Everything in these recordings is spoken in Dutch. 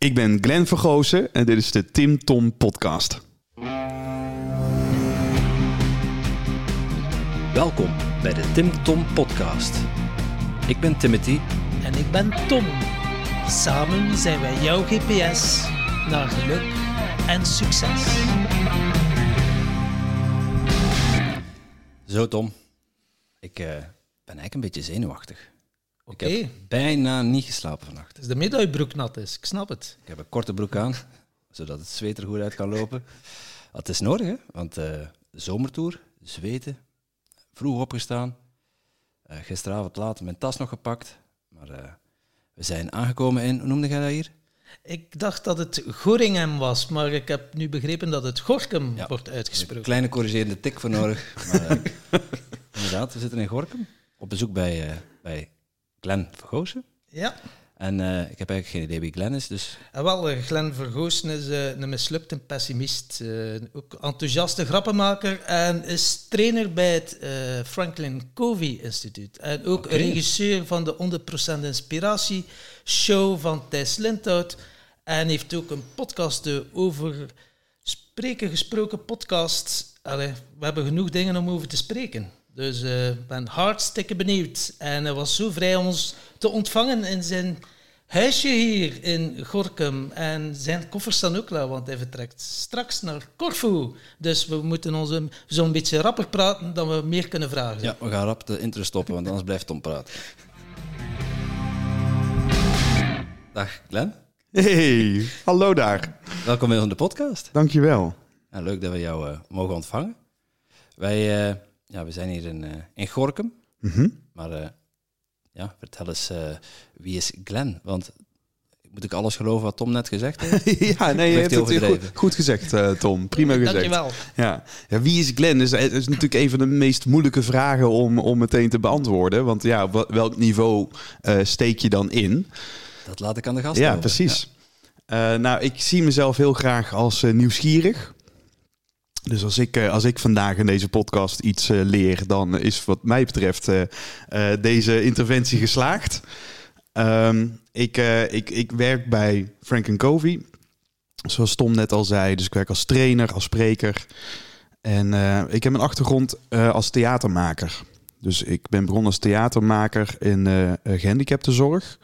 Ik ben Glenn Vergozen en dit is de Tim Tom Podcast. Welkom bij de Tim Tom Podcast. Ik ben Timothy. En ik ben Tom. Samen zijn wij jouw GPS naar geluk en succes. Zo Tom, ik eh, ben eigenlijk een beetje zenuwachtig. Oké, Ik heb bijna niet geslapen vannacht. dus de middagbroek nat is, ik snap het. Ik heb een korte broek aan, zodat het zweet er goed uit kan lopen. Het is nodig, hè? Want eh zomertour, zweten, vroeg opgestaan. Eh, gisteravond laat mijn tas nog gepakt. Maar eh, we zijn aangekomen in, hoe noemde jij dat hier? Ik dacht dat het Goringhem was, maar ik heb nu begrepen dat het Gorkum Ja. wordt Een uitgesproken. kleine corrigerende tik voor nodig. Maar, inderdaad, we zitten in Gorkum. Op bezoek bij, bij Glenn Vergozen. Ja, En eh, ik heb eigenlijk geen idee wie Glenn is, dus en wel, eh, Glenn is eh, een mislukte pessimist. ook enthousiaste grappenmaker en is trainer bij het Franklin Covey Instituut. En ook regisseur van de 100% Inspiratie show van Thijs Lindhout. En heeft ook een podcast over spreken gesproken podcast. Allee, we hebben genoeg dingen om over te spreken. Dus eh, ik ben hartstikke benieuwd. En hij was zo vrij om ons te ontvangen in zijn huisje hier in Gorkum. En zijn koffers staan ook klaar, want hij vertrekt straks naar Corfu. Dus we moeten ons een- zo'n beetje rapper praten dan we meer kunnen vragen. ja, we gaan rap de intro stoppen, want anders blijft Tom praten. Dag Glenn, Hey, hallo daar. welkom in de podcast. Dankjewel. Nou, leuk dat we jou eh, mogen ontvangen. Wij eh, ja, we zijn hier in, eh, in Gorkum, Mhm. maar eh, ja, vertel eens, eh, wie is Glenn? Want moet ik alles geloven wat Tom net gezegd heeft? ja, nee, je hebt het goed, goed gezegd, eh, Tom. Prima gezegd. Dankjewel. Ja. ja, wie is Glenn? Dat is, dat is natuurlijk een van de meest moeilijke vragen om, om meteen te beantwoorden. Want ja, op welk niveau eh, steek je dan in? Dat laat ik aan de gast Ja, over. precies. Eh, nou, ik zie mezelf heel graag als nieuwsgierig. Dus als ik, eh, als ik vandaag in deze podcast iets eh, leer, dan is wat mij betreft eh, deze interventie geslaagd. Ehm, ik, ik, ik werk bij Frank Covey, zoals Tom net al zei. Dus ik werk als trainer, als spreker. En ik heb een achtergrond als theatermaker. Dus ik ben begonnen als theatermaker in eh, gehandicaptenzorg.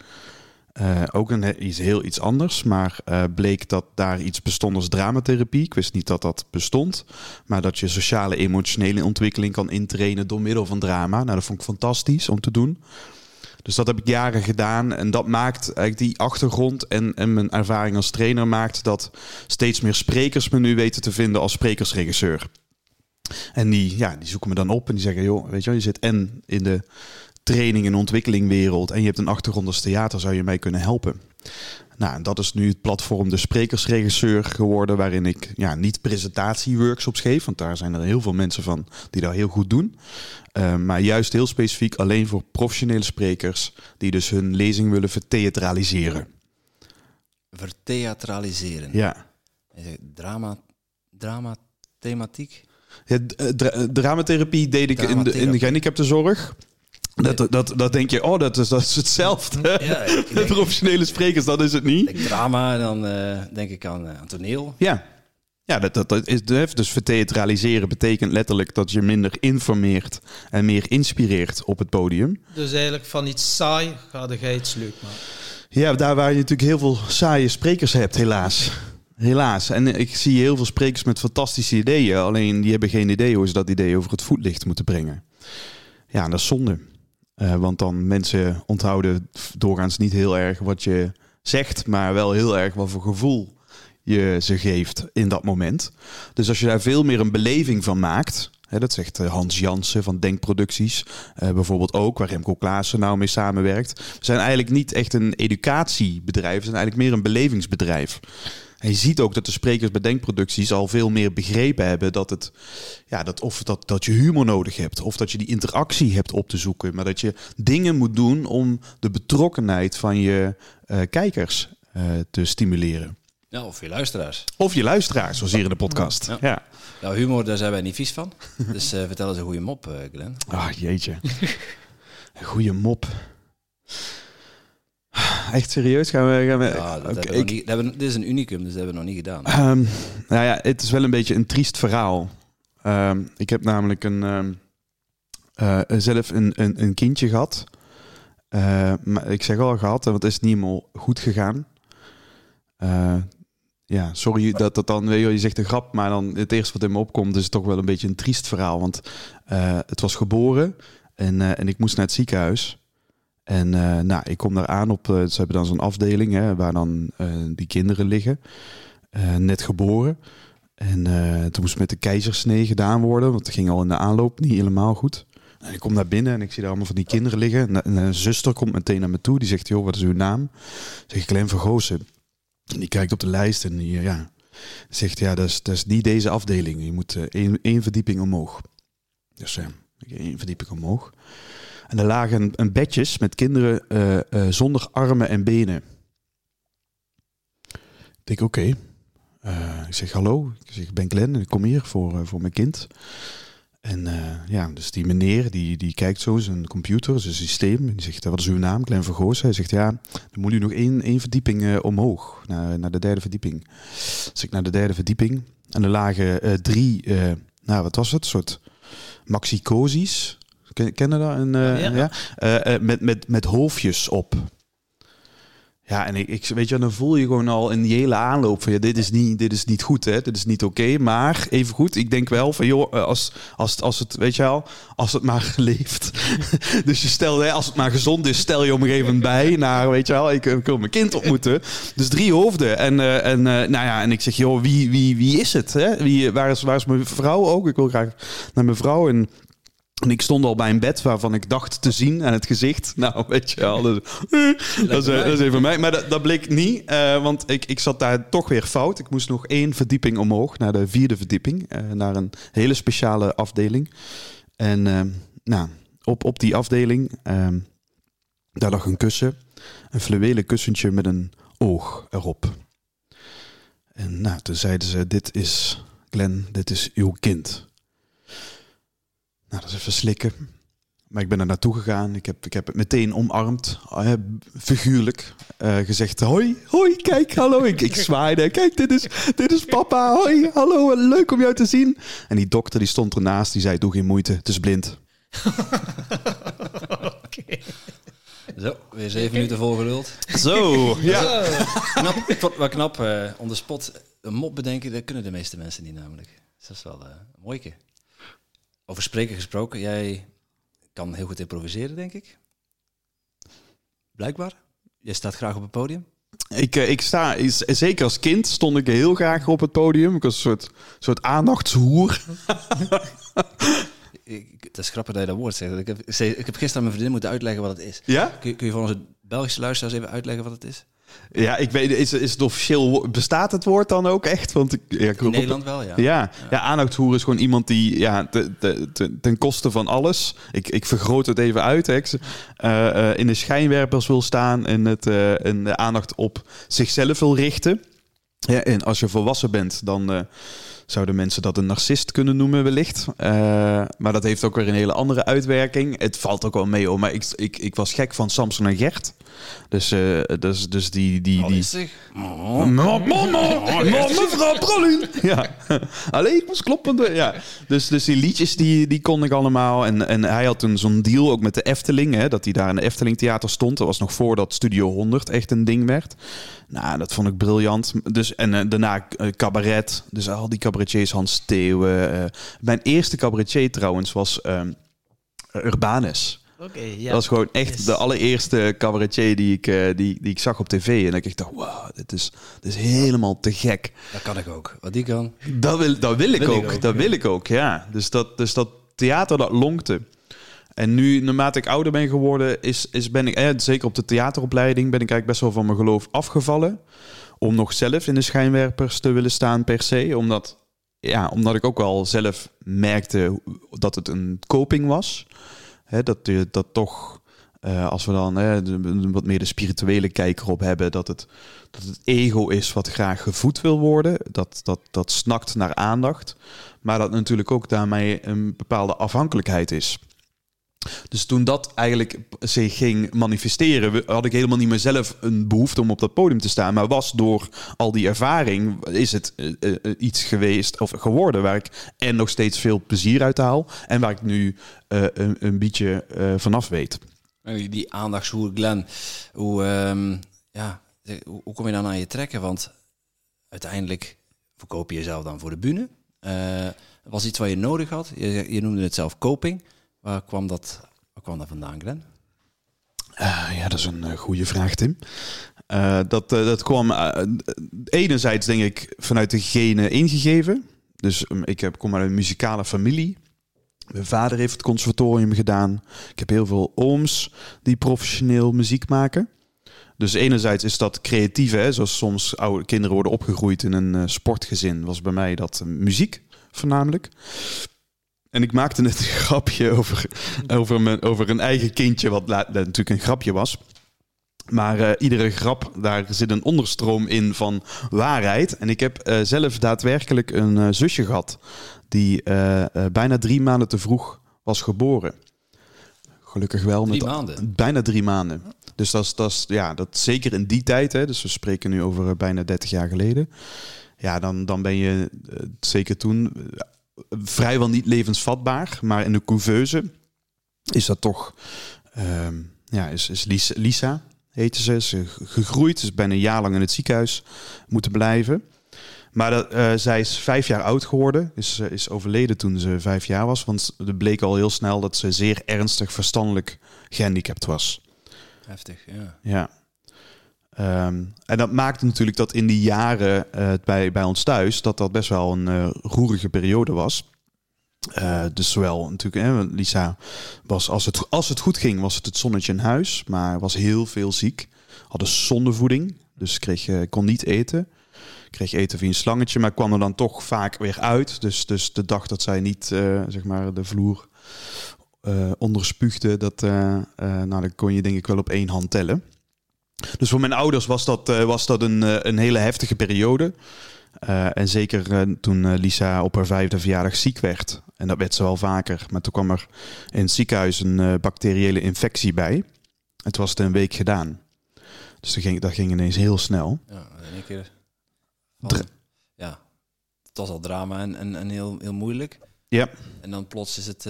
Eh, ook een, he- iets heel iets anders, maar eh, bleek dat daar iets bestond als dramatherapie. Ik wist niet dat dat bestond, maar dat je sociale emotionele ontwikkeling kan intrainen door middel van drama. Nou, dat vond ik fantastisch om te doen. Dus dat heb ik jaren gedaan en dat maakt eigenlijk die achtergrond en, en mijn ervaring als trainer maakt dat steeds meer sprekers me nu weten te vinden als sprekersregisseur. En die, ja, die zoeken me dan op en die zeggen, joh, weet je wel, je zit en in de training en ontwikkelingwereld en je hebt een achtergrond als theater, zou je mij kunnen helpen? Nou, en dat is nu het platform de sprekersregisseur geworden, waarin ik ja, niet presentatieworkshops geef, want daar zijn er heel veel mensen van die dat heel goed doen. Uh, maar juist heel specifiek alleen voor professionele sprekers die dus hun lezing willen vertheatraliseren. Vertheatraliseren. Ja. Drama, drama, thematiek. Ja, eh, dra- dramatherapie deed ik in de, in de gehandicaptenzorg. Dat, dat, dat denk je, oh, dat is, dat is hetzelfde. Ja, denk, professionele sprekers, dat is het niet. denk drama en dan eh, denk ik aan, eh, aan toneel. Ja, ja dat, dat, dat is dus vertheatraliseren betekent letterlijk dat je minder informeert en meer inspireert op het podium. Dus eigenlijk van iets saai ga jij iets leuk maken. Ja, daar waar je natuurlijk heel veel saaie sprekers hebt, helaas. Helaas. En ik zie heel veel sprekers met fantastische ideeën, alleen die hebben geen idee hoe ze dat idee over het voetlicht moeten brengen. Ja, en dat is zonde. Eh, want dan mensen onthouden doorgaans niet heel erg wat je zegt, maar wel heel erg wat voor gevoel je ze geeft in dat moment. Dus als je daar veel meer een beleving van maakt, hè, dat zegt eh, Hans Jansen van Denkproducties eh, bijvoorbeeld ook, waar Remco Klaassen nou mee samenwerkt. We zijn eigenlijk niet echt een educatiebedrijf, we zijn eigenlijk meer een belevingsbedrijf. En je ziet ook dat de sprekers bij denkproducties al veel meer begrepen hebben dat het, ja, dat of dat, dat je humor nodig hebt, of dat je die interactie hebt op te zoeken, maar dat je dingen moet doen om de betrokkenheid van je eh, kijkers eh, te stimuleren. Ja, of je luisteraars. Of je luisteraars, zoals hier in de podcast. Ja. Ja. Ja, humor, daar zijn wij niet vies van. Dus eh, vertel eens een goede mop, Glenn. Ah, jeetje. Een goede mop. Echt serieus? Gaan we... Gaan we Ja, dat Oké, hebben we ik- nog niet, dat hebben, dit is een unicum, dus dat hebben we nog niet gedaan. Ehm, nou ja, het is wel een beetje een triest verhaal. Ehm, ik heb namelijk een, ehm, eh, zelf een, een, een kindje gehad. Eh, maar ik zeg al gehad, want het is niet helemaal goed gegaan. Eh, ja, sorry dat dat dan, weet je, zegt een grap, maar dan het eerste wat in me opkomt is toch wel een beetje een triest verhaal. Want het was geboren en, en ik moest naar het ziekenhuis. En eh, nou, ik kom daar aan op, eh, ze hebben dan zo'n afdeling hè, waar dan eh, die kinderen liggen. Net geboren. En toen moest met de keizersnee gedaan worden, want het ging al in de aanloop niet helemaal goed. En ik kom naar binnen en ik zie daar allemaal van die kinderen liggen. En, en een zuster komt meteen naar me toe, die zegt, joh, wat is uw naam? Zeg ik, Glenn Vergozen. En die kijkt op de lijst en die, ja, zegt, ja, dat is, niet deze afdeling. Je moet één, één verdieping omhoog. Dus ik één verdieping omhoog. En er lagen een, bedjes met kinderen eh, eh, zonder armen en benen. Ik denk, oké. Eh, ik zeg, hallo. Ik zeg, ik ben Glenn en ik kom hier voor, voor mijn kind. En ja, dus die meneer, die, die kijkt zo zijn computer, zijn systeem. En die zegt, wat is uw naam? Glenn Vergoos. Hij zegt, ja, dan moet u nog één, één verdieping omhoog. Naar, naar de derde verdieping. Dus ik naar de derde verdieping. En er lagen drie, nou wat was het? Soort maxicosies. Dat? Een, eh, Ja. ja. Eh, eh, met, met, met hoofdjes op. Ja, en ik, ik weet je, dan voel je gewoon al in die hele aanloop van ja, dit is niet, dit is niet goed, hè, dit is niet oké. maar even goed, ik denk wel van joh, als, als, als het, weet je wel, als het maar leeft. dus je stel, hè, als het maar gezond is, stel je op een gegeven moment bij naar, weet je wel, ik, ik wil mijn kind ontmoeten. Dus drie hoofden. En, en nou ja, en ik zeg joh, wie, wie, wie is het? Hè? Wie, waar, is, waar is mijn vrouw ook? Ik wil graag naar mijn vrouw en en ik stond al bij een bed waarvan ik dacht te zien aan het gezicht. Nou, weet je wel, dat, dat, is, eh, dat is even mij. Maar dat, dat bleek niet, eh, want ik, ik zat daar toch weer fout. Ik moest nog één verdieping omhoog, naar de vierde verdieping. eh, naar een hele speciale afdeling. En nou, op, op die afdeling, daar lag een kussen. Een fluwelen kussentje met een oog erop. En nou, toen zeiden ze, dit is, Glenn, dit is uw kind. Nou, dat is even slikken. Maar ik ben er naartoe gegaan. Ik heb, ik heb het meteen omarmd. eh, figuurlijk. eh, gezegd, hoi, hoi, kijk, hallo. Ik, ik zwaaide. Kijk, dit is, dit is papa. Hoi, hallo, leuk om jou te zien. En die dokter die stond ernaast. Die zei, doe geen moeite, het is blind. Oké. Zo, weer zeven minuten volgeluld. Zo, ja. knap, ik vond het wel knap, eh on the spot een mop bedenken, dat kunnen de meeste mensen niet namelijk. Dus dat is wel eh, een mooie. Over spreken gesproken, jij kan heel goed improviseren, denk ik. Blijkbaar. Jij staat graag op het podium. Ik, eh, ik sta, is- zeker als kind stond ik heel graag op het podium. Ik was een soort, soort aandachtshoer. Ik, het is grappig dat je dat woord zegt. Ik heb, ik heb gisteren aan mijn vriendin moeten uitleggen wat het is. Ja? Kun, je- kun je voor onze Belgische luisteraars even uitleggen wat het is? Ja, ik weet, is, is het officieel, bestaat het woord dan ook echt? Want ik, ja, ik In Nederland wel, ja. Ja, ja is gewoon iemand die ja, te, te, te- ten koste van alles. Ik, ik vergroot het even uit. Hè, eh, eh, in de schijnwerpers wil staan en, het, en de aandacht op zichzelf wil richten. Ja, en als je volwassen bent, dan zouden mensen dat een narcist kunnen noemen, wellicht. Eh, maar dat heeft ook weer een hele andere uitwerking. Het valt ook wel mee, hoor. Maar ik, ik, ik was gek van Samson en Gert. Dus, eh, dus, dus die. die, die zich. Mama, mama, mevrouw Pralin. Ja, alleen ik was kloppende. Ja. Dus, dus die liedjes die, die kon ik allemaal. En, en hij had toen zo'n deal ook met de Efteling. Hè, dat hij daar in de Efteling Theater stond. Dat was nog voordat Studio 100 echt een ding werd. Nou, dat vond ik briljant. Dus, en eh, daarna eh, cabaret. Dus al die cabaretiers, Hans Steeuwen. eh. mijn eerste cabaretier trouwens was ehm, Urbanus. Oké, ja. Dat was gewoon echt Yes. de allereerste cabaretier die ik, die, die ik zag op tv. En dat ik dacht, wow, dit is, dit is helemaal te gek. Dat kan ik ook. Wat die kan. Dat wil, dat wil ik Wil ik ook. ook, Dat ja. wil ik ook, ja. Dus dat, dus dat theater, dat lonkte. En nu, naarmate ik ouder ben geworden, is, is ben ik, eh, zeker op de theateropleiding, ben ik eigenlijk best wel van mijn geloof afgevallen. Om nog zelf in de schijnwerpers te willen staan per se. Omdat, ja, omdat ik ook wel zelf merkte dat het een coping was. Dat, je dat toch, eh, als we dan de- wat meer de spirituele kijker op hebben, dat het, dat het ego is wat graag gevoed wil worden. Dat, dat, dat snakt naar aandacht. Maar dat natuurlijk ook daarmee een bepaalde afhankelijkheid is. Dus toen dat eigenlijk zich ging manifesteren, had ik helemaal niet meer zelf een behoefte om op dat podium te staan. Maar was door al die ervaring, is het eh, eh, eh, iets geweest of geworden waar ik en nog steeds veel plezier uit haal. En waar ik nu een, een beetje vanaf weet. Die aandachtshoer Glenn, hoe, ehm, ja, hoe, kom je dan aan je trekken? Want uiteindelijk verkoop je jezelf dan voor de bühne. Was iets wat je nodig had. Je, je noemde het zelf coping. Waar kwam dat, kwam dat vandaan, Glenn? Ah, ja, dat is een eh, goede vraag, Tim. Eh, dat, eh, dat kwam eh, enerzijds, denk ik, vanuit de genen ingegeven. Dus um, ik heb, kom uit een muzikale familie. Mijn vader heeft het conservatorium gedaan. Ik heb heel veel ooms die professioneel muziek maken. Dus enerzijds is dat creatief, hè, zoals soms oude kinderen worden opgegroeid in een eh, sportgezin. Was bij mij dat eh, muziek voornamelijk. En ik maakte net een grapje over, over, mijn, over een eigen kindje, wat la- natuurlijk een grapje was. Maar eh, iedere grap, daar zit een onderstroom in van waarheid. En ik heb eh, zelf daadwerkelijk een eh, zusje gehad die bijna drie maanden te vroeg was geboren. Gelukkig wel. Drie met maanden? Bijna drie maanden. Dus dat is, dat is ja, dat zeker in die tijd, hè, dus we spreken nu over bijna 30 jaar geleden. Ja, dan, dan ben je zeker toen vrijwel niet levensvatbaar. Maar in de couveuse is dat toch, ehm, ja, is, is Lisa, Lisa heette ze, is eh, gegroeid, is bijna een jaar lang in het ziekenhuis moeten blijven. Maar dat, eh, zij is vijf jaar oud geworden, is, eh, is overleden toen ze vijf jaar was. Want het bleek al heel snel dat ze zeer ernstig verstandelijk gehandicapt was. Heftig, ja. Ja. Ehm, en dat maakte natuurlijk dat in die jaren eh, bij, bij ons thuis, dat dat best wel een eh, roerige periode was. Eh, dus zowel natuurlijk, hè, Lisa was, als het, als het goed ging, was het het zonnetje in huis, maar was heel veel ziek. Hadden zondevoeding, dus kreeg, kon niet eten. Kreeg eten via een slangetje, maar kwam er dan toch vaak weer uit. Dus, dus de dag dat zij niet, zeg maar, de vloer onderspuugde, dat, nou, dat kon je denk ik wel op één hand tellen. Dus voor mijn ouders was dat, eh, was dat een, eh, een hele heftige periode. Eh, en zeker toen Lisa op haar vijfde verjaardag ziek werd. En dat werd ze wel vaker. Maar toen kwam er in het ziekenhuis een bacteriële infectie bij. Het was het een week gedaan. Dus dat ging, dat ging ineens heel snel. Ja, in één keer. Dra- ja, het was al drama en, en, en heel, heel moeilijk. Ja. En dan plots is het,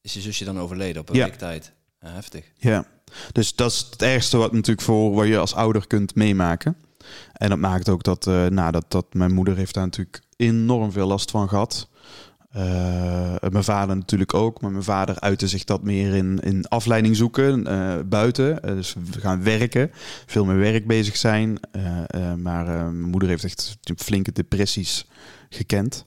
is je zusje dan overleden op een Ja. week tijd. Ja, heftig. Ja, dus dat is het ergste wat natuurlijk voor wat je als ouder kunt meemaken. En dat maakt ook dat, eh, nou, dat, dat mijn moeder heeft daar natuurlijk enorm veel last van gehad. Eh, mijn vader natuurlijk ook, maar mijn vader uitte zich dat meer in, in afleiding zoeken eh, buiten. Dus we gaan werken, veel met werk bezig zijn. Maar mijn moeder heeft echt flinke depressies gekend.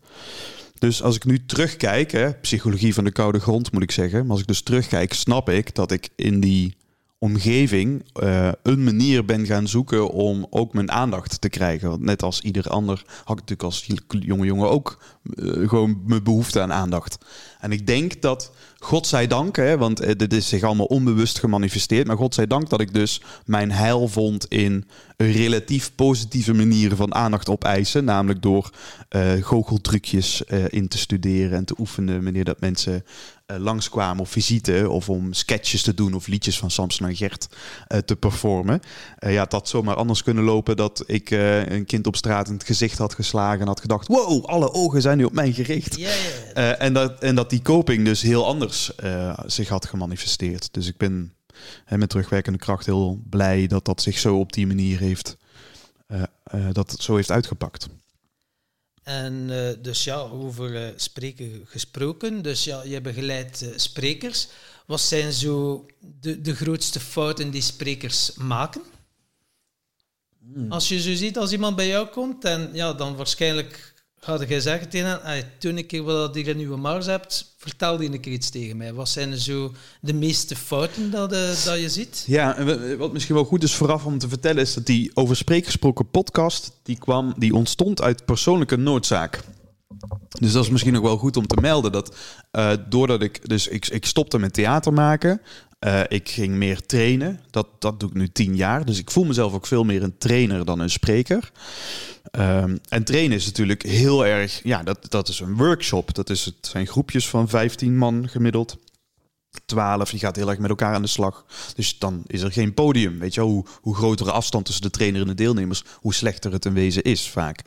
Dus als ik nu terugkijk, hè, psychologie van de koude grond moet ik zeggen. Maar als ik dus terugkijk, snap ik dat ik in die omgeving eh, een manier ben gaan zoeken om ook mijn aandacht te krijgen. Want net als ieder ander had ik natuurlijk als jonge jongen ook eh, gewoon mijn behoefte aan aandacht. En ik denk dat, godzijdank, hè, want eh, dit is zich allemaal onbewust gemanifesteerd, maar godzijdank dat ik dus mijn heil vond in relatief positieve manier van aandacht opeisen. Namelijk door goocheltrucjes in te studeren en te oefenen wanneer dat mensen eh, langskwamen op visite of om sketches te doen of liedjes van Samson en Gert eh, te performen. Eh, ja, het had zomaar anders kunnen lopen dat ik een kind op straat in het gezicht had geslagen en had gedacht, wow, alle ogen zijn nu op mij gericht. En, dat, en dat die coping dus heel anders zich had gemanifesteerd. Dus ik ben hè, met terugwerkende kracht heel blij dat dat zich zo op die manier heeft, dat het zo heeft uitgepakt. En eh, dus ja, over eh, spreken gesproken. Dus ja, je begeleidt eh, sprekers. Wat zijn zo de, de grootste fouten die sprekers maken? Als je zo ziet, als iemand bij jou komt, en ja, dan waarschijnlijk ga je zeggen tegen hen, "Hey, toen een keer wat je in uw mars hebt, vertel die een keer iets tegen mij. Wat zijn zo de meeste fouten dat, eh, dat je ziet? Ja, wat misschien wel goed is vooraf om te vertellen, is dat die over spreek gesproken podcast, die, kwam, die ontstond uit persoonlijke noodzaak. Dus dat is misschien nog wel goed om te melden. Dat eh, doordat ik, dus ik, ik stopte met theater maken. eh, ik ging meer trainen. Dat, dat doe ik nu tien jaar. Dus ik voel mezelf ook veel meer een trainer dan een spreker. Ehm, en trainen is natuurlijk heel erg. Ja, dat, dat is een workshop. Dat is het zijn groepjes van 15 man gemiddeld. 12, die gaat heel erg met elkaar aan de slag. Dus dan is er geen podium. Weet je hoe, hoe groter de afstand tussen de trainer en de deelnemers, hoe slechter het in wezen is vaak.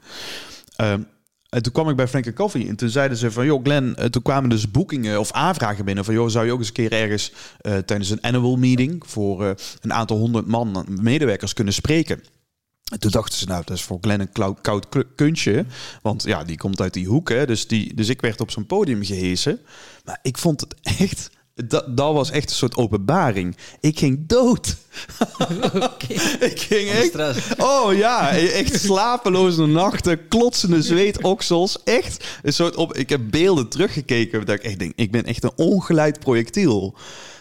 Ehm, en toen kwam ik bij Frank Coffee en toen zeiden ze van, joh Glenn, eh, toen kwamen dus boekingen of aanvragen binnen van, joh, zou je ook eens een keer ergens eh, tijdens een annual meeting voor eh, een aantal honderd man medewerkers kunnen spreken? En toen dachten ze, nou, dat is voor Glenn een koud, kunstje. Want ja, die komt uit die hoek. Hè, dus, die, dus ik werd op zo'n podium gehezen. Maar ik vond het echt dat, dat was echt een soort openbaring. Ik ging dood. ik ging echt. Oh ja, echt slapeloze nachten, klotsende zweetoksels. Echt een soort op. Ik heb beelden teruggekeken. Dat ik echt denk, ik ben echt een ongeleid projectiel.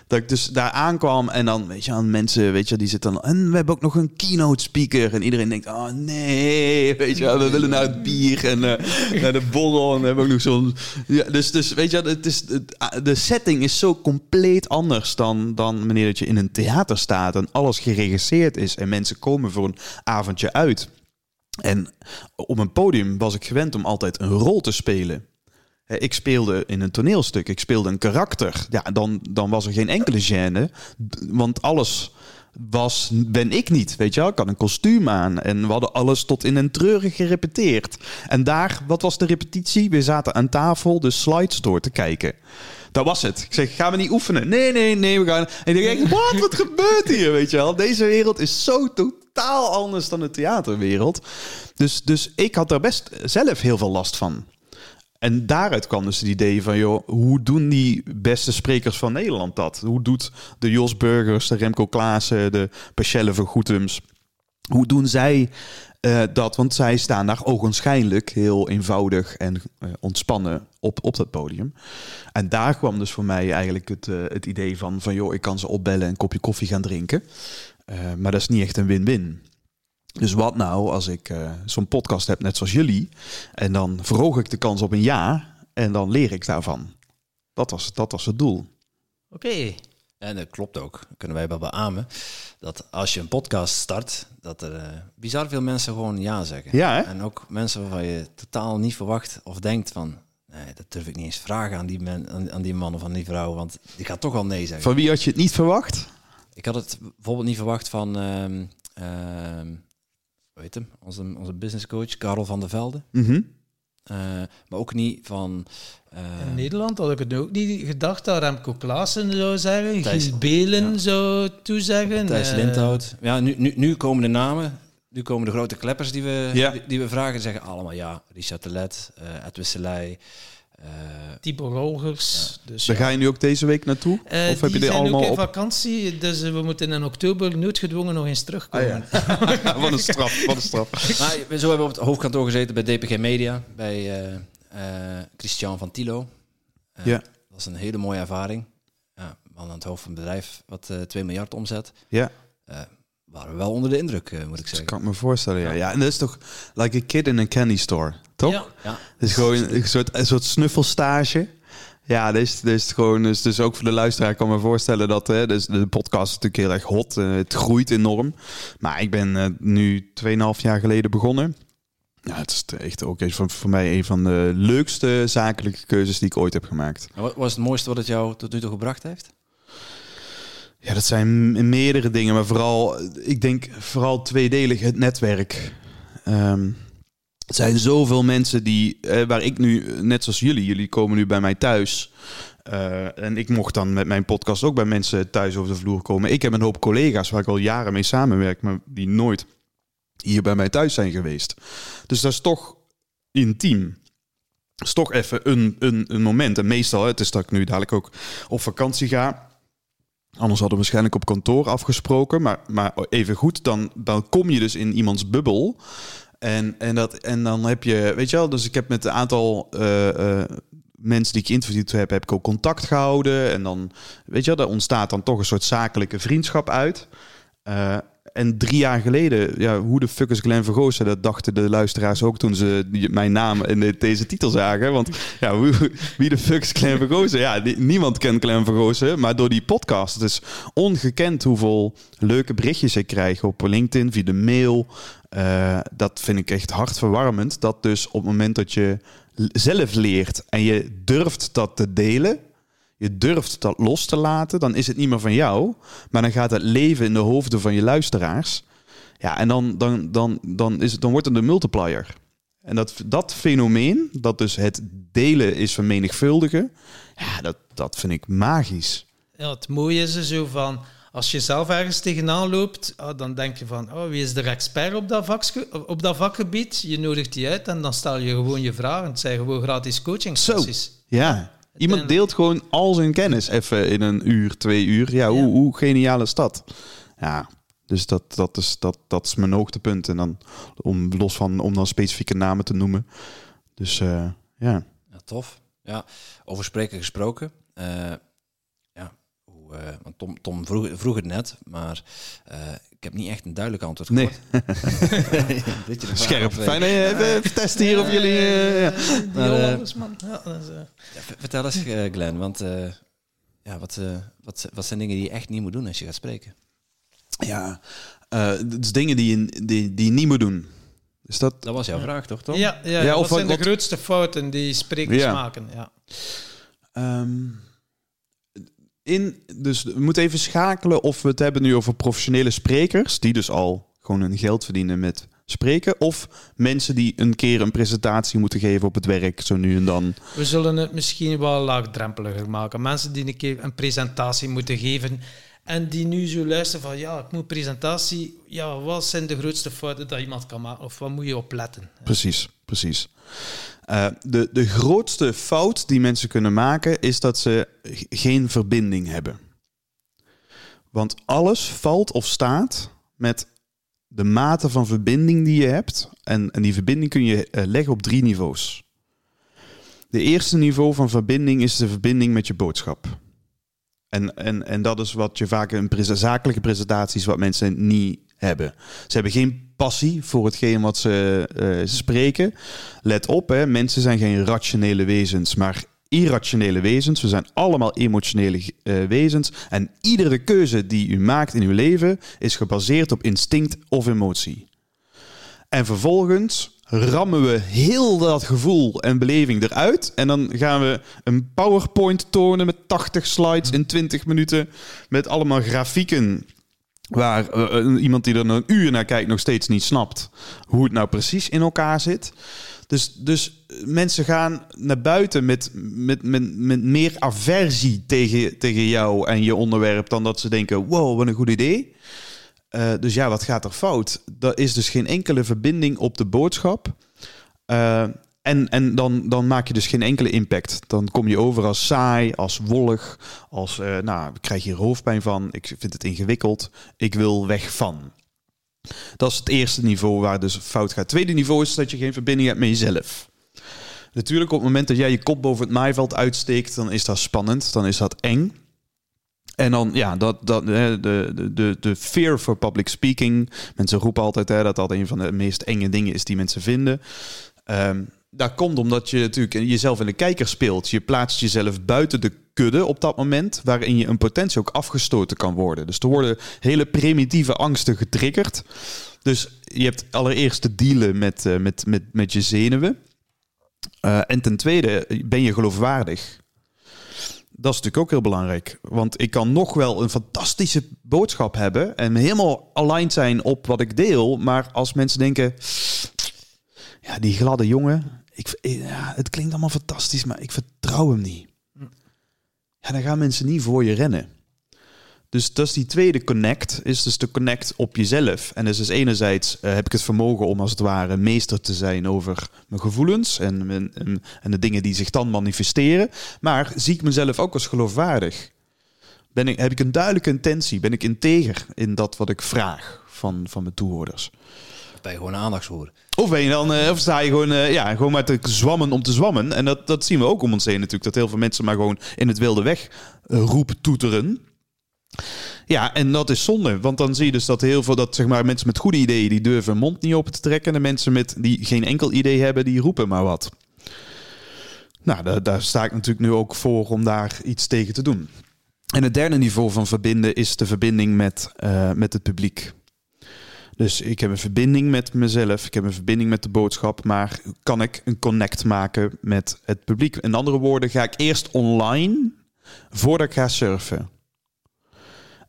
Dat ik dus daar aankwam en dan, weet je, aan mensen, weet je, die zitten dan... En we hebben ook nog een keynote speaker. En iedereen denkt, oh nee, weet je, we willen naar het bier en uh, naar de borrel. En we hebben ook nog zo'n... Ja, dus, dus, weet je, het is, de setting is zo compleet anders dan, dan wanneer dat je in een theater staat en alles geregisseerd is en mensen komen voor een avondje uit. En op een podium was ik gewend om altijd een rol te spelen. Ik speelde in een toneelstuk, ik speelde een karakter. Ja, dan, dan was er geen enkele gêne, want alles was, ben ik niet, weet je wel. Ik had een kostuum aan en we hadden alles tot in een treurig gerepeteerd. En daar, wat was de repetitie? We zaten aan tafel de slides door te kijken. Dat was het. Ik zeg, gaan we niet oefenen? Nee, nee, nee, we gaan... En ik denk, wat, wat gebeurt hier, weet je wel? Deze wereld is zo totaal anders dan de theaterwereld. Dus, dus ik had daar best zelf heel veel last van. En daaruit kwam dus het idee van, joh, hoe doen die beste sprekers van Nederland dat? Hoe doet de Jos Burgers, de Remco Klaassen, de Pachelle van Goetums, hoe doen zij uh, dat? Want zij staan daar ogenschijnlijk heel eenvoudig en uh, ontspannen op, op dat podium. En daar kwam dus voor mij eigenlijk het, uh, het idee van, van, joh, ik kan ze opbellen en een kopje koffie gaan drinken. maar dat is niet echt een win-win. Dus wat nou als ik uh, zo'n podcast heb, net zoals jullie, en dan verhoog ik de kans op een ja en dan leer ik daarvan. Dat was, dat was het doel. Oké. En dat klopt ook, kunnen wij wel beamen, dat als je een podcast start, dat er uh, bizar veel mensen gewoon ja zeggen. Ja, hè? En ook mensen waarvan je totaal niet verwacht of denkt van, nee, dat durf ik niet eens vragen aan die, man, aan, aan die man of aan die vrouw, want die gaat toch al nee zeggen. Van wie had je het niet verwacht? Ik had het bijvoorbeeld niet verwacht van... Uh, weet hem, onze, onze business coach, Karel van der Velde. Mm -hmm. uh, maar ook niet van... Uh, in Nederland had ik het ook niet gedacht dat Remco Klaassen zou zeggen, Thijs, Giel Belen ja. zou toezeggen. Thijs uh, Lindhout. Ja, nu, nu, nu komen de namen. Nu komen de grote kleppers die we, ja. die, die, we vragen. zeggen allemaal ja. Richard de Let, uh, Edwin Selei, uh, Typo Rolgers. Ja. Dus Daar ja. ga je nu ook deze week naartoe? Uh, of heb je die allemaal ook in op? vakantie, dus we moeten in oktober noodgedwongen nog eens terugkomen. Ah, ja. wat een straf, wat een straf. Maar, zo hebben we op het hoofdkantoor gezeten bij DPG Media, bij uh, Christian van Tilo. ja. Dat was een hele mooie ervaring. Ja, aan het hoofd van een bedrijf wat 2 miljard omzet. Ja waren we wel onder de indruk, uh, moet ik zeggen. Dat kan ik me voorstellen, ja. ja. En dat is toch like a kid in a candy store, toch? Ja. ja. Het is gewoon een soort, een soort snuffelstage. Ja, dit is, dit is gewoon, dus, dus ook voor de luisteraar kan me voorstellen dat hè, dus de podcast is natuurlijk heel erg hot. Uh, het groeit enorm. Maar ik ben uh, nu 2,5 jaar geleden begonnen. Ja, het is echt ook eens voor, voor mij een van de leukste zakelijke keuzes die ik ooit heb gemaakt. Wat was het mooiste wat het jou tot nu toe gebracht heeft? Ja, dat zijn meerdere dingen, maar vooral, ik denk vooral tweedelig het netwerk. Um, er zijn zoveel mensen die, eh, waar ik nu, net zoals jullie, jullie komen nu bij mij thuis. Uh, en ik mocht dan met mijn podcast ook bij mensen thuis over de vloer komen. Ik heb een hoop collega's waar ik al jaren mee samenwerk, maar die nooit hier bij mij thuis zijn geweest. Dus dat is toch intiem. Dat is toch even een, een, een moment. En meestal, het is dat ik nu dadelijk ook op vakantie ga Anders hadden we waarschijnlijk op kantoor afgesproken. Maar, maar even goed, dan, dan kom je dus in iemands bubbel. En, en, dat, en dan heb je, weet je wel, dus ik heb met een aantal uh, uh, mensen die ik geïnterviewd heb, heb ik ook contact gehouden. En dan, weet je wel, daar ontstaat dan toch een soort zakelijke vriendschap uit. Uh, en drie jaar geleden, ja, hoe de fuck is Glenn Vergozen? Dat dachten de luisteraars ook toen ze mijn naam in deze titel zagen. Want ja, wie de fuck is Glenn Vergozen? Ja, niemand kent Glenn Vergozen. Maar door die podcast, het is ongekend hoeveel leuke berichtjes ik krijg op LinkedIn, via de mail. Uh, dat vind ik echt hartverwarmend. Dat dus op het moment dat je zelf leert en je durft dat te delen, je durft dat los te laten, dan is het niet meer van jou, maar dan gaat het leven in de hoofden van je luisteraars. Ja, en dan, dan, dan, dan, is het, dan wordt het een multiplier. En dat, dat fenomeen, dat dus het delen is vermenigvuldigen, ja, dat, dat vind ik magisch. Ja, het mooie is er zo van, als je zelf ergens tegenaan loopt, ah, dan denk je van, oh, wie is de expert op dat, vakske- op dat vakgebied? Je nodigt die uit en dan stel je gewoon je vragen. Het zijn gewoon gratis coaching sessies. Ja, iemand deelt gewoon al zijn kennis even in een uur, twee uur. Ja, hoe, Ja. hoe geniaal is dat? Ja, dus dat, dat, is, dat, dat is mijn hoogtepunt. En dan, om, los van om dan specifieke namen te noemen. Dus eh, ja. Ja, tof. Ja, over spreken gesproken. Eh, eh, want Tom, Tom vroeg, vroeg het net, maar eh, ik heb niet echt een duidelijk antwoord Nee. gehoord. Vraag Scherp. eh, Fijn dat je even, even testen hier of jullie... eh, ja. Eh, man. Ja, dat is, eh, ja, vertel eens, eh, Glenn, want eh, ja, wat, eh, wat, wat zijn dingen die je echt niet moet doen als je gaat spreken? Ja, eh, dus dingen die je, die, die je niet moet doen. Is dat... Dat was jouw vraag, toch, Tom? ja, ja, Ja, of wat wat- zijn de grootste fouten die sprekers Ja. maken? Ja. Ehm, in, dus we moeten even schakelen of we het hebben nu over professionele sprekers, die dus al gewoon hun geld verdienen met spreken, of mensen die een keer een presentatie moeten geven op het werk, zo nu en dan. We zullen het misschien wel laagdrempeliger maken. Mensen die een keer een presentatie moeten geven en die nu zo luisteren van ja, ik moet presentatie. Ja, wat zijn de grootste fouten dat iemand kan maken? Of wat moet je opletten? Precies, precies. Eh, de, de grootste fout die mensen kunnen maken is dat ze geen verbinding hebben. Want alles valt of staat met de mate van verbinding die je hebt. En, en die verbinding kun je eh, leggen op drie niveaus. De eerste niveau van verbinding is de verbinding met je boodschap. En, en, en dat is wat je vaak in zakelijke presentaties wat mensen niet hebben. Ze hebben geen passie voor hetgeen wat ze eh, spreken. Let op, hè, mensen zijn geen rationele wezens, maar irrationele wezens. We zijn allemaal emotionele eh, wezens. En iedere keuze die u maakt in uw leven is gebaseerd op instinct of emotie. En vervolgens rammen we heel dat gevoel en beleving eruit. En dan gaan we een PowerPoint tonen met 80 slides in 20 minuten. Met allemaal grafieken. Waar eh, eh, iemand die er een uur naar kijkt nog steeds niet snapt hoe het nou precies in elkaar zit. Dus, dus eh, mensen gaan naar buiten met, met, met, met meer aversie tegen, tegen jou en je onderwerp dan dat ze denken: wow, wat een goed idee. Dus ja, wat gaat er fout? Er is dus geen enkele verbinding op de boodschap. Eh, en en dan, dan maak je dus geen enkele impact. Dan kom je over als saai, als wollig, als eh, nou, krijg hier hoofdpijn van, ik vind het ingewikkeld, ik wil weg van. Dat is het eerste niveau waar dus fout gaat. Het tweede niveau is dat je geen verbinding hebt met jezelf. Natuurlijk, op het moment dat jij je kop boven het maaiveld uitsteekt, dan is dat spannend, dan is dat eng. En dan, ja, dat, dat, de, de, de, fear for public speaking. Mensen roepen altijd hè, dat dat een van de meest enge dingen is die mensen vinden. Ehm, dat komt omdat je natuurlijk jezelf in de kijker speelt. Je plaatst jezelf buiten de kudde op dat moment, waarin je een potentie ook afgestoten kan worden. Dus er worden hele primitieve angsten getriggerd. Dus je hebt allereerst te dealen met, eh, met, met, met je zenuwen. Eh, en ten tweede, ben je geloofwaardig? Dat is natuurlijk ook heel belangrijk. Want ik kan nog wel een fantastische boodschap hebben en helemaal aligned zijn op wat ik deel. Maar als mensen denken, ja, die gladde jongen, ik, ja, het klinkt allemaal fantastisch, maar ik vertrouw hem niet. Ja, dan gaan mensen niet voor je rennen. Dus dat is die tweede connect, is dus de connect op jezelf. En dus, dus enerzijds eh, heb ik het vermogen om als het ware meester te zijn over mijn gevoelens en, en, en de dingen die zich dan manifesteren. Maar zie ik mezelf ook als geloofwaardig? Ben ik, heb ik een duidelijke intentie? Ben ik integer in dat wat ik vraag van, van mijn toehoorders? Ben je gewoon aandachtshoer? Of ben dan, eh, of sta je gewoon, eh, ja, gewoon maar te zwammen om te zwammen? En dat, dat zien we ook om ons heen natuurlijk. Dat heel veel mensen maar gewoon in het wilde weg eh, roepen toeteren. Ja, en dat is zonde. Want dan zie je dus dat heel veel, dat zeg maar mensen met goede ideeën, die durven hun mond niet open te trekken. En de mensen met, die geen enkel idee hebben, die roepen maar wat. Nou, daar, daar sta ik natuurlijk nu ook voor om daar iets tegen te doen. En het derde niveau van verbinden is de verbinding met, met het publiek. Dus ik heb een verbinding met mezelf, ik heb een verbinding met de boodschap, maar kan ik een connect maken met het publiek? In andere woorden, ga ik eerst online voordat ik ga surfen.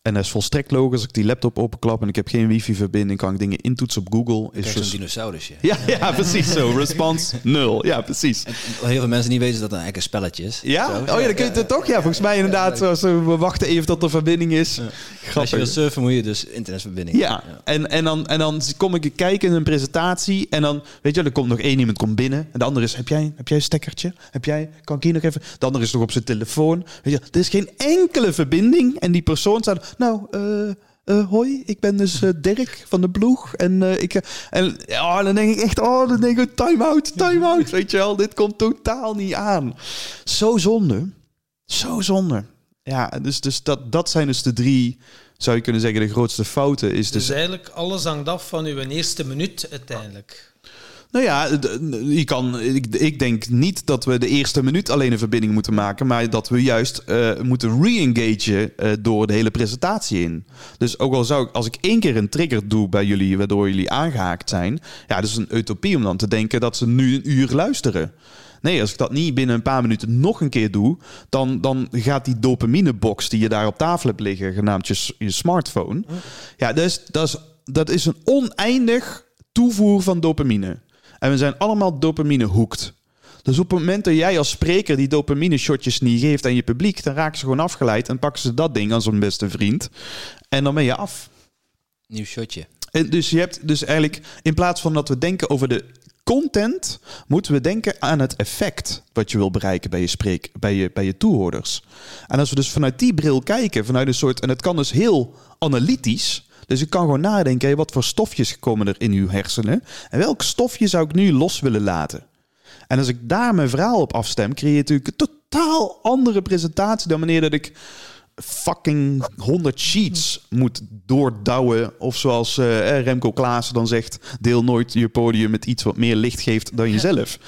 En dat is volstrekt logisch. Als ik die laptop openklap en ik heb geen wifi-verbinding, kan ik dingen intoetsen op Google. Is dus... zo'n dinosaurusje. Ja, ja, precies zo. Response nul. Ja, precies. En heel veel mensen niet weten dat het eigenlijk een spelletje is. Ja? Zo. Oh ja, dan kun je het toch? Ja, volgens mij inderdaad. We wachten even tot er verbinding is. Als je Grappig. wil surfen moet je dus internetverbinding Ja, en, en, dan, en dan kom ik kijken in een presentatie en dan, weet je, er komt nog één iemand komt binnen en de andere is, heb jij, heb jij een stekkertje? Heb jij, kan ik hier nog even? De andere is nog op zijn telefoon. Weet je, er is geen enkele verbinding en die persoon staat, nou, eh, eh, hoi, ik ben dus eh, Dirk van de ploeg en ik, en dan denk ik echt, oh, dan denk ik, time out, time out, weet je wel, dit komt totaal niet aan. Zo zonde, zo zonde. Ja, dus, dus dat, dat zijn dus de drie, zou je kunnen zeggen, de grootste fouten. Is dus Dus eigenlijk alles hangt af van uw eerste minuut uiteindelijk. Nou ja, je kan, ik, ik denk niet dat we de eerste minuut alleen een verbinding moeten maken, maar dat we juist eh, moeten re-engagen eh, door de hele presentatie in. Dus ook al zou ik, als ik één keer een trigger doe bij jullie, waardoor jullie aangehaakt zijn, ja, dat is een utopie om dan te denken dat ze nu een uur luisteren. Nee, als ik dat niet binnen een paar minuten nog een keer doe, dan, dan gaat die dopaminebox die je daar op tafel hebt liggen, genaamd je, je smartphone, ja, dat is, dat, is, dat is een oneindig toevoer van dopamine. En we zijn allemaal dopamine hoekt. Dus op het moment dat jij als spreker die dopamine shotjes niet geeft aan je publiek, dan raken ze gewoon afgeleid en pakken ze dat ding als hun beste vriend. En dan ben je af. Nieuw shotje. En dus je hebt dus eigenlijk, in plaats van dat we denken over de content, moeten we denken aan het effect wat je wil bereiken bij je, spreek, bij je, bij je toehoorders. En als we dus vanuit die bril kijken, vanuit een soort, en het kan dus heel analytisch. Dus ik kan gewoon nadenken, hé, wat voor stofjes komen er in uw hersenen? En welk stofje zou ik nu los willen laten? En als ik daar mijn verhaal op afstem, creëer je natuurlijk een totaal andere presentatie dan wanneer dat ik fucking 100 sheets moet doordouwen. Of zoals eh, Remco Klaassen dan zegt, deel nooit je podium met iets wat meer licht geeft dan jezelf.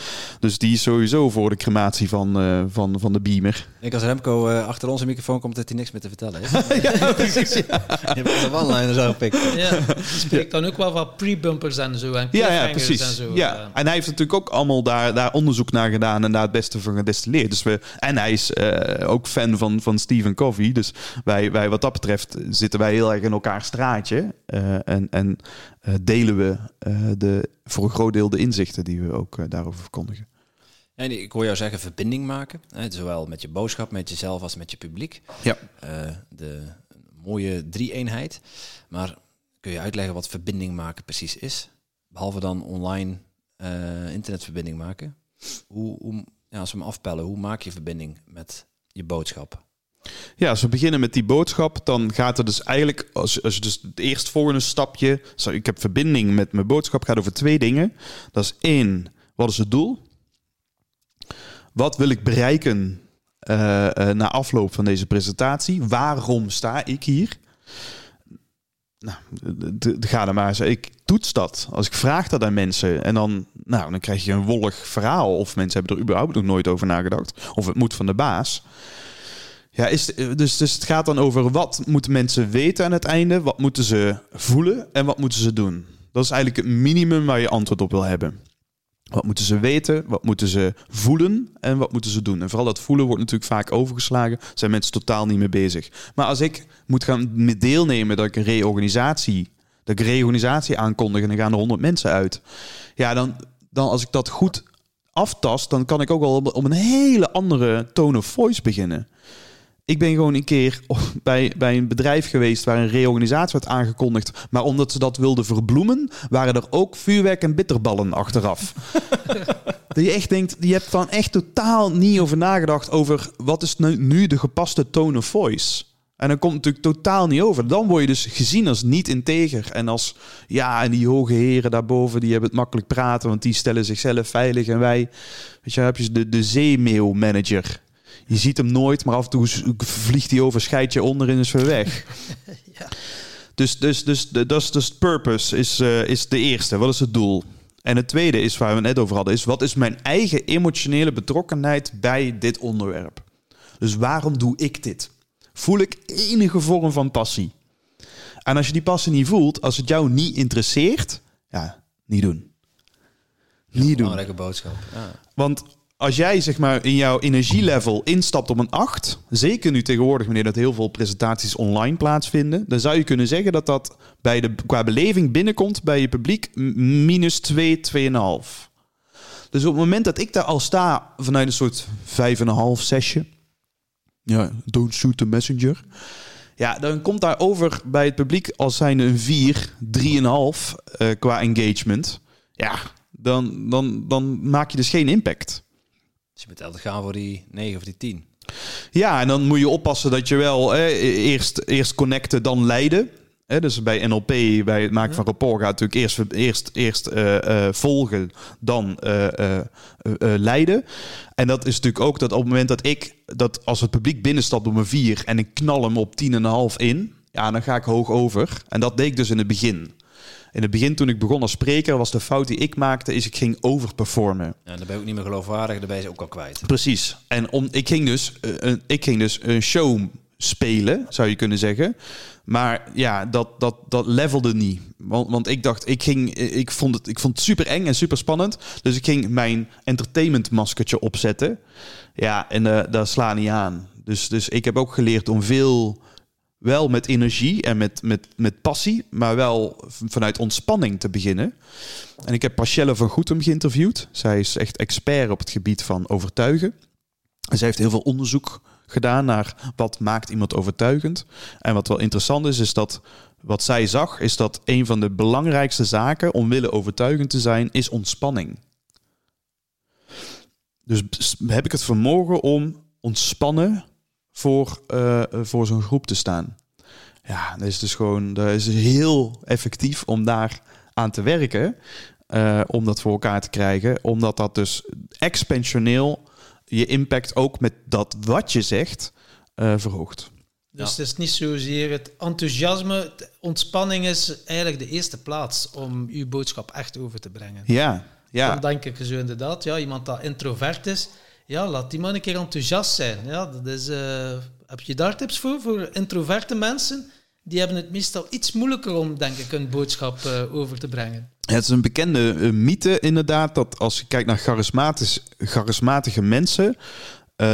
Dus die is sowieso voor de crematie van, eh, van, van de beamer. Ik denk als Remco eh, achter onze microfoon komt dat hij niks meer te vertellen heeft. ja, precies. Ja, Je hebt de one-liner zo gepikt. Ja, die spreekt dan ook wel van pre-bumpers en zo. En ja, ja precies. En, zo. Ja. En hij heeft natuurlijk ook allemaal daar, daar onderzoek naar gedaan en daar het beste van gedestilleerd. Dus we, en hij is eh, ook fan van, van Stephen Covey. Dus wij, wij, wat dat betreft zitten wij heel erg in elkaar straatje. eh, en en eh, delen we eh, de, voor een groot deel de inzichten die we ook eh, daarover verkondigen. En ik hoor jou zeggen verbinding maken. Hè, zowel met je boodschap, met jezelf als met je publiek. Ja. Eh, de mooie drie-eenheid. Maar kun je uitleggen wat verbinding maken precies is? Behalve dan online eh, internetverbinding maken. Hoe, hoe, ja, als we hem afpellen, hoe maak je verbinding met je boodschap? Ja, als we beginnen met die boodschap, dan gaat er dus eigenlijk, als, als je dus het eerstvolgende stapje, ik heb verbinding met mijn boodschap, gaat over twee dingen. Dat is één, wat is het doel? Wat wil ik bereiken eh, eh, na afloop van deze presentatie? Waarom sta ik hier? Nou, ga er maar eens. Ik toets dat. Als ik vraag dat aan mensen en dan, nou, dan krijg je een wollig verhaal. Of mensen hebben er überhaupt nog nooit over nagedacht. Of het moet van de baas. Ja, is, dus, dus het gaat dan over wat moeten mensen weten aan het einde, wat moeten ze voelen en wat moeten ze doen. Dat is eigenlijk het minimum waar je antwoord op wil hebben. Wat moeten ze weten, wat moeten ze voelen en wat moeten ze doen. En vooral dat voelen wordt natuurlijk vaak overgeslagen, zijn mensen totaal niet mee bezig. Maar als ik moet gaan deelnemen dat ik een reorganisatie, dat ik reorganisatie aankondig en dan gaan er honderd mensen uit. Ja, dan, dan als ik dat goed aftast, dan kan ik ook op, op een hele andere tone of voice beginnen. Ik ben gewoon een keer bij, bij een bedrijf geweest waar een reorganisatie werd aangekondigd. Maar omdat ze dat wilden verbloemen, waren er ook vuurwerk en bitterballen achteraf. dat je echt denkt, je hebt dan echt totaal niet over nagedacht over wat is nu, nu de gepaste tone of voice. En dan komt het natuurlijk totaal niet over. Dan word je dus gezien als niet integer. En als, ja, en die hoge heren daarboven, die hebben het makkelijk praten, want die stellen zichzelf veilig. En wij, weet je, dan heb je de, de zeemeeuwmanager. Je ziet hem nooit, maar af en toe vliegt hij over, scheidt je onder en is weer weg. Ja. Dus, dus, dus, de- dat is dus het purpose, is, eh, is de eerste. Wat is het doel? En het tweede is, waar we het net over hadden, is wat is mijn eigen emotionele betrokkenheid bij dit onderwerp? Dus waarom doe ik dit? Voel ik enige vorm van passie? En als je die passie niet voelt, als het jou niet interesseert, ja, niet doen. Niet doen. Belangrijke boodschap. Ja. Want als jij zeg maar in jouw energielevel instapt op een 8, zeker nu tegenwoordig wanneer dat heel veel presentaties online plaatsvinden, dan zou je kunnen zeggen dat dat bij de, qua beleving binnenkomt bij je publiek minus 2, 2,5. Dus op het moment dat ik daar al sta vanuit een soort 5,5 zesje, ja, don't shoot the messenger. Ja, dan komt daar over bij het publiek als zijn een 4, 3,5 eh qua engagement. Ja, dan, dan, dan maak je dus geen impact. Dus je moet altijd gaan voor die 9 of die 10. Ja, en dan moet je oppassen dat je wel eh, eerst, eerst connecten, dan leiden. Hè, dus bij NLP, bij het maken van rapport, gaat natuurlijk eerst, eerst, eerst eh, eh, volgen, dan eh, leiden. En dat is natuurlijk ook dat op het moment dat ik, dat als het publiek binnenstapt op een 4 en ik knal hem op 10,5 in, ja, dan ga ik hoog over. En dat deed ik dus in het begin. In het begin, toen ik begon als spreker, was de fout die ik maakte, is ik ging overperformen. Ja, dan ben je ook niet meer geloofwaardig, dan ben je ze ook al kwijt. Precies. En om, ik, ging dus, eh, een, ik ging dus een show spelen, zou je kunnen zeggen. Maar ja, dat, dat, dat levelde niet. Want, want ik dacht, ik, ging, eh, ik, vond het, ik vond het super eng en super spannend. Dus ik ging mijn entertainment maskertje opzetten. Ja, en eh dat sla niet aan. Dus, dus ik heb ook geleerd om veel, wel met energie en met, met, met passie, maar wel vanuit ontspanning te beginnen. En ik heb Pachelle van Goetem geïnterviewd. Zij is echt expert op het gebied van overtuigen. En zij heeft heel veel onderzoek gedaan naar wat maakt iemand overtuigend. En wat wel interessant is, is dat wat zij zag, is dat een van de belangrijkste zaken om willen overtuigend te zijn, is ontspanning. Dus heb ik het vermogen om ontspannen voor, eh, voor zo'n groep te staan. Ja, dat is dus gewoon dat is heel effectief om daar aan te werken. eh, om dat voor elkaar te krijgen. Omdat dat dus expansioneel je impact ook met dat wat je zegt eh, verhoogt. Dus Ja. het is niet zozeer het enthousiasme. Ontspanning is eigenlijk de eerste plaats om uw boodschap echt over te brengen. Ja, ja. Dan denk ik zo inderdaad, ja, iemand dat introvert is, ja, laat die man een keer enthousiast zijn. Ja, dat is, eh, heb je daar tips voor, voor introverte mensen? Die hebben het meestal iets moeilijker om, denk ik, een boodschap eh, over te brengen. Het is een bekende eh, mythe inderdaad, dat als je kijkt naar charismatisch, charismatische mensen,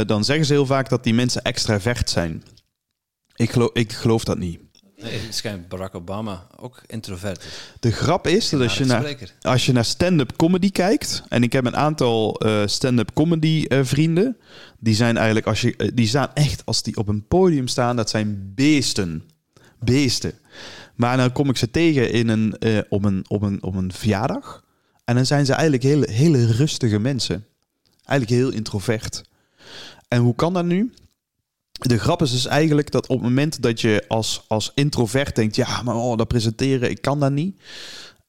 dan zeggen ze heel vaak dat die mensen extravert zijn. Ik ik geloof dat niet. Nee, schijnt Barack Obama ook introvert. De grap is dat als je, naar, als je naar stand-up comedy kijkt, en ik heb een aantal eh, stand-up comedy eh, vrienden, die zijn eigenlijk, als je, eh, die staan echt, als die op een podium staan, dat zijn beesten. Beesten. Maar dan kom ik ze tegen in een, op, een, op, een, op een verjaardag. En dan zijn ze eigenlijk hele, hele rustige mensen. Eigenlijk heel introvert. En hoe kan dat nu? De grap is dus eigenlijk dat op het moment dat je als, als introvert denkt... ja, maar oh, dat presenteren, ik kan dat niet.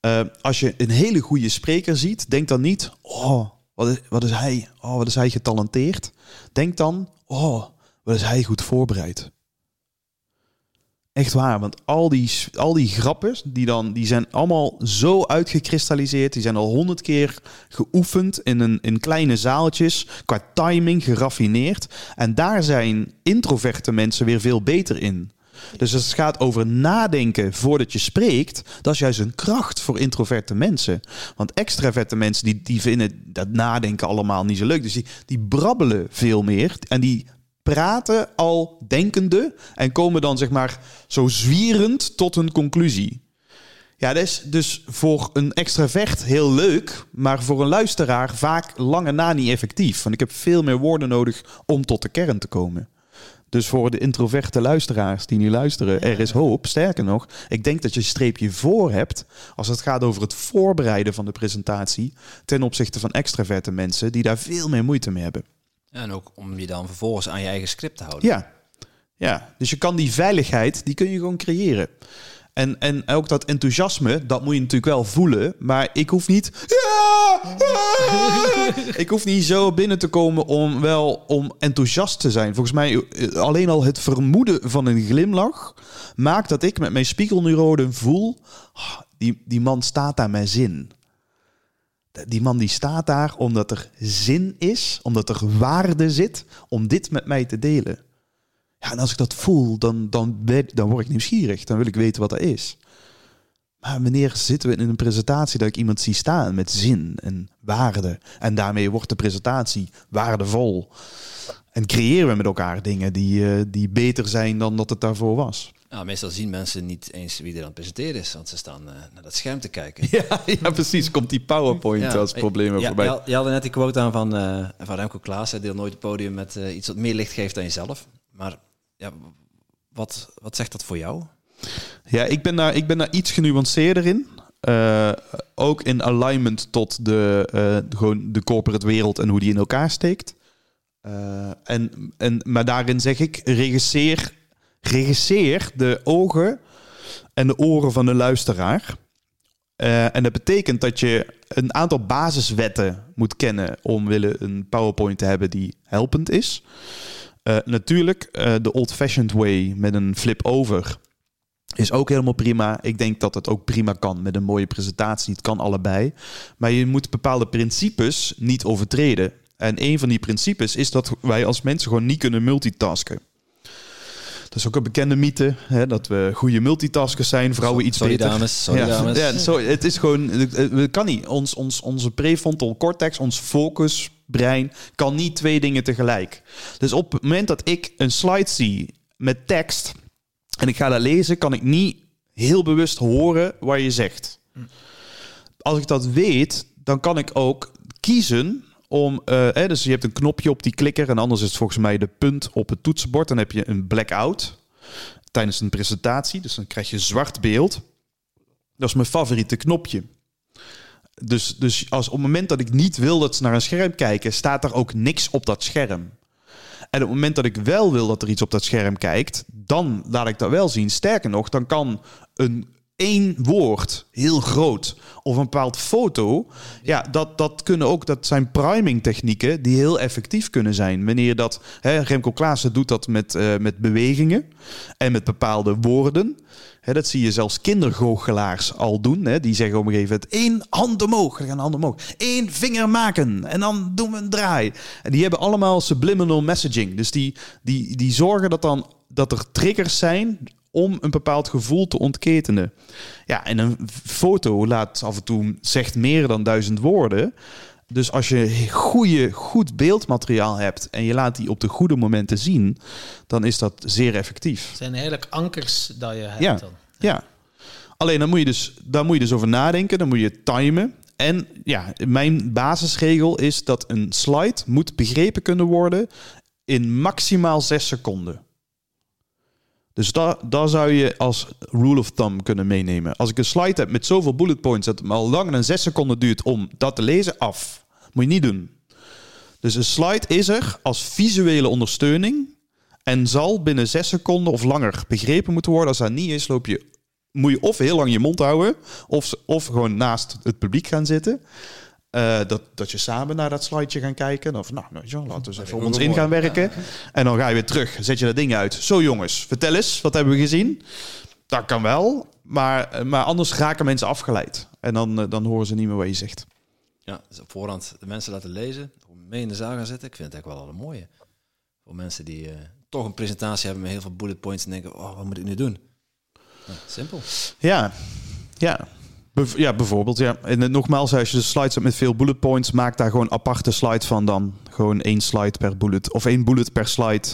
Eh, als je een hele goede spreker ziet, denk dan niet... oh, wat is, wat is hij? Oh, wat is hij getalenteerd? Denk dan... oh, wat is hij goed voorbereid? Echt waar, want al die, al die grappen, die, dan, die zijn allemaal zo uitgekristalliseerd. Die zijn al honderd keer geoefend in, een, in kleine zaaltjes, qua timing geraffineerd. En daar zijn introverte mensen weer veel beter in. Dus als het gaat over nadenken voordat je spreekt, dat is juist een kracht voor introverte mensen. Want extraverte mensen die, die vinden dat nadenken allemaal niet zo leuk. Dus die, die brabbelen veel meer en die praten al denkende en komen dan zeg maar zo zwierend tot een conclusie. Ja, dat is dus voor een extravert heel leuk, maar voor een luisteraar vaak lange na niet effectief. Want ik heb veel meer woorden nodig om tot de kern te komen. Dus voor de introverte luisteraars die nu luisteren, er is hoop. Sterker nog, ik denk dat je een streepje voor hebt als het gaat over het voorbereiden van de presentatie ten opzichte van extraverte mensen die daar veel meer moeite mee hebben. En ook om je dan vervolgens aan je eigen script te houden. Ja. ja, dus je kan die veiligheid, die kun je gewoon creëren. En, en ook dat enthousiasme, dat moet je natuurlijk wel voelen. Maar ik hoef niet... Ja, ik hoef niet zo binnen te komen om wel om enthousiast te zijn. Volgens mij eh, alleen al het vermoeden van een glimlach... maakt dat ik met mijn spiegelneuronen voel... ah, die, die man staat daar met zin. Die man die staat daar omdat er zin is, omdat er waarde zit om dit met mij te delen. Ja, en als ik dat voel, dan, dan, dan word ik nieuwsgierig. Dan wil ik weten wat dat is. Maar wanneer zitten we in een presentatie dat ik iemand zie staan met zin en waarde? En daarmee wordt de presentatie waardevol. En creëren we met elkaar dingen die, eh, die beter zijn dan dat het daarvoor was. Nou, meestal zien mensen niet eens wie er aan het presenteren is, want ze staan eh, naar dat scherm te kijken. Ja, ja, precies. Komt die PowerPoint Ja, als probleem ja, voorbij. Je, had- je had net die quote aan van, eh van Remco Klaas. Hij deelt nooit het podium met eh, iets wat meer licht geeft dan jezelf. Maar ja, wat, wat zegt dat voor jou? Ja, ik ben daar, ik ben daar iets genuanceerder in. Ook in alignment tot de, gewoon de corporate wereld en hoe die in elkaar steekt. En, en, maar daarin zeg ik, regisseer, regisseer de ogen en de oren van de luisteraar. Eh, en dat betekent dat je een aantal basiswetten moet kennen om willen een PowerPoint te hebben die helpend is. Eh, natuurlijk, eh, de old-fashioned way met een flip over is ook helemaal prima. Ik denk dat het ook prima kan met een mooie presentatie. Het kan allebei. Maar je moet bepaalde principes niet overtreden. En een van die principes is dat wij als mensen gewoon niet kunnen multitasken. Dat is ook een bekende mythe, hè, dat we goede multitaskers zijn, vrouwen iets sorry beter. dames, sorry ja, dames. Ja, zo, het is gewoon, het, het kan niet. Ons, ons, onze prefrontal cortex, ons focusbrein, kan niet twee dingen tegelijk. Dus op het moment dat ik een slide zie met tekst en ik ga dat lezen, kan ik niet heel bewust horen wat je zegt. Als ik dat weet, dan kan ik ook kiezen om. eh, hè, dus je hebt een knopje op die klikker en anders is het volgens mij de punt op het toetsenbord. Dan heb je een blackout tijdens een presentatie. Dus dan krijg je zwart beeld. Dat is mijn favoriete knopje. Dus, dus als op het moment dat ik niet wil dat ze naar een scherm kijken, staat er ook niks op dat scherm. En op het moment dat ik wel wil dat er iets op dat scherm kijkt, dan laat ik dat wel zien. Sterker nog, dan kan een één woord heel groot of een bepaald foto, ja, dat, dat kunnen ook, dat zijn priming technieken die heel effectief kunnen zijn. Wanneer dat, hè, Remco Klaassen doet dat met, eh, met bewegingen en met bepaalde woorden. Hè, dat zie je zelfs kindergoochelaars al doen. Hè. Die zeggen op een gegeven moment één hand omhoog. Gaan de handen omhoog. Eén vinger maken. En dan doen we een draai. En die hebben allemaal subliminal messaging. Dus die, die, die zorgen dat, dan, dat er triggers zijn om een bepaald gevoel te ontketenen. Ja, en een foto laat af en toe zegt meer dan duizend woorden. Dus als je goede, goed beeldmateriaal hebt en je laat die op de goede momenten zien, dan is dat zeer effectief. Het zijn eigenlijk ankers dat je hebt Ja. dan. Ja. Alleen dan moet je dus, daar moet je dus over nadenken. Dan moet je timen. En ja, mijn basisregel is dat een slide moet begrepen kunnen worden in maximaal zes seconden. Dus daar, zou je als rule of thumb kunnen meenemen. Als ik een slide heb met zoveel bullet points dat het al langer dan zes seconden duurt om dat te lezen, af. Moet je niet doen. Dus een slide is er als visuele ondersteuning en zal binnen zes seconden of langer begrepen moeten worden. Als dat niet is, loop je, moet je of heel lang je mond houden, of, of gewoon naast het publiek gaan zitten. Eh, dat, dat je samen naar dat slideje gaan kijken. Of nou, nou laten we eens even om ons in gaan werken. En dan ga je weer terug. Zet je dat ding uit. Zo jongens, vertel eens, wat hebben we gezien? Dat kan wel, maar, maar anders raken mensen afgeleid. En dan, eh, dan horen ze niet meer wat je zegt. Ja, dus op voorhand de mensen laten lezen, mee in de zaal gaan zitten. Ik vind het eigenlijk wel een mooie. Voor mensen die eh, toch een presentatie hebben met heel veel bullet points en denken, oh, wat moet ik nu doen? Simpel. Ja, ja. Ja, bijvoorbeeld. Ja. En eh, nogmaals, als je de slides hebt met veel bullet points, maak daar gewoon aparte slides van dan. Gewoon één slide per bullet. Of één bullet per slide.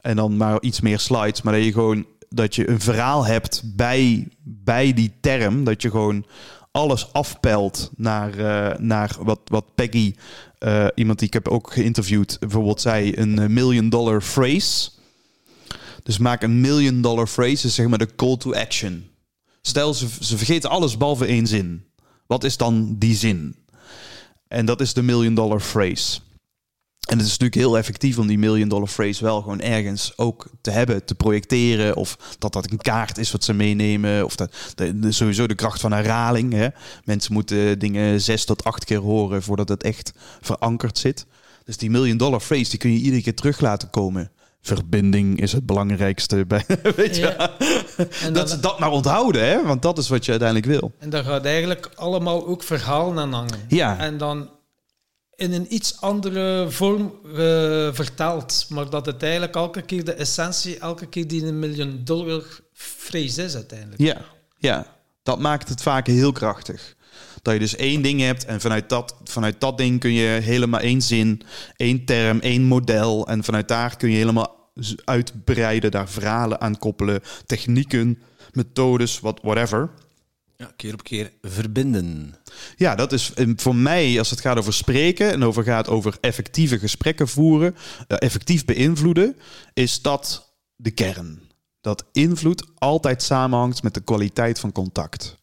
En dan maar iets meer slides. Maar dat je gewoon dat je een verhaal hebt bij, bij die term. Dat je gewoon alles afpelt naar, eh, naar wat, wat Peggy, eh, iemand die ik heb ook geïnterviewd, bijvoorbeeld zei, een million dollar phrase. Dus maak een million dollar phrase, dus zeg maar de call to action. Stel, ze, ze vergeten alles behalve één zin. Wat is dan die zin? En dat is de million dollar phrase. En het is natuurlijk heel effectief om die million dollar phrase wel gewoon ergens ook te hebben, te projecteren. Of dat dat een kaart is wat ze meenemen. Of dat, de, sowieso de kracht van herhaling. Hè. Mensen moeten dingen zes tot acht keer horen voordat het echt verankerd zit. Dus die million dollar phrase die kun je iedere keer terug laten komen. Verbinding is het belangrijkste. Bij, weet je? Ja. En, Dat dan, ze dat maar onthouden, hè? want dat is wat je uiteindelijk wil. en daar gaat eigenlijk allemaal ook verhalen aan hangen. Ja. En dan in een iets andere vorm eh, vertaald. Maar dat het eigenlijk elke keer de essentie, elke keer die een miljoen dollar phrase is uiteindelijk. Ja, ja. Dat maakt het vaak heel krachtig. Dat je dus één ding hebt en vanuit dat, vanuit dat ding kun je helemaal één zin, één term, één model. En vanuit daar kun je helemaal uitbreiden, daar verhalen aan koppelen, technieken, methodes, wat, whatever. Ja, keer op keer verbinden. Ja, dat is voor mij, als het gaat over spreken en over gaat over effectieve gesprekken voeren, eh, effectief beïnvloeden, is dat de kern. Dat invloed altijd samenhangt met de kwaliteit van contact.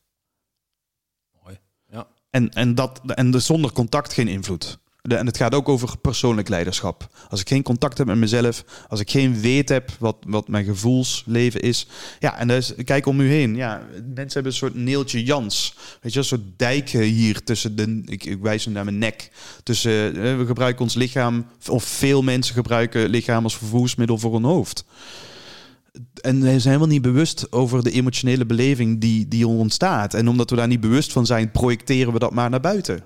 En, en, dat, en de, zonder contact geen invloed. De- en het gaat ook over persoonlijk leiderschap. Als ik geen contact heb met mezelf, als ik geen weet heb wat, wat mijn gevoelsleven is. Ja, en dus, kijk om u heen. Ja, mensen hebben een soort neeltje Jans. Weet je, een soort dijk hier tussen de. Ik, ik wijs nu naar mijn nek. Tussen, eh, we gebruiken ons lichaam, of veel mensen gebruiken lichaam als vervoersmiddel voor hun hoofd. En we zijn helemaal niet bewust over de emotionele beleving die, die ontstaat. En omdat we daar niet bewust van zijn, projecteren we dat maar naar buiten.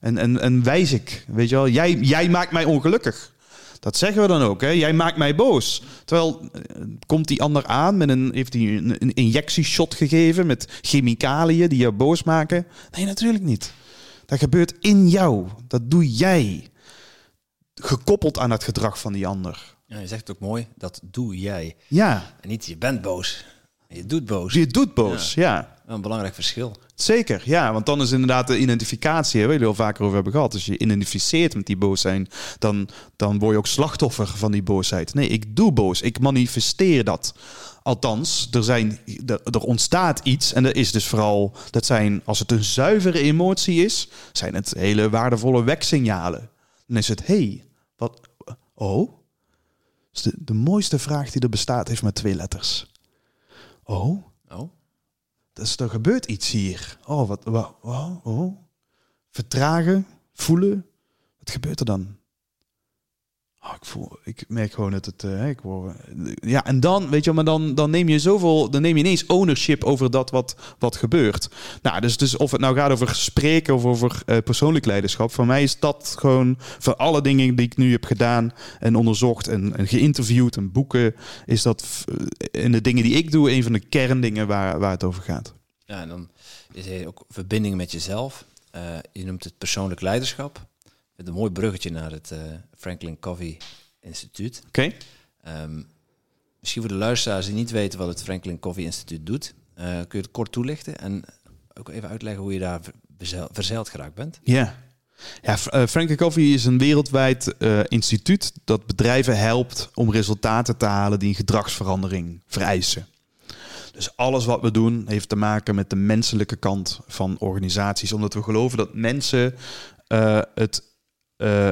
En, en, en wijs ik, weet je wel, jij, jij maakt mij ongelukkig. Dat zeggen we dan ook, hè? Jij maakt mij boos. Terwijl eh, komt die ander aan met een, heeft hij een, een injectieshot gegeven met chemicaliën die je boos maken? Nee, natuurlijk niet. Dat gebeurt in jou. Dat doe jij. Gekoppeld aan het gedrag van die ander. Ja, je zegt het ook mooi, dat doe jij. Ja, En niet je bent boos, je doet boos. je doet boos, ja. Een belangrijk verschil. Zeker, ja, want dan is inderdaad de identificatie, hè, waar jullie al vaker over hebben gehad. Als je identificeert met die boos zijn, dan, dan word je ook slachtoffer van die boosheid. Nee, ik doe boos, ik manifesteer dat. Althans, er, zijn, er, er ontstaat iets en dat is dus vooral, dat zijn, als het een zuivere emotie is, zijn het hele waardevolle weksignalen. Dan is het, hey, wat, oh? Dus de, de mooiste vraag die er bestaat heeft maar twee letters. Oh? Oh, Dus er gebeurt iets hier. Oh, wat, wat, wat, oh. Vertragen, voelen. Wat gebeurt er dan? Oh, ik, voel, ik merk gewoon dat het. eh, ik word, ja, en dan, weet je, maar dan, dan neem je zoveel. Dan neem je ineens ownership over dat wat, wat gebeurt. Nou, dus, dus of het nou gaat over spreken of over eh, persoonlijk leiderschap. Voor mij is dat gewoon. Van alle dingen die ik nu heb gedaan en onderzocht en, en geïnterviewd en boeken. Is dat eh, in de dingen die ik doe een van de kerndingen waar, waar het over gaat. ja, en dan is er ook verbinding met jezelf. Eh, je noemt het persoonlijk leiderschap. Met een mooi bruggetje naar het eh, Franklin Covey Instituut. Oké? Ehm, misschien voor de luisteraars die niet weten wat het Franklin Covey Instituut doet, eh, kun je het kort toelichten en ook even uitleggen hoe je daar verzeil- verzeild geraakt bent. Ja. Ja, eh, Franklin Covey is een wereldwijd instituut dat bedrijven helpt om resultaten te halen die een gedragsverandering vereisen. Dus alles wat we doen heeft te maken met de menselijke kant van organisaties, omdat we geloven dat mensen het eh,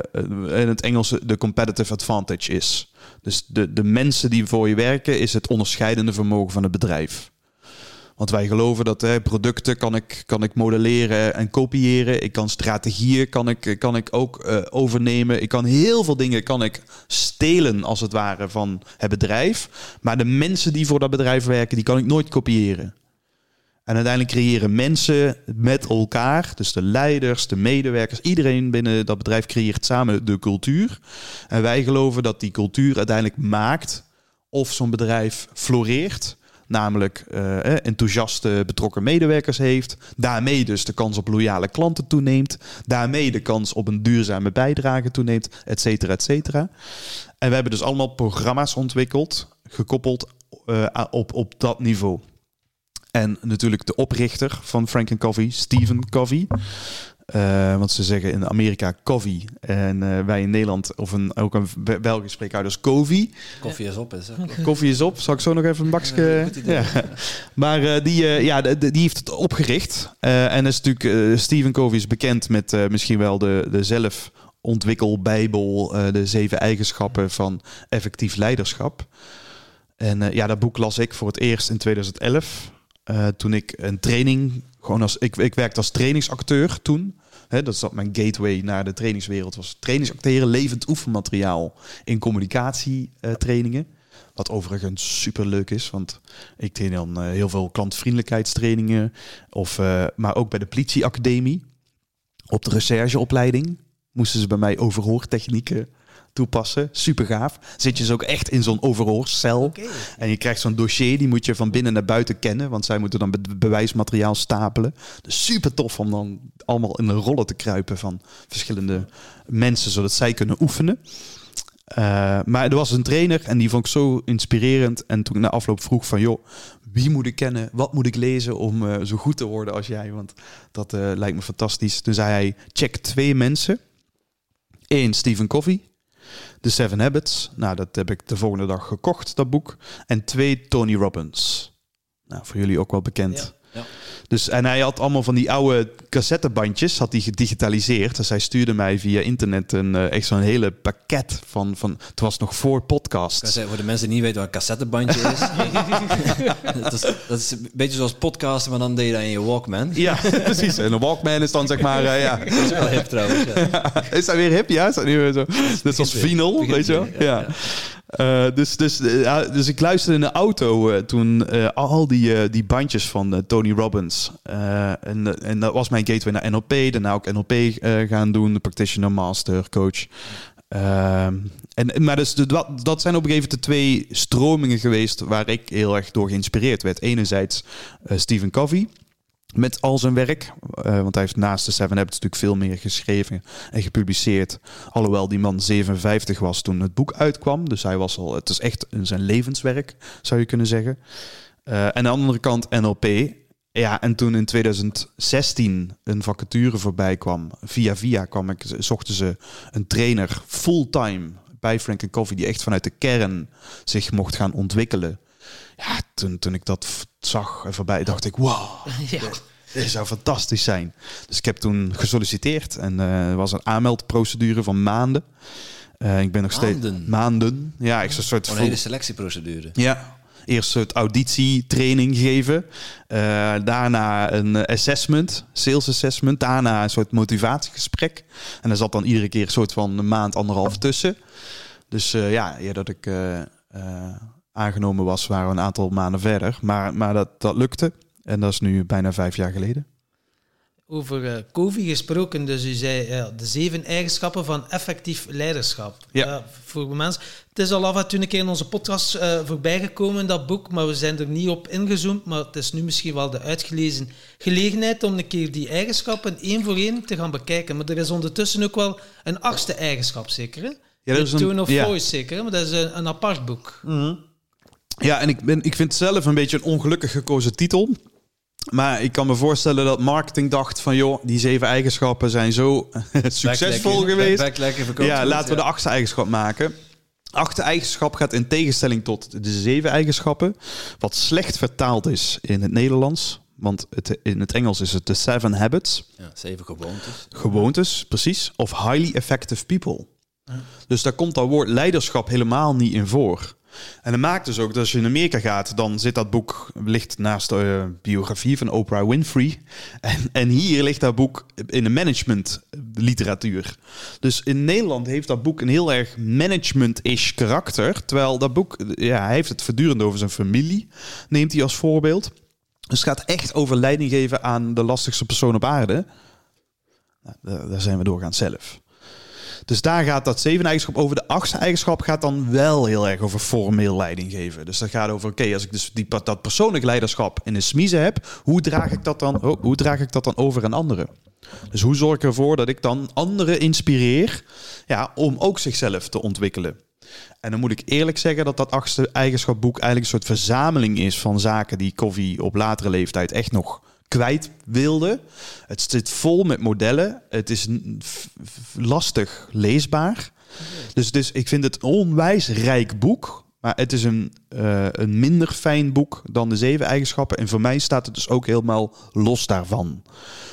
in het Engels de competitive advantage is. Dus de, de mensen die voor je werken is het onderscheidende vermogen van het bedrijf. Want wij geloven dat hè, producten kan ik, kan ik modelleren en kopiëren. Ik kan strategieën kan ik, kan ik ook eh, overnemen. Ik kan heel veel dingen kan ik stelen als het ware van het bedrijf. Maar de mensen die voor dat bedrijf werken, die kan ik nooit kopiëren. En uiteindelijk creëren mensen met elkaar, dus de leiders, de medewerkers, iedereen binnen dat bedrijf creëert samen de cultuur. En wij geloven dat die cultuur uiteindelijk maakt of zo'n bedrijf floreert. Namelijk eh, eh, enthousiaste betrokken medewerkers heeft. Daarmee dus de kans op loyale klanten toeneemt. Daarmee de kans op een duurzame bijdrage toeneemt, et cetera, et cetera. En we hebben dus allemaal programma's ontwikkeld, gekoppeld eh, op, op dat niveau. En natuurlijk de oprichter van Franklin Covey, Stephen Covey. Eh, want ze zeggen in Amerika Covey. En eh, wij in Nederland, of een, ook een Be- Belgisch spreekhouders Covey. Koffie is op, is hè? Koffie is op. Zal ik zo nog even een bakje... Ja. Maar eh, die, ja, die heeft het opgericht. En is natuurlijk, Stephen Covey is bekend met misschien wel de, de zelfontwikkelbijbel, de zeven eigenschappen van effectief leiderschap. En ja, dat boek las ik voor het eerst in 2011. Eh, toen ik een training, gewoon als ik, ik werkte als trainingsacteur toen. Hè, dat zat mijn gateway naar de trainingswereld. Was trainingsacteren, levend oefenmateriaal in communicatietrainingen. Wat overigens super leuk is, want ik train dan eh, heel veel klantvriendelijkheidstrainingen. Of, eh, maar ook bij de politieacademie. Op de rechercheopleiding moesten ze bij mij overhoortechnieken toepassen. Super gaaf. Zit je dus ook echt in zo'n overhoorscel. Oké. En je krijgt zo'n dossier, die moet je van binnen naar buiten kennen. Want zij moeten dan be- bewijsmateriaal stapelen. Dus super tof om dan allemaal in de rollen te kruipen van verschillende mensen, zodat zij kunnen oefenen. Eh, maar er was een trainer en die vond ik zo inspirerend. En toen ik na afloop vroeg van, joh, wie moet ik kennen? Wat moet ik lezen om eh, zo goed te worden als jij? Want dat eh, lijkt me fantastisch. Toen zei hij, check twee mensen. Eén, Stephen Covey. The Seven Habits. Nou, dat heb ik de volgende dag gekocht, dat boek. En twee, Tony Robbins. Nou, voor jullie ook wel bekend. Ja. Dus, en hij had allemaal van die oude cassettebandjes, had hij gedigitaliseerd. Dus hij stuurde mij via internet een, eh, echt zo'n hele pakket van, van... Het was nog voor zei, voor de mensen die niet weten wat een cassettebandje is. dat is. Dat is een beetje zoals podcasten, maar dan deed je dat in je Walkman. Ja, precies. En een Walkman is dan zeg maar, eh, ja. Dat is wel hip trouwens. Ja. Is dat weer hip? Ja, is dat nu weer zo? Net zoals vinyl, weet je wel? Ja. Eh, dus, dus, eh, dus ik luisterde in de auto eh, toen al die, die bandjes van Tony Robbins. En, en dat was mijn gateway naar NLP. Daarna ook NLP gaan doen, de practitioner, master, coach. Ehm, en, maar dus, dat, dat zijn op een gegeven moment de twee stromingen geweest waar ik heel erg door geïnspireerd werd. Enerzijds Stephen Covey met al zijn werk. eh, want hij heeft naast de Seven Habits natuurlijk veel meer geschreven en gepubliceerd. Alhoewel die man 57 was toen het boek uitkwam. Dus hij was al, het is echt zijn levenswerk, zou je kunnen zeggen. Eh, en aan de andere kant NLP. Ja, en toen in 2016 een vacature voorbij kwam, via via kwam ik, zochten ze een trainer fulltime bij Frank Covey die echt vanuit de kern zich mocht gaan ontwikkelen. Ja, toen, toen ik dat zag en voorbij, dacht ik, wow, Ja. dit zou fantastisch zijn. Dus ik heb toen gesolliciteerd en eh, er was een aanmeldprocedure van maanden. Eh, ik ben nog steeds Maanden? Ja, ik zou een soort een hele selectieprocedure. ja. Eerst een soort auditietraining geven. Eh, daarna een assessment, sales assessment. Daarna een soort motivatiegesprek. En daar zat dan iedere keer een soort van een maand, anderhalf tussen. Dus ja, ja, dat ik aangenomen was, waren we een aantal maanden verder. Maar, maar dat, dat lukte. En dat is nu bijna vijf jaar geleden. Over eh Covey gesproken, dus u zei ja, de zeven eigenschappen van effectief leiderschap. Ja. voor mensen. Het is al af en toe een keer in onze podcast eh voorbij gekomen, dat boek, maar we zijn er niet op ingezoomd. Maar het is nu misschien wel de uitgelezen gelegenheid om een keer die eigenschappen één voor één te gaan bekijken. Maar er is ondertussen ook wel een achtste eigenschap, zeker? Hè? Ja, de is een- Tone of ja. Voice, zeker? hè? Maar dat is een, een apart boek. Ja, en ik, ben, ik vind het zelf een beetje een ongelukkig gekozen titel. Maar ik kan me voorstellen dat marketing dacht van... joh, die zeven eigenschappen zijn zo succesvol Back geweest. back- back Ja, laten we de achtste eigenschap maken. Achtste eigenschap gaat in tegenstelling tot de zeven eigenschappen... wat slecht vertaald is in het Nederlands. Want het, in het Engels is het de seven habits. Ja, zeven gewoontes. Gewoontes, precies. Of highly effective people. Dus daar komt dat woord leiderschap helemaal niet in voor. En dat maakt dus ook dat als je in Amerika gaat, dan zit dat boek ligt naast de eh, biografie van Oprah Winfrey. En, en hier ligt dat boek in de management literatuur. Dus in Nederland heeft dat boek een heel erg management-ish karakter. Terwijl dat boek, ja, hij heeft het voortdurend over zijn familie, neemt hij als voorbeeld. Dus het gaat echt over leiding geven aan de lastigste persoon op aarde. Nou, daar zijn we doorgaans zelf. Dus daar gaat dat zeven eigenschap over. De achtste eigenschap gaat dan wel heel erg over formeel leiding geven. Dus dat gaat over, oké, als ik dus die, dat persoonlijk leiderschap in de smiezen heb, hoe draag ik dat dan, oh, hoe draag ik dat dan over aan anderen? Dus hoe zorg ik ervoor dat ik dan anderen inspireer ja, om ook zichzelf te ontwikkelen? En dan moet ik eerlijk zeggen dat dat achtste eigenschapboek eigenlijk een soort verzameling is van zaken die Covey op latere leeftijd echt nog kwijt wilde. Het zit vol met modellen. Het is lastig leesbaar. Dus, dus ik vind het een onwijs rijk boek. Maar het is een, eh, een minder fijn boek dan de zeven eigenschappen. En voor mij staat het dus ook helemaal los daarvan.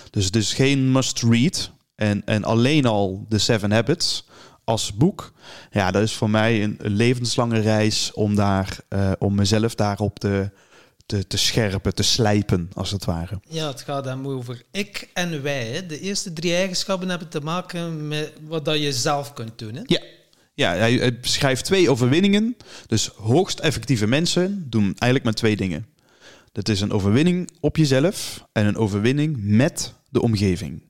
Dus het is geen must-read. En, en alleen al de Seven Habits als boek. Ja, dat is voor mij een, een levenslange reis om, daar, eh, om mezelf daarop te, te, te scherpen, te slijpen, als het ware. Ja, het gaat dan over ik en wij. De eerste drie eigenschappen hebben te maken met wat dat je zelf kunt doen. Hè. Ja. Ja, hij, hij beschrijft twee overwinningen. Dus hoogst effectieve mensen doen eigenlijk maar twee dingen. Dat is een overwinning op jezelf en een overwinning met de omgeving.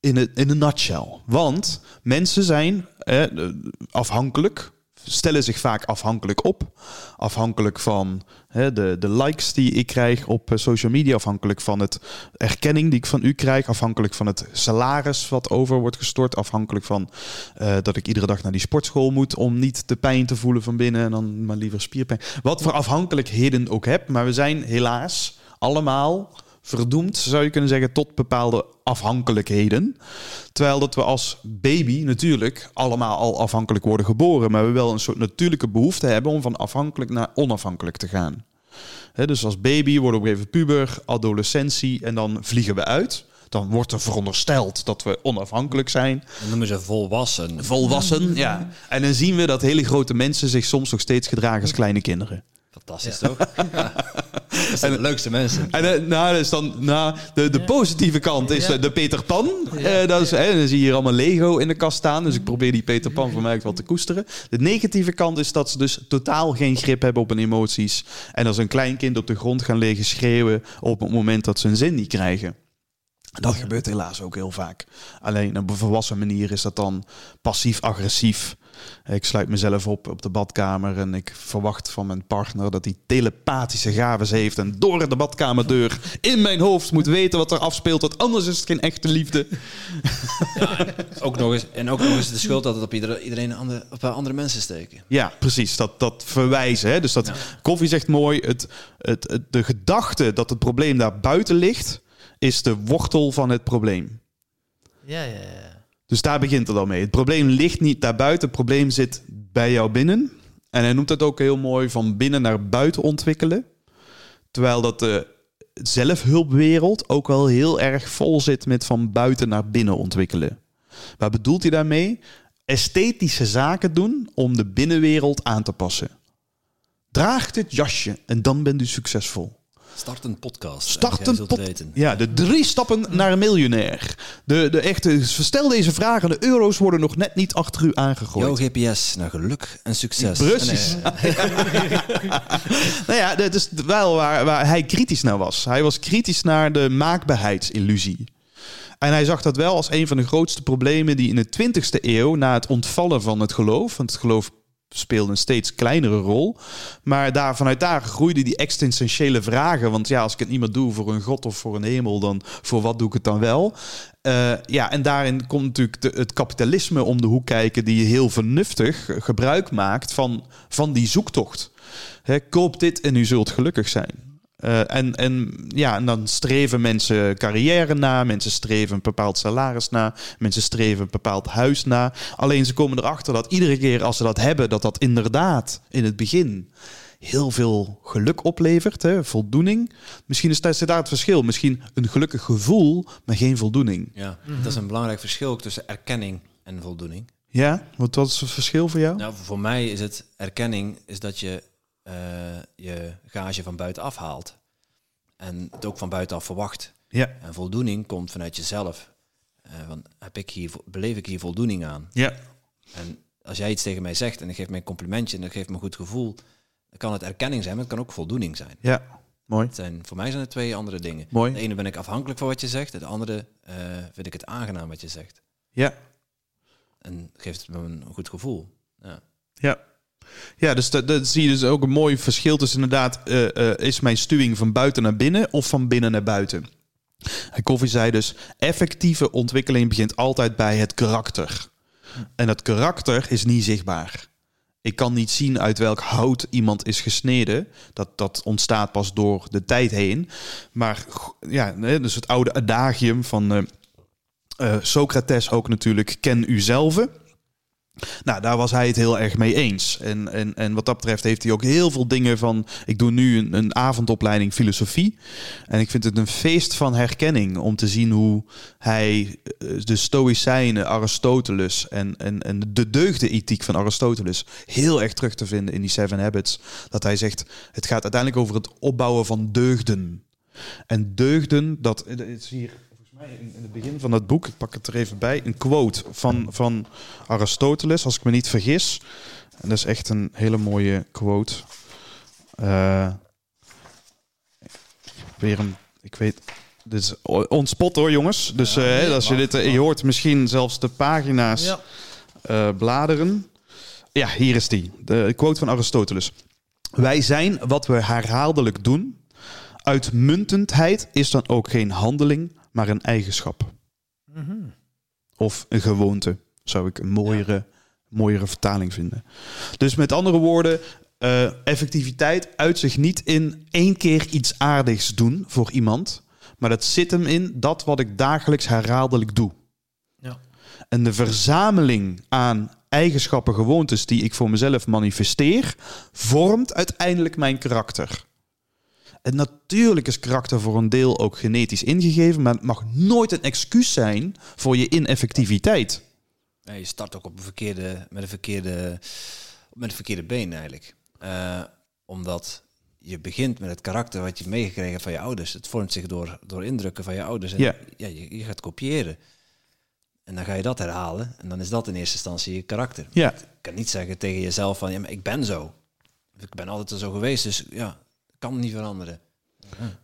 in een, in een nutshell. Want mensen zijn eh, afhankelijk, stellen zich vaak afhankelijk op. Afhankelijk van hè, de, de likes die ik krijg op eh, social media. Afhankelijk van het erkenning die ik van u krijg. Afhankelijk van het salaris wat over wordt gestort. Afhankelijk van eh, dat ik iedere dag naar die sportschool moet om niet de pijn te voelen van binnen en dan maar liever spierpijn. Wat voor afhankelijkheden ook heb. Maar we zijn helaas allemaal verdoemd, zou je kunnen zeggen, tot bepaalde afhankelijkheden. Terwijl dat we als baby natuurlijk allemaal al afhankelijk worden geboren, maar we wel een soort natuurlijke behoefte hebben om van afhankelijk naar onafhankelijk te gaan. Dus als baby worden we even puber, adolescentie en dan vliegen we uit. Dan wordt er verondersteld dat we onafhankelijk zijn. Dan noemen ze volwassen. Volwassen, ja. En dan zien we dat hele grote mensen zich soms nog steeds gedragen als kleine kinderen. Fantastisch toch? Ja. Dat zijn de leukste mensen. En eh, nou, dat is dan, nou, de, de positieve kant is Ja. eh, de Peter Pan. Eh, dat is, hè, dan zie je hier allemaal Lego in de kast staan. Dus ik probeer die Peter Pan voor mij wel te koesteren. De negatieve kant is dat ze dus totaal geen grip hebben op hun emoties. En als een klein kind op de grond gaan liggen schreeuwen op het moment dat ze een zin niet krijgen. Dat gebeurt helaas ook heel vaak. Alleen op een volwassen manier is dat dan passief-agressief. Ik sluit mezelf op op de badkamer en ik verwacht van mijn partner dat hij telepathische gaves heeft en door de badkamerdeur in mijn hoofd moet weten wat er afspeelt, want anders is het geen echte liefde. Ook nog eens, en ook nog eens de schuld dat het op iedereen, iedereen andere, op andere mensen steken. Ja, precies. Dat, dat verwijzen. Hè? Dus dat Koffie zegt mooi, het, het, het- de gedachte dat het probleem daar buiten ligt, is de wortel van het probleem. Ja, ja, ja. Dus daar begint het al mee. Het probleem ligt niet daar buiten, het probleem zit bij jou binnen. En hij noemt dat ook heel mooi van binnen naar buiten ontwikkelen. Terwijl dat de zelfhulpwereld ook wel heel erg vol zit met van buiten naar binnen ontwikkelen. Waar bedoelt hij daarmee? Esthetische zaken doen om de binnenwereld aan te passen. Draag dit jasje en dan bent u succesvol. Start een podcast. Start een weten. Ja, de drie stappen naar een miljonair. De, de echte, stel deze vragen, de euro's worden nog net niet achter u aangegooid. Jouw GPS naar geluk en succes. Precies. Nou ja, dat is wel waar, waar hij kritisch naar was. Hij was kritisch naar de maakbaarheidsillusie. En hij zag dat wel als een van de grootste problemen die in de 20e eeuw, na het ontvallen van het geloof, want het geloof speelde een steeds kleinere rol, maar daar, vanuit daar groeiden die existentiële vragen. Want ja, als ik het niet meer doe voor een god of voor een hemel, dan voor wat doe ik het dan wel? Eh, ja, en daarin komt natuurlijk het kapitalisme om de hoek kijken, die heel vernuftig gebruik maakt van, van die zoektocht. Koop dit en u zult gelukkig zijn. Eh, en, en, ja, en dan streven mensen carrière na, mensen streven een bepaald salaris na, mensen streven een bepaald huis na. Alleen ze komen erachter dat iedere keer als ze dat hebben, dat dat inderdaad in het begin heel veel geluk oplevert, hè, voldoening. Misschien is dat daar het verschil. Misschien een gelukkig gevoel, maar geen voldoening. ja, dat is een belangrijk verschil ook tussen erkenning en voldoening. Ja, wat, wat is het verschil voor jou? Nou, voor mij is het erkenning is dat je eh, je gage van buitenaf haalt. En het ook van buitenaf verwacht. Ja, En voldoening komt vanuit jezelf. Eh want heb ik hier, beleef ik hier voldoening aan? ja, En als jij iets tegen mij zegt en ik geef mij een complimentje en dat geeft me een goed gevoel, dan kan het erkenning zijn, maar het kan ook voldoening zijn. ja. Mooi. Het zijn, voor mij zijn het twee andere dingen. Mooi. De ene ben ik afhankelijk van wat je zegt, de andere eh, vind ik het aangenaam wat je zegt. Ja, En geeft het me een goed gevoel. Ja. Ja. Ja, dus dat, zie je dus ook een mooi verschil tussen inderdaad, eh, eh, is mijn stuwing van buiten naar binnen of van binnen naar buiten? En Koffie zei dus, effectieve ontwikkeling begint altijd bij het karakter. En dat karakter is niet zichtbaar. Ik kan niet zien uit welk hout iemand is gesneden. Dat, dat ontstaat pas door de tijd heen. Maar ja, dus het oude adagium van eh, Socrates ook natuurlijk, ken uzelf. Nou, daar was hij het heel erg mee eens. En, en, en wat dat betreft heeft hij ook heel veel dingen van... Ik doe nu een, een avondopleiding filosofie. En ik vind het een feest van herkenning om te zien hoe hij eh, de Stoïcijnen, Aristoteles en, en, en de deugdenethiek van Aristoteles heel erg terug te vinden in die Seven Habits. Dat hij zegt, het gaat uiteindelijk over het opbouwen van deugden. En deugden, dat het is hier mij in, in het begin van dat boek, ik pak het er even bij, een quote van, van Aristoteles, als ik me niet vergis. En dat is echt een hele mooie quote. Eh, weer een, ik weet, dit is on spot hoor, jongens. Dus Ja, eh, als je dit, eh, je hoort misschien zelfs de pagina's Ja. bladeren. Ja, hier is die. De quote van Aristoteles. Wij zijn wat we herhaaldelijk doen. Uitmuntendheid is dan ook geen handeling, maar een eigenschap. Mhm. Of een gewoonte, zou ik een mooiere, mooiere vertaling vinden. Dus met andere woorden, eh, effectiviteit uit zich niet in één keer iets aardigs doen voor iemand. Maar dat zit hem in dat wat ik dagelijks herhaaldelijk doe. Ja. En de verzameling aan eigenschappen, gewoontes die ik voor mezelf manifesteer, vormt uiteindelijk mijn karakter. Natuurlijk is karakter voor een deel ook genetisch ingegeven, maar het mag nooit een excuus zijn voor je ineffectiviteit. Je start ook op een verkeerde, met, een verkeerde, met een verkeerde been eigenlijk. Eh, omdat je begint met het karakter wat je meegekregen van je ouders. Het vormt zich door, door indrukken van je ouders. En Ja. ja, je, je gaat kopiëren. En dan ga je dat herhalen. En dan is dat in eerste instantie je karakter. Ja, Je kan niet zeggen tegen jezelf van, ja, maar ik ben zo. Ik ben altijd al zo geweest, dus ja, kan niet veranderen.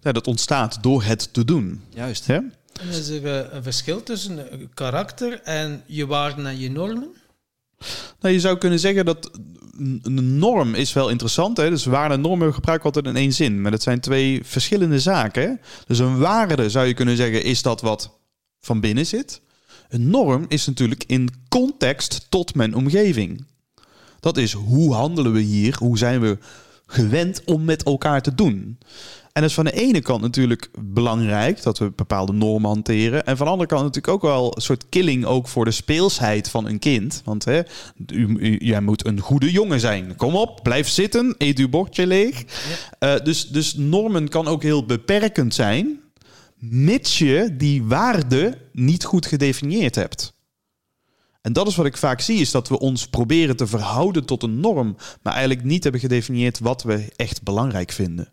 ja dat ontstaat door het te doen. Juist. Hè? En is er eh, een verschil tussen een karakter en je waarden en je normen? Nou, je zou kunnen zeggen dat een norm is wel interessant. Hè? Dus waarde en normen gebruiken we altijd in één zin. Maar dat zijn twee verschillende zaken. Hè? Dus een waarde zou je kunnen zeggen is dat wat van binnen zit. Een norm is natuurlijk in context tot mijn omgeving. Dat is hoe handelen we hier? Hoe zijn we gewend om met elkaar te doen? En dat is van de ene kant natuurlijk belangrijk dat we bepaalde normen hanteren. En van de andere kant natuurlijk ook wel een soort killing ook voor de speelsheid van een kind. Want hè, u, u- jij moet een goede jongen zijn. Kom op, blijf zitten, eet uw bordje leeg. Eh, dus, dus normen kan ook heel beperkend zijn, mits je die waarde niet goed gedefinieerd hebt. En dat is wat ik vaak zie, is dat we ons proberen te verhouden tot een norm, maar eigenlijk niet hebben gedefinieerd wat we echt belangrijk vinden.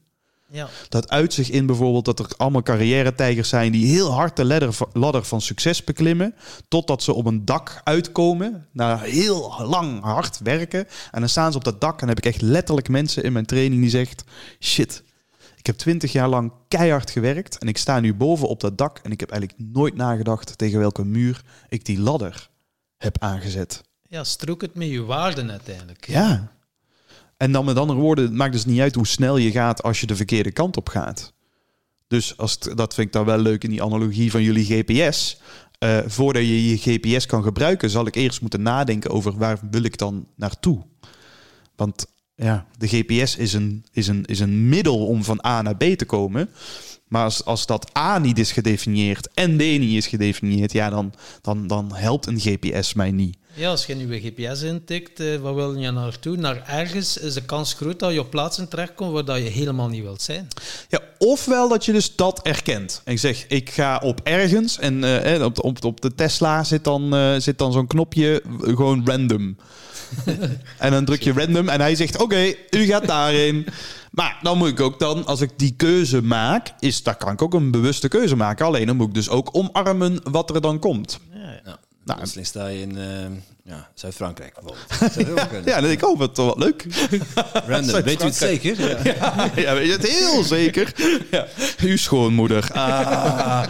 Ja. Dat uit zich in bijvoorbeeld dat er allemaal carrière-tijgers zijn die heel hard de ladder, ladder van succes beklimmen. Totdat ze op een dak uitkomen. Na heel lang hard werken. En dan staan ze op dat dak en dan heb ik echt letterlijk mensen in mijn training die zegt: Shit, ik heb twintig jaar lang keihard gewerkt. En ik sta nu boven op dat dak. En ik heb eigenlijk nooit nagedacht tegen welke muur ik die ladder heb aangezet. ja, strook het met je waarden uiteindelijk. Ja. En dan met andere woorden, het maakt dus niet uit hoe snel je gaat als je de verkeerde kant op gaat. Dus als het- dat vind ik dan wel leuk in die analogie van jullie GPS. Eh, voordat je je GPS kan gebruiken, zal ik eerst moeten nadenken over waar wil ik dan naartoe. Want ja, de GPS is een, is een, is een middel om van A naar B te komen. Maar als, als dat A niet is gedefinieerd en B niet is gedefinieerd, ja, dan, dan, dan helpt een GPS mij niet. Ja, als je nu een GPS intikt, eh, waar wil je naartoe? Naar ergens is de kans groot dat je op plaatsen terechtkomt waar dat je helemaal niet wilt zijn. Ja, ofwel dat je dus dat erkent. En ik zeg, ik ga op ergens en eh, op, de- op, op de Tesla zit dan, eh, zit dan zo'n knopje eh, gewoon random. en dan druk je random en hij zegt, oké, u gaat daarheen. Maar dan moet ik ook dan, als ik die keuze maak, is, dan kan ik ook een bewuste keuze maken. Alleen dan moet ik dus ook omarmen wat er dan komt. Ja, ja. Ja. Nou, Plotseling sta je in eh, ja, Zuid-Frankrijk bijvoorbeeld. Dat kunnen. Ja, dan denk ik, oh, wat, wat leuk. Random, weet u het zeker? Ja. Ja, ja, weet je het heel zeker. Ja. Uw schoonmoeder. Ah.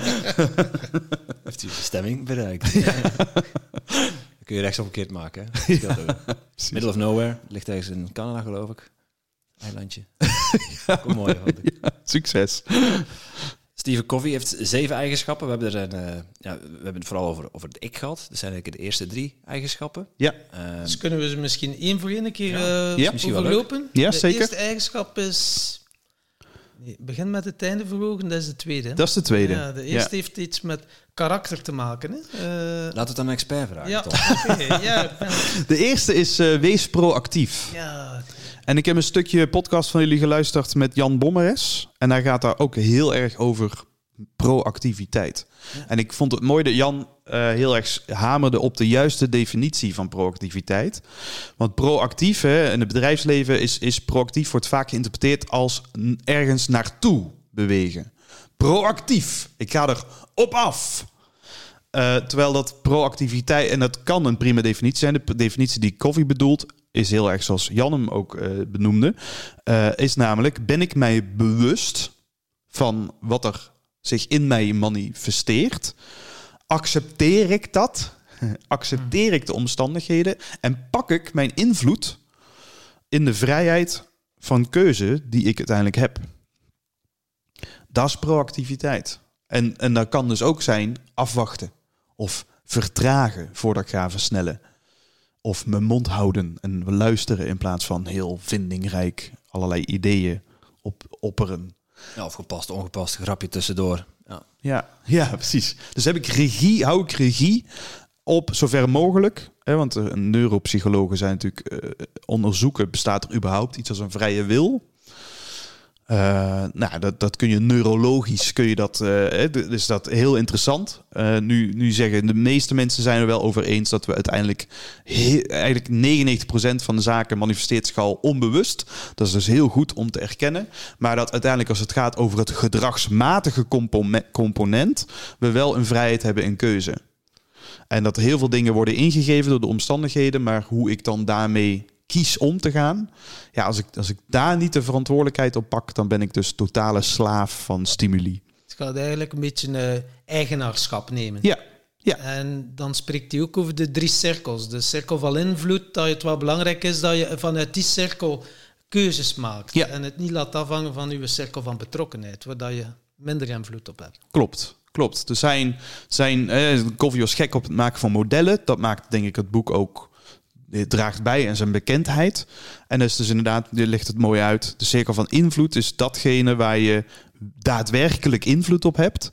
Heeft u de bestemming bereikt? Kun je rechtsaf verkeerd maken. Hè? Dat scheelt ook. Middle of nowhere. Ligt ergens in Canada, geloof ik. Eilandje. Kom mooi. vond ik. Succes. Stephen Covey heeft zeven eigenschappen. We hebben, er een, eh, ja, we hebben het vooral over, over het ik gehad. Dat zijn eigenlijk de eerste drie eigenschappen. Ja. Ehm, Dus kunnen we ze misschien één voor één een keer Ja. eh, Ja. Misschien wel overlopen? Ja, de zeker. eerste eigenschap is... Nee, begin met het einde voor ogen, dat is de tweede. hè? Dat is de tweede. Ja, de eerste heeft iets met karakter te maken. Hè? Eh, we het aan een expert vragen, ja, oké, ja, ben- De eerste is eh, wees proactief. ja, En ik heb een stukje podcast van jullie geluisterd met Jan Bommeres. En hij gaat daar ook heel erg over proactiviteit. En ik vond het mooi dat Jan eh, heel erg hamerde op de juiste definitie van proactiviteit. Want proactief hè, in het bedrijfsleven is, is proactief wordt vaak geïnterpreteerd als ergens naartoe bewegen. Proactief. Ik ga er op af. Eh, terwijl dat proactiviteit, en dat kan een prima definitie zijn, de definitie die Koffie bedoelt, is heel erg zoals Jan hem ook eh, benoemde, is namelijk, ben ik mij bewust van wat er zich in mij manifesteert, accepteer ik dat, accepteer ik de omstandigheden en pak ik mijn invloed in de vrijheid van keuze die ik uiteindelijk heb. Dat is proactiviteit. En, en dat kan dus ook zijn afwachten of vertragen voordat ik ga versnellen. Of mijn mond houden en luisteren in plaats van heel vindingrijk allerlei ideeën op, opperen. Ja, of gepast, ongepast, grapje tussendoor. Ja. Ja, ja, precies. Dus heb ik regie, hou ik regie op zover mogelijk. Hè, want eh, neuropsychologen zijn natuurlijk eh, onderzoeken, bestaat er überhaupt iets als een vrije wil? Uh, nou, dat, dat kun je neurologisch, kun je dat, uh, dus dat heel interessant. Uh, nu, nu zeggen de meeste mensen zijn er wel over eens dat we uiteindelijk, eigenlijk 99% van de zaken manifesteert zich al onbewust. Dat is dus heel goed om te erkennen. Maar dat uiteindelijk als het gaat over het gedragsmatige component, we wel een vrijheid hebben in keuze. En dat heel veel dingen worden ingegeven door de omstandigheden, maar hoe ik dan daarmee kies om te gaan. Ja, als ik, als ik daar niet de verantwoordelijkheid op pak, dan ben ik dus totale slaaf van stimuli. Het gaat eigenlijk een beetje uh, eigenaarschap nemen. Ja. ja. En dan spreekt hij ook over de drie cirkels. De cirkel van invloed, dat het wel belangrijk is dat je vanuit die cirkel keuzes maakt. Ja. En het niet laat afhangen van je cirkel van betrokkenheid, waar je minder invloed op hebt. Klopt. Klopt. Er zijn, zijn eh, Koffie was gek op het maken van modellen. Dat maakt denk ik het boek ook draagt bij en zijn bekendheid. En dus, dus inderdaad, je legt het mooi uit. De cirkel van invloed is datgene waar je daadwerkelijk invloed op hebt.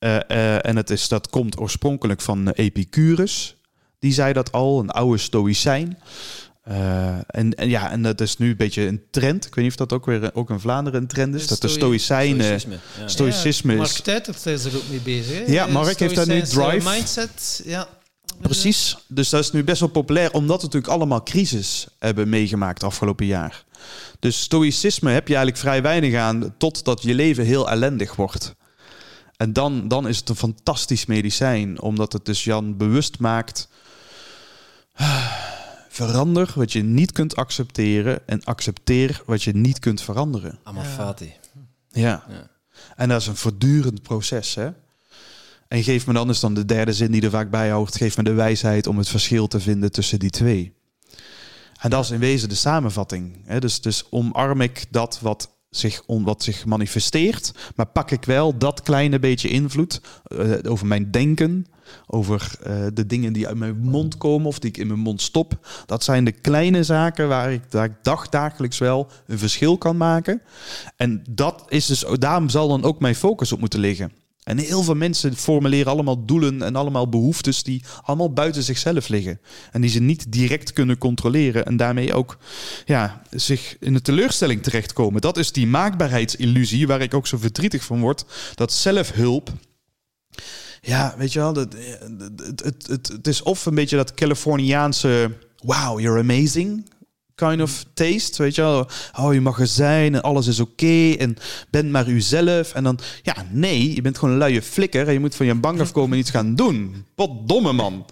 Uh, uh, en het is, dat komt oorspronkelijk van Epicurus. Die zei dat al, een oude stoïcijn. Uh, en, en, ja, en dat is nu een beetje een trend. Ik weet niet of dat ook weer ook in Vlaanderen een trend is. dat de stoïcijnen... Stoïcisme, ja. stoïcisme ja, is... Mark Tuitert is er ook mee bezig. Hè? Ja, Mark heeft daar nu Drive... Mindset, ja. Precies. Dus dat is nu best wel populair, omdat we natuurlijk allemaal crisis hebben meegemaakt afgelopen jaar. Dus stoïcisme heb je eigenlijk vrij weinig aan, totdat je leven heel ellendig wordt. En dan, dan is het een fantastisch medicijn, omdat het dus Jan bewust maakt. Verander wat je niet kunt accepteren en accepteer wat je niet kunt veranderen. Amafati. Ja. ja. En dat is een voortdurend proces, hè? En geef me dan, is dan de derde zin die er vaak bij hoort, geef me de wijsheid om het verschil te vinden tussen die twee. En dat is in wezen de samenvatting. Dus, dus omarm ik dat wat zich, wat zich manifesteert, maar pak ik wel dat kleine beetje invloed uh, over mijn denken, over uh, de dingen die uit mijn mond komen of die ik in mijn mond stop. Dat zijn de kleine zaken waar ik, waar ik dagdagelijks wel een verschil kan maken. En dat is dus, daarom zal dan ook mijn focus op moeten liggen. En heel veel mensen formuleren allemaal doelen en allemaal behoeftes die allemaal buiten zichzelf liggen. En die ze niet direct kunnen controleren en daarmee ook ja, zich in de teleurstelling terechtkomen. Dat is die maakbaarheidsillusie waar ik ook zo verdrietig van word. Dat zelfhulp. Ja, weet je wel, het, het, het, het is of een beetje dat Californiaanse wow, you're amazing kind of taste, weet je wel. Oh, je mag er zijn en alles is oké en ben maar uzelf. En dan, ja, nee, je bent gewoon een luie flikker en je moet van je bank afkomen en iets gaan doen. Wat domme man.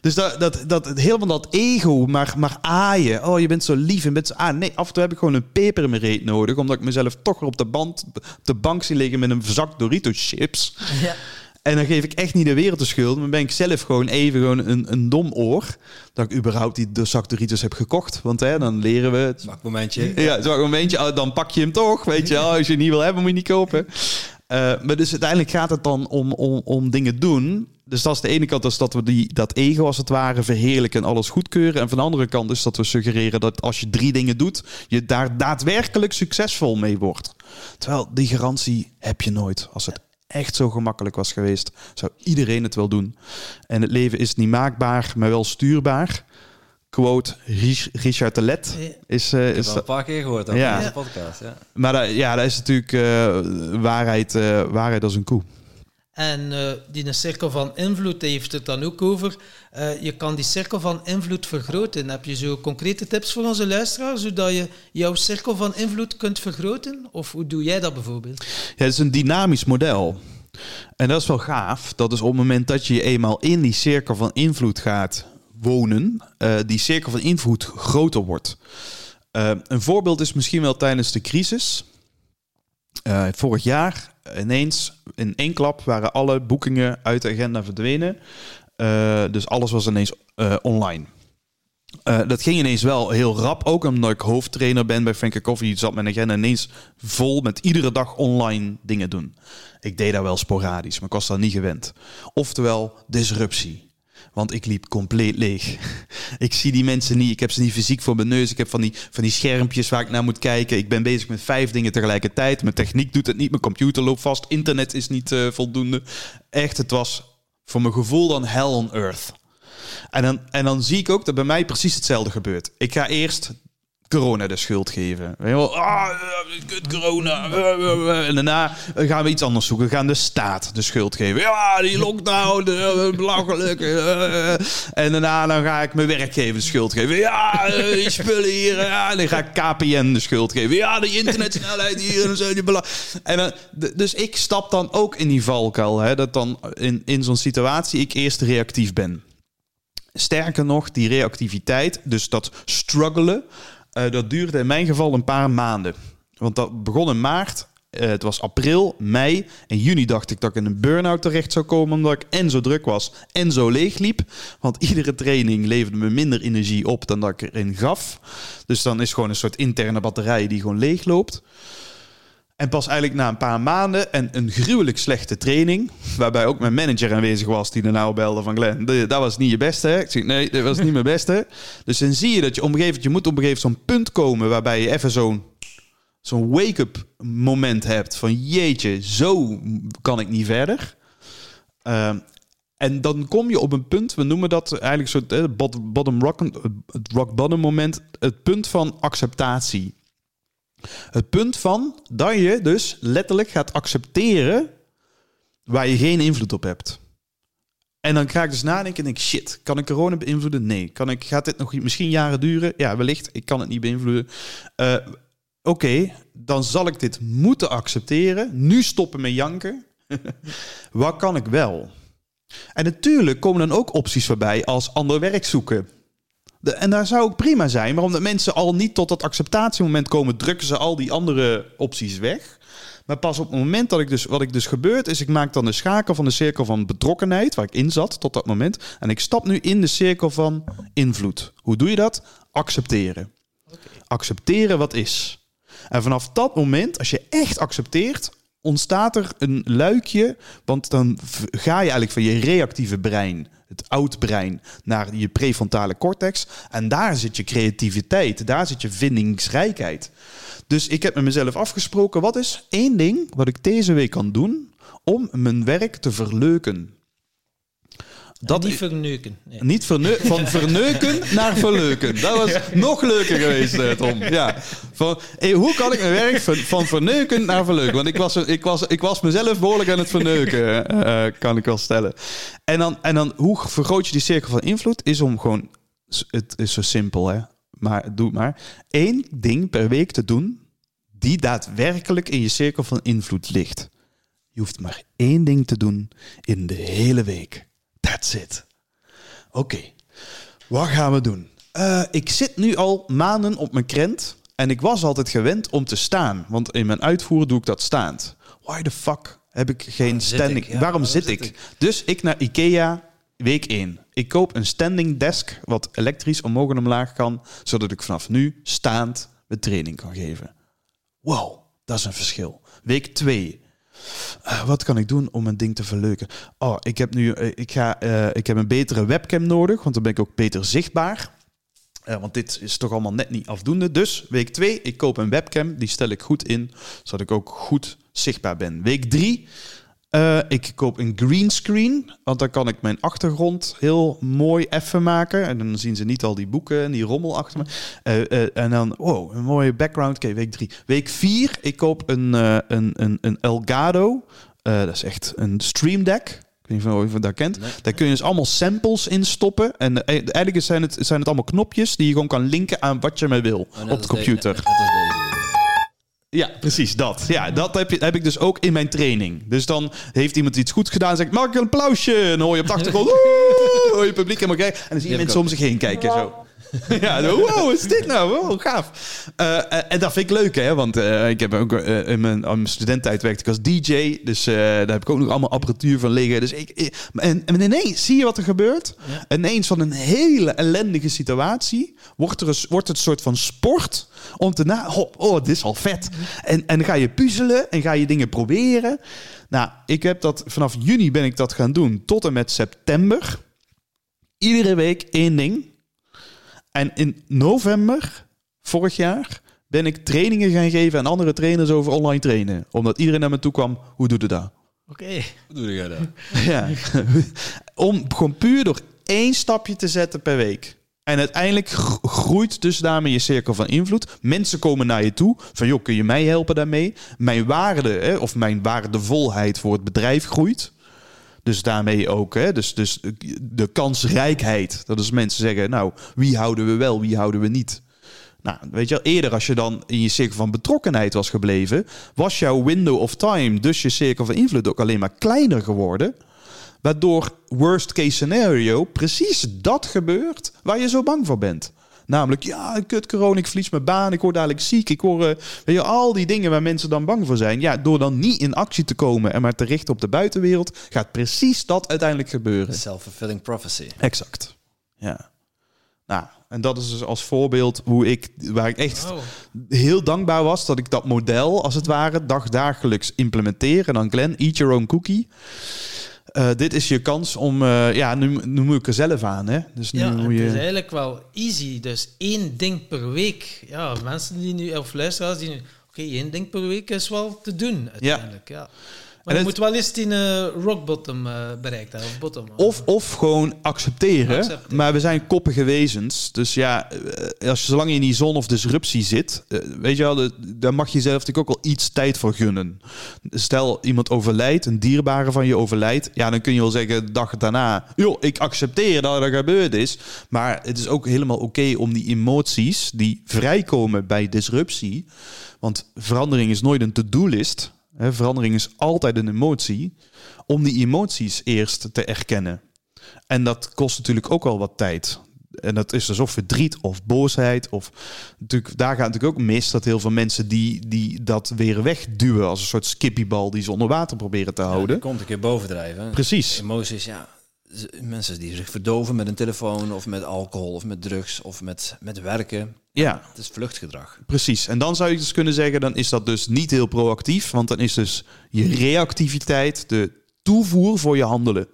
Dus dat, dat, dat, helemaal dat ego, maar, maar aaien. Oh, je bent zo lief en bent zo... Ah, nee, af en toe heb ik gewoon een peper nodig, omdat ik mezelf toch op de, band, op de bank zie liggen met een verzakt Doritos chips. Ja. En dan geef ik echt niet de wereld de schuld. Maar ben ik zelf gewoon even gewoon een, een dom oor. Dat ik überhaupt die de zak Doritos heb gekocht. Want hè, dan leren we... Het zwak momentje. Ja, zwak momentje. Oh, dan pak je hem toch. Weet je, als je het niet wil hebben, moet je niet kopen. Uh, maar dus uiteindelijk gaat het dan om, om, om dingen doen. Dus dat is de ene kant, dus dat we die, dat ego als het ware verheerlijken en alles goedkeuren. En van de andere kant is dat we suggereren dat als je drie dingen doet, je daar daadwerkelijk succesvol mee wordt. Terwijl die garantie heb je nooit als het echt zo gemakkelijk was geweest, zou iedereen het wel doen. En het leven is niet maakbaar, maar wel stuurbaar. Quote Richard de Let is... Uh, is dat een paar keer gehoord in deze podcast. Ja. Maar dat, ja, dat is natuurlijk uh, waarheid, uh, waarheid als een koe. En uh, die cirkel van invloed heeft het dan ook over. Uh, je kan die cirkel van invloed vergroten. Heb je zo concrete tips voor onze luisteraars, zodat je jouw cirkel van invloed kunt vergroten? Of hoe doe jij dat bijvoorbeeld? Ja, het is een dynamisch model. En dat is wel gaaf. Dat is op het moment dat je eenmaal in die cirkel van invloed gaat wonen, uh, die cirkel van invloed groter wordt. een voorbeeld is misschien wel tijdens de crisis. vorig jaar ineens in één klap waren alle boekingen uit de agenda verdwenen. Uh, dus alles was ineens uh, online. Uh, dat ging ineens wel heel rap, ook omdat ik hoofdtrainer ben bij Frank Coffee. Zat mijn agenda ineens vol met iedere dag online dingen doen. Ik deed dat wel sporadisch, maar ik was daar niet gewend. Oftewel, disruptie. Want ik liep compleet leeg. ik zie die mensen niet. Ik heb ze niet fysiek voor mijn neus. Ik heb van die, van die schermpjes waar ik naar moet kijken. Ik ben bezig met vijf dingen tegelijkertijd. Mijn techniek doet het niet. Mijn computer loopt vast. Internet is niet uh, voldoende. Echt, het was voor mijn gevoel dan hell on earth. En dan, en dan zie ik ook dat bij mij precies hetzelfde gebeurt. Ik ga eerst corona de schuld geven. Ah, kut corona. En daarna gaan we iets anders zoeken. We gaan de staat de schuld geven. Ja, die lockdown, belachelijk. En daarna dan ga ik mijn werkgever de schuld geven. Ja, die spullen hier. Ja, en dan ga ik KPN de schuld geven. Ja, de internetsnelheid hier. En, zo, die en dus ik stap dan ook in die valkuil. Hè, dat dan in, in zo'n situatie ik eerst reactief ben. Sterker nog, die reactiviteit, dus dat struggelen, uh, dat duurde in mijn geval een paar maanden. Want dat begon in maart. Uh, het was april, mei en juni dacht ik dat ik in een burn-out terecht zou komen. Omdat ik en zo druk was en zo leeg liep. Want iedere training leverde me minder energie op dan dat ik erin gaf. Dus dan is gewoon een soort interne batterij die gewoon leeg loopt. En pas eigenlijk na een paar maanden en een gruwelijk slechte training, waarbij ook mijn manager aanwezig was die daarna belde van Glenn, dat was niet je beste. Hè? Ik zeg, nee, dat was niet mijn beste. Dus dan zie je dat je op je moet op een gegeven moment zo'n punt komen waarbij je even zo'n zo'n wake-up moment hebt van jeetje, zo kan ik niet verder. Uh, en dan kom je op een punt, we noemen dat eigenlijk soort bottom rock, rock bottom moment, het punt van acceptatie. Het punt van dat je dus letterlijk gaat accepteren waar je geen invloed op hebt. En dan ga ik dus nadenken en denk shit, kan ik corona beïnvloeden? Nee. Kan ik, gaat dit nog misschien jaren duren? Ja, wellicht. Ik kan het niet beïnvloeden. Uh, Oké, dan zal ik dit moeten accepteren. Nu stoppen met janken. Wat kan ik wel? En natuurlijk komen dan ook opties voorbij als ander werk zoeken en daar zou ook prima zijn. Maar omdat mensen al niet tot dat acceptatiemoment komen, drukken ze al die andere opties weg. Maar pas op het moment dat ik dus, wat ik dus gebeurt, is ik maak dan de schakel van de cirkel van betrokkenheid, waar ik in zat tot dat moment. En ik stap nu in de cirkel van invloed. Hoe doe je dat? Accepteren. Accepteren wat is. En vanaf dat moment, als je echt accepteert, ontstaat er een luikje. Want dan ga je eigenlijk van je reactieve brein het oud brein, naar je prefrontale cortex. En daar zit je creativiteit, daar zit je vindingsrijkheid. Dus ik heb met mezelf afgesproken, wat is één ding wat ik deze week kan doen om mijn werk te verleuken? Dat niet verneuken. Nee. Niet verne van verneuken naar verleuken. Dat was nog leuker geweest, eh, Tom. Ja. Van, hey, hoe kan ik mijn werk van verneuken naar verleuken? Want ik was, ik was, ik was mezelf behoorlijk aan het verneuken, uh, kan ik wel stellen. En dan, en dan, hoe vergroot je die cirkel van invloed? Is om gewoon, het is zo simpel hè, maar doe maar. één ding per week te doen die daadwerkelijk in je cirkel van invloed ligt. Je hoeft maar één ding te doen in de hele week. That's it. Oké, wat gaan we doen? Uh, ik zit nu al maanden op mijn krent en ik was altijd gewend om te staan. Want in mijn uitvoeren doe ik dat staand. Why the fuck heb ik geen standing? Waarom, waarom zit, ik? ik? Dus ik naar Ikea, week 1. Ik koop een standing desk wat elektrisch omhoog en omlaag kan, zodat ik vanaf nu staand mijn training kan geven. Wow, dat is een verschil. Week 2. Uh, wat kan ik doen om een ding te verleuken? Oh, ik heb nu uh, ik ga, uh, ik heb een betere webcam nodig, want dan ben ik ook beter zichtbaar. want dit is toch allemaal net niet afdoende. Dus week 2, ik koop een webcam. Die stel ik goed in, zodat ik ook goed zichtbaar ben. Week 3, uh, ik koop een greenscreen, want dan kan ik mijn achtergrond heel mooi effen maken. En dan zien ze niet al die boeken en die rommel achter me. Uh, uh, en dan, wow, een mooie background. Oké, week drie. Week vier, ik koop een, een, een, een Elgato. dat is echt een Stream Deck. Ik weet niet of je dat kent. Daar kun je dus allemaal samples in stoppen. En eigenlijk zijn het, zijn het allemaal knopjes die je gewoon kan linken aan wat je maar wil oh, op de computer. Ja, precies dat. Ja, dat heb, je, heb ik dus ook in mijn training. Dus dan heeft iemand iets goed gedaan. Zeg ik, maak een applausje. En dan hoor je op de achtergrond. hoor je publiek helemaal kijken. En dan zie je mensen om zich heen kijken. Zo. ja, wow, wat is dit nou? Wow, gaaf. Eh, eh, en dat vind ik leuk, hè? Want eh, ik heb ook in mijn, studententijd werkte ik als DJ. Dus daar heb ik ook nog allemaal apparatuur van liggen. Dus ik, ik- en, en ineens zie je wat er gebeurt. Ja. Ineens van een hele ellendige situatie wordt, er een, wordt het een soort van sport om te na... Oh, oh dit is al vet. En, en dan ga je puzzelen en ga je dingen proberen. Nou, ik heb dat vanaf juni ben ik dat gaan doen tot en met september. Iedere week één ding. En in november vorig jaar ben ik trainingen gaan geven aan andere trainers over online trainen. Omdat iedereen naar me toe kwam, hoe doe je dat? Oké. Hoe doe je dat? Ja. Om gewoon puur door één stapje te zetten per week. En uiteindelijk gro- groeit dus daarmee je cirkel van invloed. Mensen komen naar je toe van, joh, kun je mij helpen daarmee? Mijn waarde, hè, of mijn waardevolheid voor het bedrijf groeit. Dus daarmee ook, hè, dus, dus de kansrijkheid. Dat is mensen zeggen, nou, wie houden we wel, wie houden we niet? Nou, weet je wel, eerder als je dan in je cirkel van betrokkenheid was gebleven, was jouw window of time, dus je cirkel van invloed ook alleen maar kleiner geworden. Waardoor worst case scenario precies dat gebeurt waar je zo bang voor bent. Namelijk, ja, kut corona, ik verlies mijn baan, ik word dadelijk ziek, ik hoor, eh, weet je, al die dingen waar mensen dan bang voor zijn. Ja, door dan niet in actie te komen en maar te richten op de buitenwereld, gaat precies dat uiteindelijk gebeuren. Self-fulfilling prophecy. Exact. Ja. Nou, en dat is dus als voorbeeld hoe ik, waar ik echt heel dankbaar was dat ik dat model, als het ware, dagdagelijks implementeer. En dan Glenn, eat your own cookie. Eh, dit is je kans om, eh, ja, nu, nu moet ik er zelf aan, hè. Dus nu Ja, moet het is je... eigenlijk wel easy. Dus één ding per week. Ja, mensen die nu, of luisteraars die nu... Oké, één ding per week is wel te doen, uiteindelijk. Ja. Maar je moet wel eens die eh, rock bottom eh, bereikt hebben, of bottom. Of, of gewoon accepteren. Accepteren. Maar we zijn koppige wezens. Dus ja, eh, als je zolang je in die zon of disruptie zit, eh, weet je wel, daar mag je zelf natuurlijk ook wel iets tijd voor gunnen. Stel, iemand overlijdt, een dierbare van je overlijdt, ja, dan kun je wel zeggen de dag daarna, joh, ik accepteer dat er gebeurd is. Maar het is ook helemaal oké om die emoties die vrijkomen bij disruptie, want verandering is nooit een to-do-list. Verandering is altijd een emotie. Om die emoties eerst te erkennen. En dat kost natuurlijk ook wel wat tijd. En dat is dus of verdriet of boosheid. Of natuurlijk, daar gaat natuurlijk ook mis dat heel veel mensen die, die dat weer wegduwen als een soort skippiebal die ze onder water proberen te houden. komt een keer bovendrijven. Precies. Emoties, ja. Mensen die zich verdoven met een telefoon of met alcohol of met drugs of met, met werken. Ja, Het is vluchtgedrag. precies. En dan zou je dus kunnen zeggen, dan is dat dus niet heel proactief. Want dan is dus je reactiviteit de toevoer voor je handelen.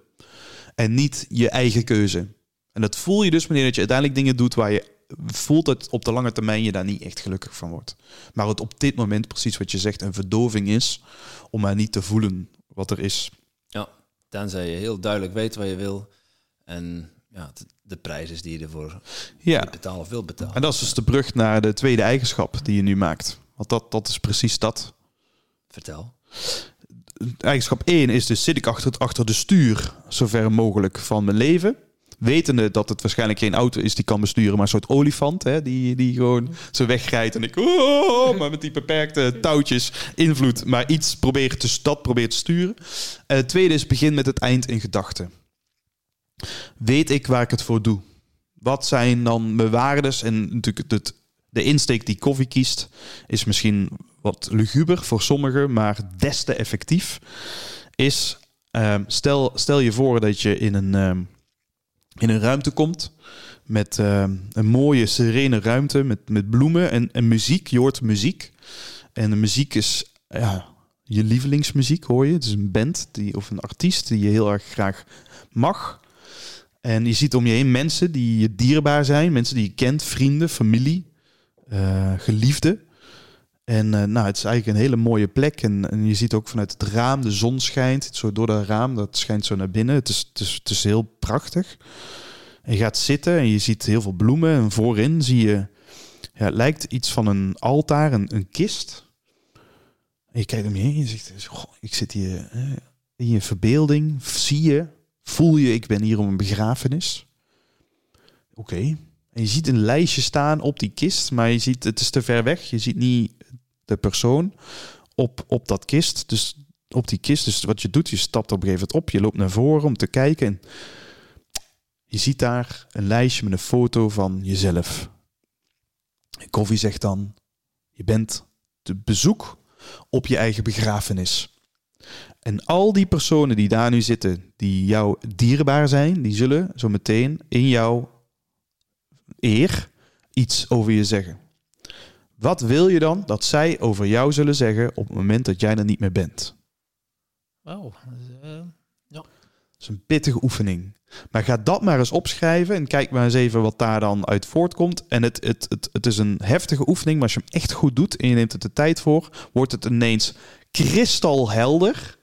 En niet je eigen keuze. En dat voel je dus wanneer dat je uiteindelijk dingen doet waar je voelt dat op de lange termijn je daar niet echt gelukkig van wordt. Maar het op dit moment, precies wat je zegt, een verdoving is om maar niet te voelen wat er is. Tenzij je heel duidelijk weet wat je wil. En ja, de prijs is die je ervoor Ja, betalen of wil betalen. en dat is dus de brug naar de tweede eigenschap die je nu maakt. Want dat, dat is precies dat. Vertel. Eigenschap 1 is dus zit ik achter, achter de stuur zover mogelijk van mijn leven. Wetende dat het waarschijnlijk geen auto is die kan besturen, maar een soort olifant. Hè, die, die gewoon zo wegrijdt en ik... Oh, maar met die beperkte touwtjes invloed. Maar iets probeert te, dat probeert te sturen. En het tweede is begin met het eind in gedachten. Weet ik waar ik het voor doe? Wat zijn dan mijn waardes? En natuurlijk het, de insteek die koffie kiest is misschien wat luguber voor sommigen, maar des te effectief. Is ehm, stel, stel je voor dat je in een, ehm, in een ruimte komt met ehm, een mooie, serene ruimte met, met bloemen en, en muziek. Je hoort muziek. En de muziek is ja, je lievelingsmuziek, hoor je. Het is een band die, of een artiest die je heel erg graag mag. En je ziet om je heen mensen die je dierbaar zijn, mensen die je kent, vrienden, familie, eh, geliefden. En eh, nou, het is eigenlijk een hele mooie plek. En, je ziet ook vanuit het raam, de zon schijnt zo door dat raam. Dat schijnt zo naar binnen. Het is, het is, het is heel prachtig. En je gaat zitten en je ziet heel veel bloemen. En voorin zie je, ja, het lijkt iets van een altaar, een, een kist. En je kijkt om je heen en je zegt, goh, ik zit hier in je verbeelding. Zie je, voel je, ik ben hier om een begrafenis. Oké. En je ziet een lijstje staan op die kist, maar je ziet, het is te ver weg. Je ziet niet de persoon op, op dat kist. Dus op die kist. Dus wat je doet, je stapt op een gegeven moment op. Je loopt naar voren om te kijken. En Je ziet daar een lijstje met een foto van jezelf. Koffie zegt dan: Je bent te bezoek op je eigen begrafenis. En al die personen die daar nu zitten, die jou dierbaar zijn, die zullen zo meteen in jouw eer iets over je zeggen. Wat wil je dan dat zij over jou zullen zeggen op het moment dat jij er niet meer bent? Wauw. Dus, eh, Dat is een pittige oefening. Maar ga dat maar eens opschrijven en kijk maar eens even wat daar dan uit voortkomt. En het, het, het, het is een heftige oefening, maar als je hem echt goed doet en je neemt er de tijd voor, wordt het ineens kristalhelder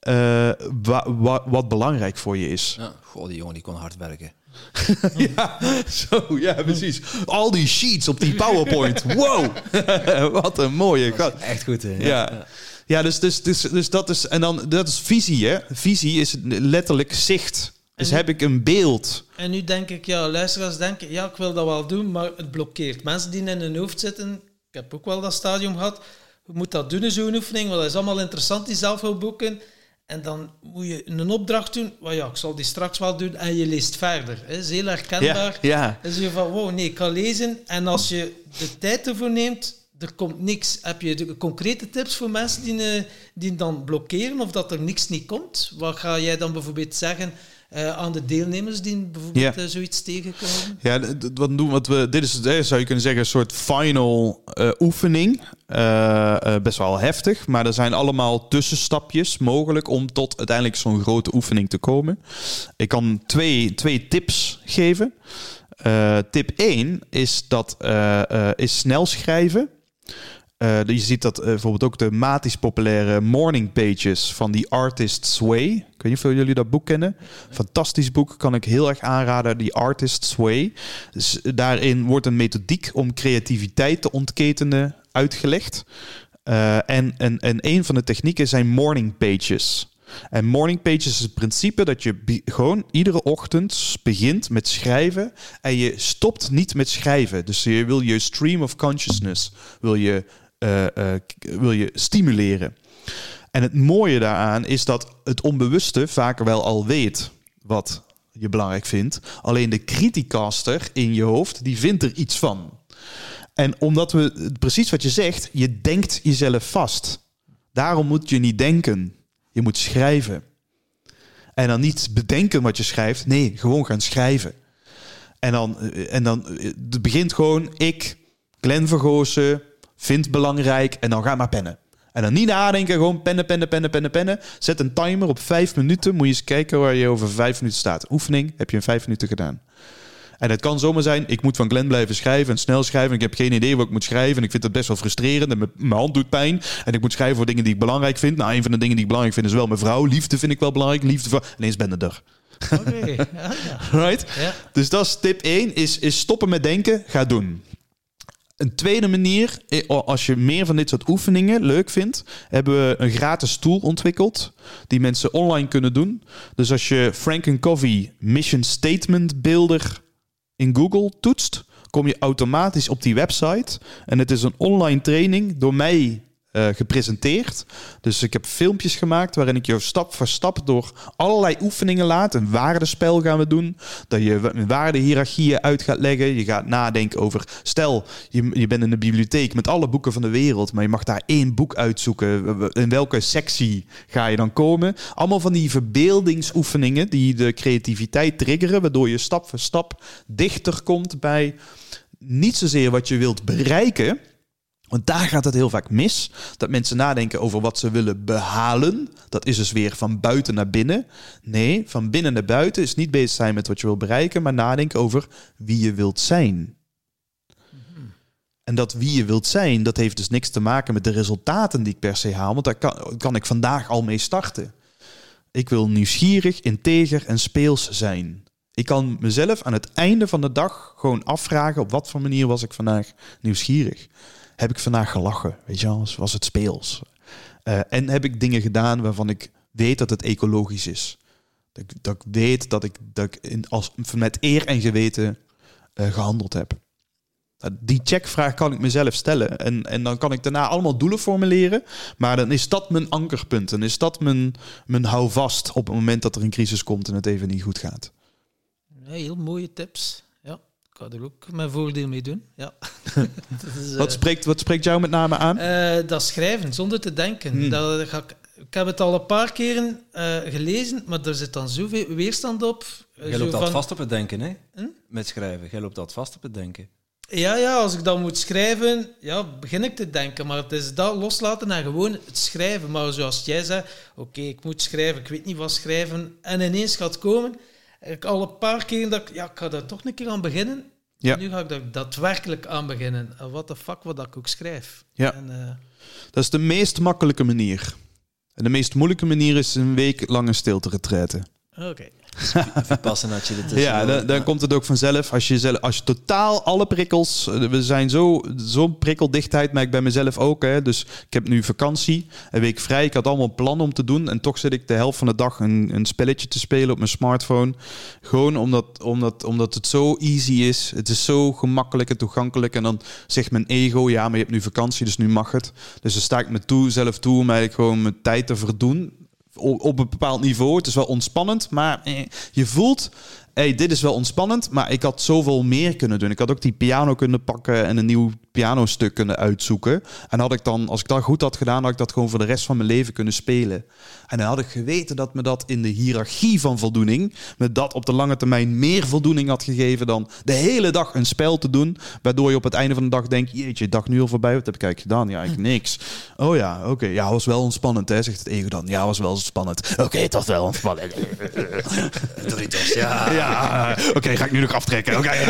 eh, wa- wa- wat belangrijk voor je is. Ja. Goh, die jongen die kon hard werken. ja, zo, ja, precies. Al die sheets op die PowerPoint. Wow, wat een mooie. gast. Echt goed, hè? Ja. Ja, dus, dus, dus, dus dat is. En dan, dat is visie, hè? Visie is letterlijk zicht. Dus heb ik een beeld. En nu denk ik, ja, luisteraars denken, ja, ik wil dat wel doen, maar het blokkeert. Mensen die in hun hoofd zitten, ik heb ook wel dat stadium gehad, je moet dat doen in zo'n oefening, want dat is allemaal interessant, die zelfhulpboeken. En dan moet je een opdracht doen, well, ja, ik zal die straks wel doen, en je leest verder. Hè. Dat is heel herkenbaar. Ja, ja. Dan zie je van, wow, nee, ik kan lezen. En als je de tijd ervoor neemt, er komt niks. Heb je de concrete tips voor mensen die, eh, die dan blokkeren of dat er niks niet komt? Wat ga jij dan bijvoorbeeld zeggen eh, aan de deelnemers die bijvoorbeeld eh, zoiets tegenkomen? Ja, wat doen wat we. Dit is, eh, zou je kunnen zeggen, een soort final oefening. Best wel heftig, maar er zijn allemaal tussenstapjes mogelijk om tot uiteindelijk zo'n grote oefening te komen. Ik kan twee, twee tips geven. Tip 1 is dat is snel schrijven. Eh, je ziet dat eh, bijvoorbeeld ook de matisch populaire morning pages van die Artist's Way. Ik weet of jullie dat boek kennen. Fantastisch boek, kan ik heel erg aanraden. Die Artist's Way. Dus daarin wordt een methodiek om creativiteit te ontketenen uitgelegd. Eh, en, en, en een van de technieken zijn morning pages. En morning pages is het principe dat je gewoon iedere ochtend begint met schrijven en je stopt niet met schrijven. Dus je wil je stream of consciousness wil je, eh, eh, wil je stimuleren. En het mooie daaraan is dat het onbewuste vaak wel al weet wat je belangrijk vindt. Alleen de criticaster in je hoofd, die vindt er iets van. En omdat we, precies wat je zegt, je denkt jezelf vast. Daarom moet je niet denken. Je moet schrijven. En dan niet bedenken wat je schrijft. Nee, gewoon gaan schrijven. En dan, eh, en dan het begint gewoon ik, Glenn Vergozen, vind belangrijk en dan ga maar pennen. En dan niet nadenken, gewoon pennen, pennen, pennen, pennen, pennen. Zet een timer op vijf minuten. Moet je eens kijken waar je over vijf minuten staat. Oefening heb je in vijf minuten gedaan. En het kan zomaar zijn, ik moet van Glenn blijven schrijven en snel schrijven. En ik heb geen idee wat ik moet schrijven. En ik vind het best wel frustrerend. En mijn- hand doet pijn. En ik moet schrijven voor dingen die ik belangrijk vind. Nou, een van de dingen die ik belangrijk vind is wel mijn vrouw. Liefde vind ik wel belangrijk. Liefde voor... Ineens ben ik er. Oké, ja, ja. Right? ja. Dus dat is tip 1, is, is stoppen met denken, ga doen. Een tweede manier, eh, als je meer van dit soort oefeningen leuk vindt, hebben we een gratis tool ontwikkeld die mensen online kunnen doen. Dus als je Frank Covey Mission Statement Builder in Google toetst, kom je automatisch op die website. En het is een online training door mij eh, gepresenteerd. Dus ik heb filmpjes gemaakt waarin ik jou stap voor stap door allerlei oefeningen laat. Een waardespel gaan we doen. Dat je wa- waardehierarchieën uit gaat leggen. Je gaat nadenken over... Stel, je, je bent in een bibliotheek met alle boeken van de wereld... maar je mag daar één boek uitzoeken. In welke sectie ga je dan komen? Allemaal van die verbeeldingsoefeningen... die de creativiteit triggeren... waardoor je stap voor stap dichter komt bij... niet zozeer wat je wilt bereiken... Want daar gaat het heel vaak mis. Dat mensen nadenken over wat ze willen behalen. Dat is dus weer van buiten naar binnen. Nee, van binnen naar buiten is niet bezig zijn met wat je wil bereiken, maar nadenken over wie je wilt zijn. En dat wie je wilt zijn, dat heeft dus niks te maken met de resultaten die ik per se haal. Want daar kan, kan ik vandaag al mee starten. Ik wil nieuwsgierig, integer en speels zijn. Ik kan mezelf aan het einde van de dag gewoon afvragen op wat voor manier was ik vandaag nieuwsgierig heb ik vandaag gelachen? Weet je wel, was- was het speels? Eh, en heb ik dingen gedaan waarvan ik weet dat het ecologisch is? Dat ik, dat weet dat ik, dat ik in, als, met eer en geweten eh, gehandeld heb. Nou, Die checkvraag kan ik mezelf stellen. En, en dan kan ik daarna allemaal doelen formuleren. Maar dan is dat mijn ankerpunt. Dan is dat mijn, mijn houvast op het moment dat er een crisis komt en het even niet goed gaat. Heel mooie tips. Ik ga er ook mijn voordeel mee doen. Ja. dat Wat, eh, spreekt, wat spreekt jou met name aan? eh, dat schrijven, zonder te denken. Hmm. Dat ga ik, ik heb het al een paar keren eh, gelezen, maar er zit dan zoveel weerstand op. Eh, Jij zo loopt altijd van- vast op het denken, hè? Hm? Met schrijven. Jij loopt altijd vast op het denken. Ja, ja, als ik dan moet schrijven, ja, begin ik te denken. Maar het is dat loslaten en gewoon het schrijven. Maar zoals jij zei, oké, ik moet schrijven, ik weet niet wat schrijven. En ineens gaat het komen. Ik al een paar keer dat ik, ja, ik ga daar toch een keer aan beginnen. Ja. Nu ga ik daar daadwerkelijk aan beginnen. En What the fuck, wat ik ook schrijf. Ja. En, eh, Dat is de meest makkelijke manier. En de meest moeilijke manier is een week lange stilte retraite. Oké. Verpassen dat je het Ja, dan, dan komt het ook vanzelf. Als je, zelf, als je totaal alle prikkels... We zijn zo- zo'n prikkeldichtheid, maar ik bij mezelf ook. Hè. Dus ik heb nu vakantie, een week vrij. Ik had allemaal plannen om te doen. En toch zit ik de helft van de dag een, een spelletje te spelen op mijn smartphone. Gewoon omdat, omdat, omdat het zo easy is. Het is zo gemakkelijk en toegankelijk. En dan zegt mijn ego, ja, maar je hebt nu vakantie, dus nu mag het. Dus dan sta ik me toe, zelf toe om eigenlijk gewoon mijn tijd te verdoen op, op een bepaald niveau. Het is wel ontspannend, maar eh, je voelt... Hey, dit is wel ontspannend, maar ik had zoveel meer kunnen doen. Ik had ook die piano kunnen pakken en een nieuw pianostuk kunnen uitzoeken. En had ik dan, als ik dat goed had gedaan, had ik dat gewoon voor de rest van mijn leven kunnen spelen. En dan had ik geweten dat me dat in de hiërarchie van voldoening, me dat op de lange termijn meer voldoening had gegeven dan de hele dag een spel te doen. Waardoor je op het einde van de dag denkt, jeetje, dag nu al voorbij, wat heb ik eigenlijk gedaan? Ja, eigenlijk niks. Oh ja, oké, ja, was wel ontspannend, hè, zegt het ego dan. Ja, was wel spannend. Oké, was wel ontspannend. Doritos, ja. Ja, oké, ga ik nu nog aftrekken. Oké, ja.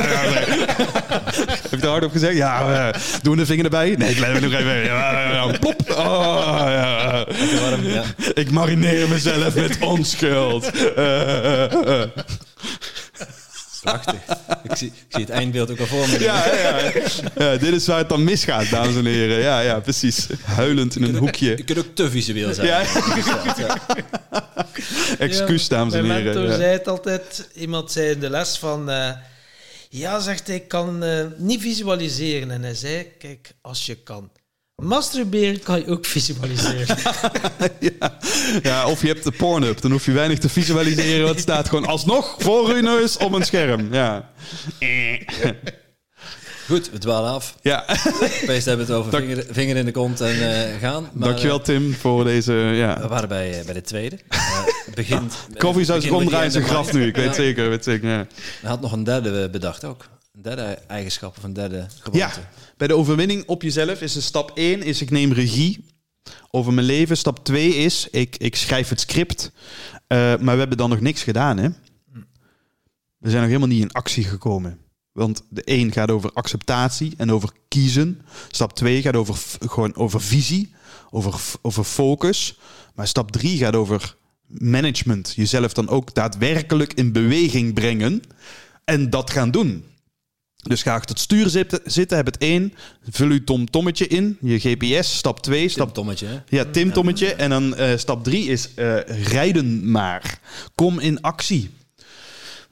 Heb je daar hard op gezegd? Ja, doen de vinger erbij? Nee, ik laat hem nog even. Ja, plop. Oh, ja. Warm, ja. Ik marineer mezelf met onschuld. Prachtig. Ik zie, ik zie het eindbeeld ook al voor me. Ja, ja, ja. ja, dit is waar het dan misgaat, dames en heren. Ja, ja, precies. Huilend in een Je hoekje. kunt ook te visueel zijn. Ja. Excuus, dames en Mijn heren. mentor Ja. zei het altijd. Iemand zei in de les van... eh, ja, zegt hij, ik kan eh, niet visualiseren. En hij zei, kijk, als je kan masturberen, kan je ook visualiseren. Ja. ja, of je hebt de Pornhub. Dan hoef je weinig te visualiseren. Het staat gewoon alsnog voor je neus op een scherm. Ja. Goed, we dwalen af. Ja, Opeens hebben het over Dank- vinger, vinger in de kont en eh, gaan. Maar, dankjewel Tim voor deze... eh, Ja. we waren bij, eh, bij de tweede. Eh, begint, Koffie zou zich omdraaien zijn graf nu. Ik weet zeker. Weet zeker ja. Hij had nog een derde bedacht ook. Een derde eigenschap of een derde gewoonte. ja, bij de overwinning op jezelf is de stap 1 is ik neem regie over mijn leven. Stap 2 is ik, ik schrijf het script. Eh, maar we hebben dan nog niks gedaan. Hè? We zijn nog helemaal niet in actie gekomen. Want de 1 gaat over acceptatie en over kiezen. Stap 2 gaat over, gewoon over visie, over, over focus. Maar stap 3 gaat over management. Jezelf dan ook daadwerkelijk in beweging brengen en dat gaan doen. Dus ga achter het stuur zitten, zitten heb het 1. Vul uw tom-tommetje in, je GPS. Stap 2, stap Tommetje, hè? ja, Tim Tommetje. En dan eh, stap drie is eh, rijden maar. Kom in actie.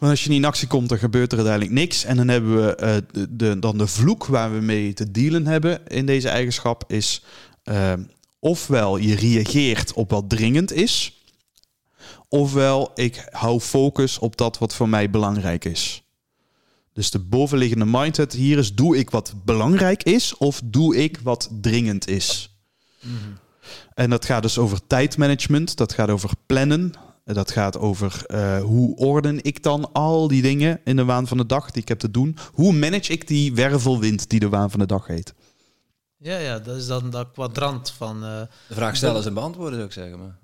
Want als je niet in actie komt, dan gebeurt er uiteindelijk niks. En dan hebben we eh, de, de, dan de vloek waar we mee te dealen hebben in deze eigenschap is... eh, ofwel je reageert op wat dringend is... ofwel ik hou focus op dat wat voor mij belangrijk is. Dus de bovenliggende mindset hier is... doe ik wat belangrijk is of doe ik wat dringend is? En dat gaat dus over tijdmanagement, dat gaat over plannen, dat gaat over eh, hoe orden ik dan al die dingen in de waan van de dag die ik heb te doen. Hoe manage ik die wervelwind die de waan van de dag heet? ja, ja, dat is dan dat kwadrant van... eh, De vraag stellen en beantwoorden, zou ik zeggen. Maar.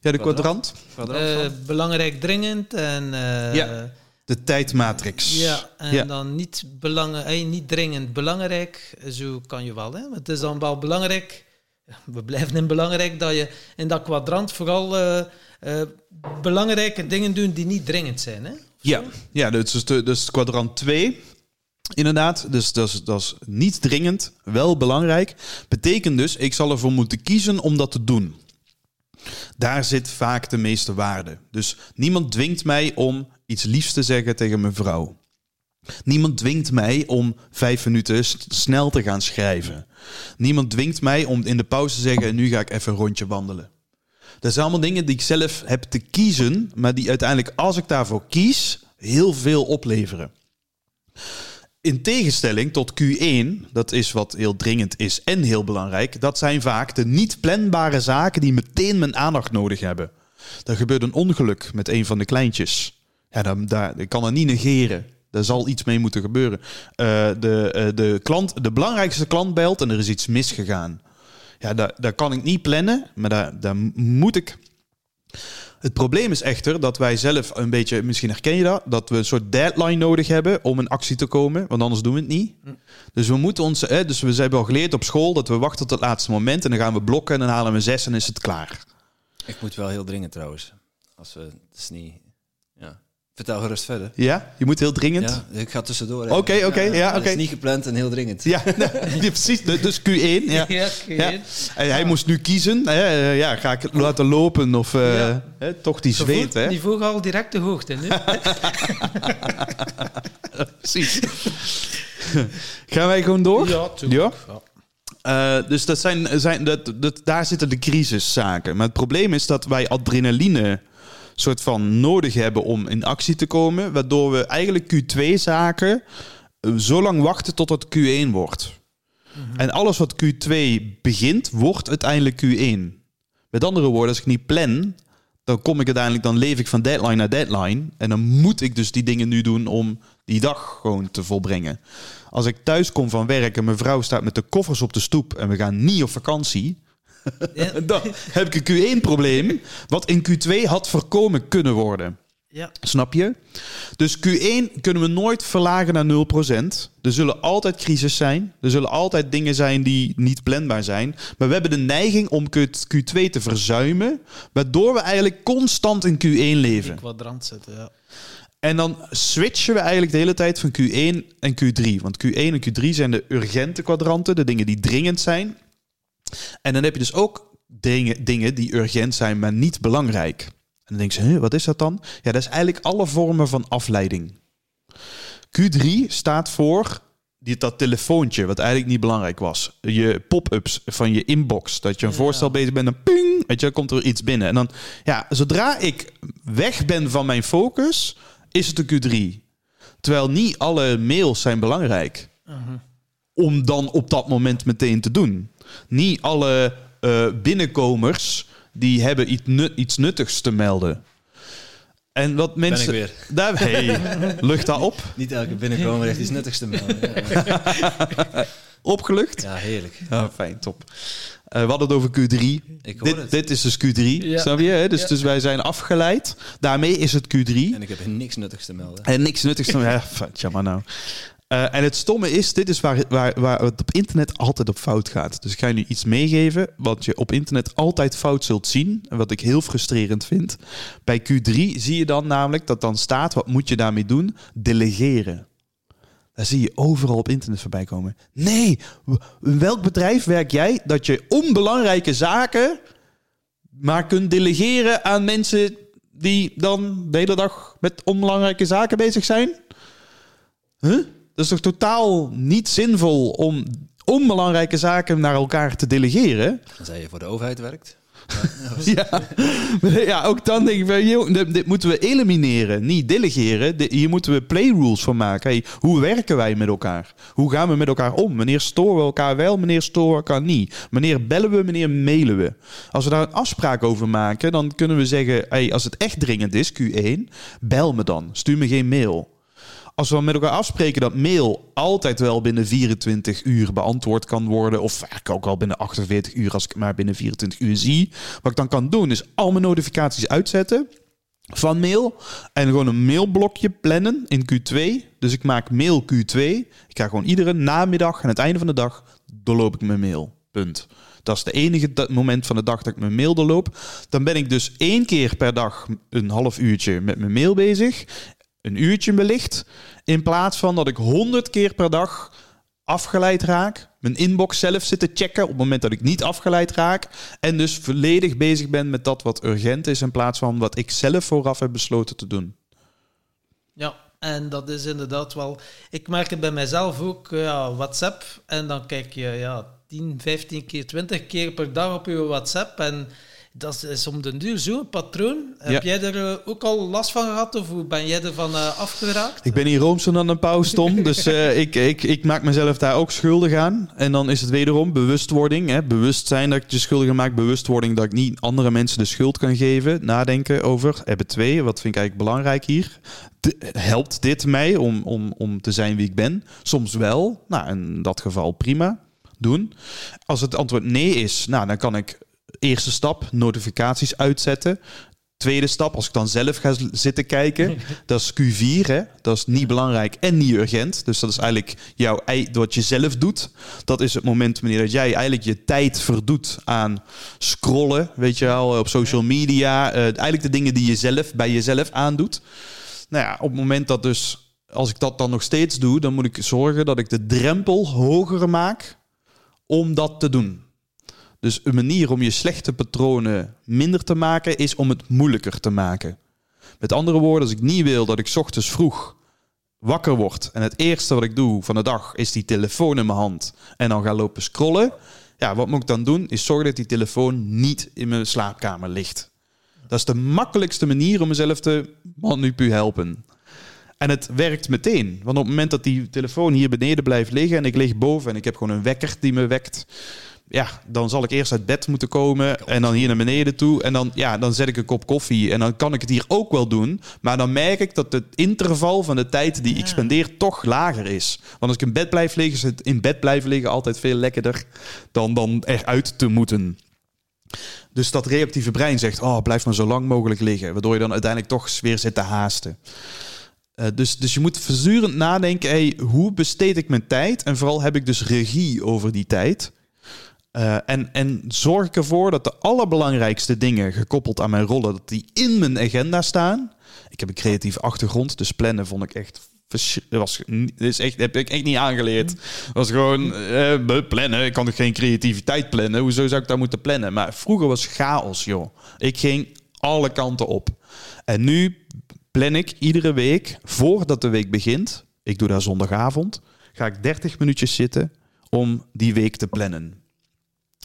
Ja, de Kwadrant. kwadrant, Kwadrant eh, van? belangrijk, dringend en... eh, Ja. de tijdmatrix. Ja, en Ja. dan niet, belangen, eh, niet dringend belangrijk. Zo kan je wel. Hè? Het is dan wel belangrijk. We blijven in belangrijk dat je in dat kwadrant vooral eh, belangrijke dingen doet die niet dringend zijn. Hè? Ja, ja dus, de, dus kwadrant 2. Inderdaad, dus dat is, dat is niet dringend, wel belangrijk. Betekent dus, ik zal ervoor moeten kiezen om dat te doen. Daar zit vaak de meeste waarde. Dus niemand dwingt mij om iets liefs te zeggen tegen mijn vrouw. Niemand dwingt mij om vijf minuten snel te gaan schrijven. Niemand dwingt mij om in de pauze te zeggen: nu ga ik even een rondje wandelen. Dat zijn allemaal dingen die ik zelf heb te kiezen, maar die uiteindelijk, als ik daarvoor kies, heel veel opleveren. In tegenstelling tot Q1, dat is wat heel dringend is en heel belangrijk, dat zijn vaak de niet planbare zaken die meteen mijn aandacht nodig hebben. Er gebeurt een ongeluk met een van de kleintjes. Ja, dan, daar, ik kan het niet negeren. Daar zal iets mee moeten gebeuren. Eh, de, eh, de, klant, de belangrijkste klant belt en er is iets misgegaan. Ja, daar, daar kan ik niet plannen, maar daar, daar moet ik. Het probleem is echter dat wij zelf een beetje, misschien herken je dat, dat we een soort deadline nodig hebben om in actie te komen, want anders doen we het niet. Dus we moeten ons, eh, dus we hebben al geleerd op school dat we wachten tot het laatste moment en dan gaan we blokken en dan halen we zes en is het klaar. Ik moet wel heel dringend trouwens. Als we, het is niet... Vertel gerust verder. Ja, je moet heel dringend. Ja, ik ga tussendoor. Oké, oké, ja, Het oké. is niet gepland en heel dringend. Ja, nee, precies. De- Dus Q1. Ja. Ja, Ja. Q1. En hij moest nu kiezen. Hè, eh, ja, ga ik het laten lopen of eh, Ja. hè, toch die zweet. Hè? Niveau al direct de hoogte. Nu. Precies. Gaan wij gewoon door? Ja, tuurlijk. Ja? Eh, dus dat zijn, zijn, dat, dat, daar zitten de crisiszaken. Maar het probleem is dat wij adrenaline soort van nodig hebben om in actie te komen. Waardoor we eigenlijk Q2-zaken zo lang wachten tot het Q1 wordt. En alles wat Q2 begint, wordt uiteindelijk Q1. Met andere woorden, als ik niet plan, dan kom ik uiteindelijk, dan leef ik van deadline naar deadline. En dan moet ik dus die dingen nu doen om die dag gewoon te volbrengen. Als ik thuis kom van werk en mijn vrouw staat met de koffers op de stoep en we gaan niet op vakantie, Ja. dan heb ik een Q1-probleem, wat in Q2 had voorkomen kunnen worden. Ja. Snap je? Dus Q1 kunnen we nooit verlagen naar 0%. Er zullen altijd crisis zijn. Er zullen altijd dingen zijn die niet planbaar zijn. Maar we hebben de neiging om Q- Q2 te verzuimen. Waardoor we eigenlijk constant in Q1 Die leven. kwadrant zitten, ja. En dan switchen we eigenlijk de hele tijd van Q1 en Q3. Want Q1 en Q3 zijn de urgente kwadranten, de dingen die dringend zijn. En dan heb je dus ook dingen, dingen die urgent zijn, maar niet belangrijk. En dan denk je, wat is dat dan? Ja, dat is eigenlijk alle vormen van afleiding. Q3 staat voor die, dat telefoontje, wat eigenlijk niet belangrijk was. Je pop-ups van je inbox. Dat je een Ja. voorstel bezig bent en ping, weet je, dan komt er iets binnen. En dan, ja, zodra ik weg ben van mijn focus, is het een Q3. Terwijl niet alle mails zijn belangrijk. Om dan op dat moment meteen te doen. Niet alle eh, binnenkomers die hebben iets, nut, iets nuttigs te melden. En wat mensen. weer. Daar, hey, lucht dat op. Niet elke binnenkomer heeft iets nuttigs te melden. Ja, Opgelucht. Ja, heerlijk. Ja, fijn, top. Eh, we hadden het over Q3. Ik hoor Dit, het. dit is dus Q3, Ja. snap je? hè? Dus, Ja. dus wij zijn afgeleid. Daarmee is het Q3. En ik heb niks nuttigs te melden. En niks nuttigs. dan- ja, fuck, jammer nou. Eh, en het stomme is, dit is waar, waar, waar het op internet altijd op fout gaat. Dus ik ga je nu iets meegeven wat je op internet altijd fout zult zien. En wat ik heel frustrerend vind. Bij Q3 zie je dan namelijk dat dan staat, wat moet je daarmee doen? Delegeren. Daar zie je overal op internet voorbij komen. Nee, in welk bedrijf werk jij dat je onbelangrijke zaken maar kunt delegeren aan mensen die dan de hele dag met onbelangrijke zaken bezig zijn? Huh? Dat is toch totaal niet zinvol om onbelangrijke zaken naar elkaar te delegeren? Tenzij je voor de overheid werkt. Ja, ja ook dan denk ik joh, dit, dit moeten we elimineren, niet delegeren. Hier moeten we playrules van maken. Hey, hoe werken wij met elkaar? Hoe gaan we met elkaar om? Wanneer storen we elkaar wel, wanneer storen we elkaar niet? Wanneer bellen we, wanneer mailen we? Als we daar een afspraak over maken, dan kunnen we zeggen... Hey, als het echt dringend is, Q1, bel me dan. Stuur me geen mail. Als we met elkaar afspreken dat mail altijd wel binnen 24 uur beantwoord kan worden, of eigenlijk ook al binnen 48 uur als ik maar binnen 24 uur zie, wat ik dan kan doen is al mijn notificaties uitzetten van mail en gewoon een mailblokje plannen in Q2. Dus ik maak mail Q2. Ik ga gewoon iedere namiddag aan het einde van de dag doorloop ik mijn mail. Punt. Dat is de enige moment van de dag dat ik mijn mail doorloop. Dan ben ik dus één keer per dag een half uurtje met mijn mail bezig. Een uurtje wellicht. In plaats van dat ik honderd keer per dag afgeleid raak. Mijn inbox zelf zit te checken op het moment dat ik niet afgeleid raak. En dus volledig bezig ben met dat wat urgent is. In plaats van wat ik zelf vooraf heb besloten te doen. Ja, en dat is inderdaad wel... Ik merk het bij mijzelf ook, eh, ja, WhatsApp. En dan kijk je ja, 10, 15 keer, 20 keer per dag op je WhatsApp. En dat is om den duur zo'n patroon. Ja. Heb jij er eh, ook al last van gehad of hoe ben jij ervan eh, afgeraakt? Ik ben hier roomser dan een paus, Tom. Dus eh, ik, ik, ik maak mezelf daar ook schuldig aan. En dan is het wederom bewustwording. Hè? Bewustzijn dat ik je schuldig maak. Bewustwording dat ik niet andere mensen de schuld kan geven. Nadenken over hebben twee. Wat vind ik eigenlijk belangrijk hier? De- helpt dit mij om, om, om te zijn wie ik ben? Soms wel. Nou, in dat geval prima. Doen. Als het antwoord nee is, nou, dan kan ik eerste stap notificaties uitzetten. Tweede stap, als ik dan zelf ga zitten kijken, dat is Q4. Hè? Dat is niet belangrijk en niet urgent. Dus dat is eigenlijk jouw, ei- wat je zelf doet. Dat is het moment wanneer dat jij eigenlijk je tijd verdoet aan scrollen. Weet je wel, op social media. eh, eigenlijk de dingen die je zelf bij jezelf aandoet. Nou ja, op het moment dat dus, als ik dat dan nog steeds doe, dan moet ik zorgen dat ik de drempel hoger maak om dat te doen. Dus een manier om je slechte patronen minder te maken is om het moeilijker te maken. Met andere woorden, als ik niet wil dat ik ochtends vroeg wakker word en het eerste wat ik doe van de dag is die telefoon in mijn hand en dan ga lopen scrollen. Ja, wat moet ik dan doen? Is zorgen dat die telefoon niet in mijn slaapkamer ligt. Dat is de makkelijkste manier om mezelf te manipu helpen. En het werkt meteen. Want op het moment dat die telefoon hier beneden blijft liggen en ik lig boven en ik heb gewoon een wekker die me wekt. Ja, dan zal ik eerst uit bed moeten komen en dan hier naar beneden toe. En dan, ja, dan zet ik een kop koffie en dan kan ik het hier ook wel doen. Maar dan merk ik dat het interval van de tijd die ik spendeer toch lager is. Want als ik in bed blijf liggen, is het in bed blijven liggen altijd veel lekkerder dan, dan eruit te moeten. Dus dat reactieve brein zegt, oh, blijf maar zo lang mogelijk liggen. Waardoor je dan uiteindelijk toch weer zit te haasten. Eh, dus, dus je moet voortdurend nadenken, hey, hoe besteed ik mijn tijd? En vooral heb ik dus regie over die tijd. Eh, en, en zorg ik ervoor dat de allerbelangrijkste dingen gekoppeld aan mijn rollen, dat die in mijn agenda staan. Ik heb een creatieve achtergrond, dus plannen vond ik echt was is echt heb ik echt niet aangeleerd. Het was gewoon eh, plannen. Ik kan geen creativiteit plannen. Hoezo zou ik dat moeten plannen? Maar vroeger was chaos, joh. Ik ging alle kanten op. En nu plan ik iedere week voordat de week begint. Ik doe dat zondagavond. Ga ik 30 minuutjes zitten om die week te plannen.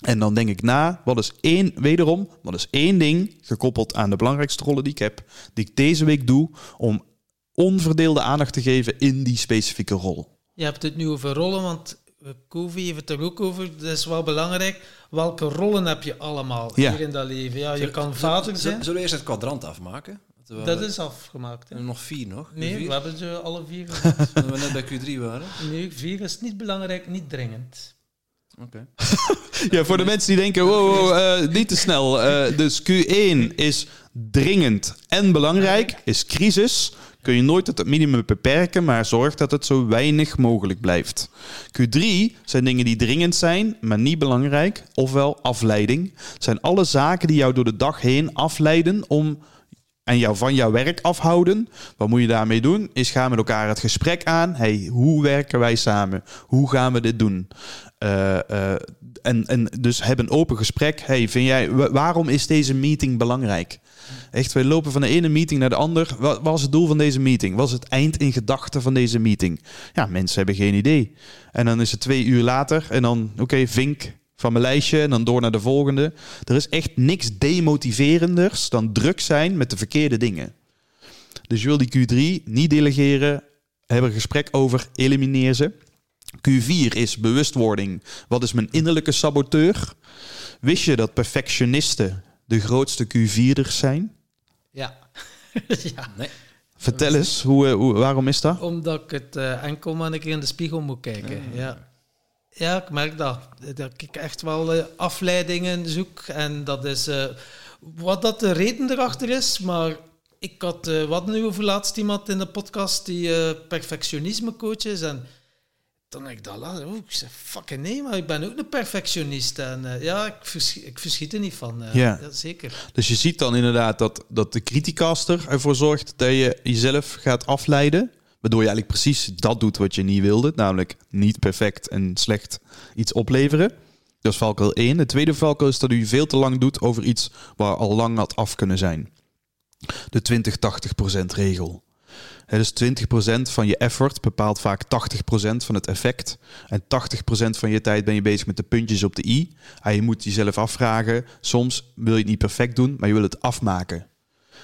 En dan denk ik na, wat is één, wederom, wat is één ding gekoppeld aan de belangrijkste rollen die ik heb, die ik deze week doe om onverdeelde aandacht te geven in die specifieke rol. Je hebt het nu over rollen, want Kovi heeft het er ook over. Dat is wel belangrijk. Welke rollen heb je allemaal Ja. hier in dat leven? Ja, je kan vader zijn. Zullen we eerst het kwadrant afmaken? We Dat is afgemaakt. we Hè? nog vier nog. Nee, Vier? we hebben ze alle vier. Toen we net bij Q3 waren. nee, vier is niet belangrijk, niet dringend. Oké. Ja, voor de mensen die denken, wow, wow, eh, niet te snel. Eh, dus Q1 is dringend en belangrijk, is crisis. Kun je nooit tot het minimum beperken, maar zorg dat het zo weinig mogelijk blijft. Q3 zijn dingen die dringend zijn, maar niet belangrijk, ofwel afleiding. Het zijn alle zaken die jou door de dag heen afleiden om en jou van jouw werk afhouden. Wat moet je daarmee doen? Is gaan met elkaar het gesprek aan. Hey, hoe werken wij samen? Hoe gaan we dit doen? Eh, eh, en, en dus heb een open gesprek. Hey, vind jij, wa- waarom is deze meeting belangrijk? Echt, wij lopen van de ene meeting naar de ander. Wat was het doel van deze meeting? Wat is het eind in gedachten van deze meeting? Ja, mensen hebben geen idee. En dan is het twee uur later en dan, oké, vink van mijn lijstje en dan door naar de volgende. Er is echt niks demotiverenders dan druk zijn met de verkeerde dingen. Dus je wil die Q3 niet delegeren, heb er een gesprek over, elimineer ze. Q4 is bewustwording. Wat is mijn innerlijke saboteur? Wist je dat perfectionisten de grootste Q4'ers zijn? Ja. ja. Nee. Vertel eens, hoe, eh, hoe, waarom is dat? Omdat ik het eh, enkel maar een keer in de spiegel moet kijken. Ja. Ja, ik merk dat. Dat ik echt wel eh, afleidingen zoek. En dat is eh, wat dat de reden erachter is. Maar ik had, eh wat nu over laatst iemand in de podcast die eh, perfectionisme coach is. En toen ik dat las, oh, ik zeg, fucking nee, maar ik ben ook een perfectionist. En eh, ja, ik, vers ik verschiet er niet van. eh, Ja. zeker. Dus je ziet dan inderdaad dat, dat de criticaster ervoor zorgt dat je jezelf gaat afleiden. Waardoor je eigenlijk precies dat doet wat je niet wilde. Namelijk niet perfect en slecht iets opleveren. Dat is valkuil 1. De tweede valkuil is dat u veel te lang doet over iets waar al lang had af kunnen zijn. De 20-80% regel. Dus 20% van je effort bepaalt vaak 80% van het effect. En 80% van je tijd ben je bezig met de puntjes op de i. En je moet jezelf afvragen, soms wil je het niet perfect doen, maar je wil het afmaken.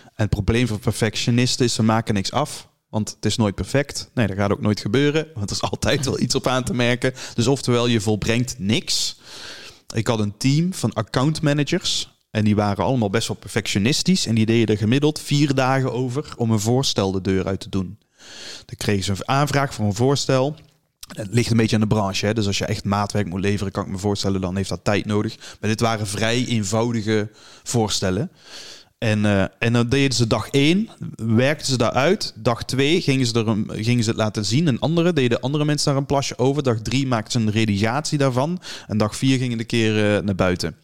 En het probleem van perfectionisten is, ze maken niks af. Want het is nooit perfect. Nee, dat gaat ook nooit gebeuren. Want er is altijd wel iets op aan te merken. Dus oftewel, je volbrengt niks. Ik had een team van account managers. En die waren allemaal best wel perfectionistisch. En die deden er gemiddeld vier dagen over om een voorstel de deur uit te doen. Dan kregen ze een aanvraag voor een voorstel. Het ligt een beetje aan de branche. Hè? Dus als je echt maatwerk moet leveren, kan ik me voorstellen, dan heeft dat tijd nodig. Maar dit waren vrij eenvoudige voorstellen. En, uh, en dan deden ze dag 1, werkten ze daaruit. Dag 2 gingen ze, er gingen ze het laten zien. En andere deden andere mensen daar een plasje over. Dag 3 maakten ze een redigatie daarvan. En dag 4 gingen de keer uh, naar buiten.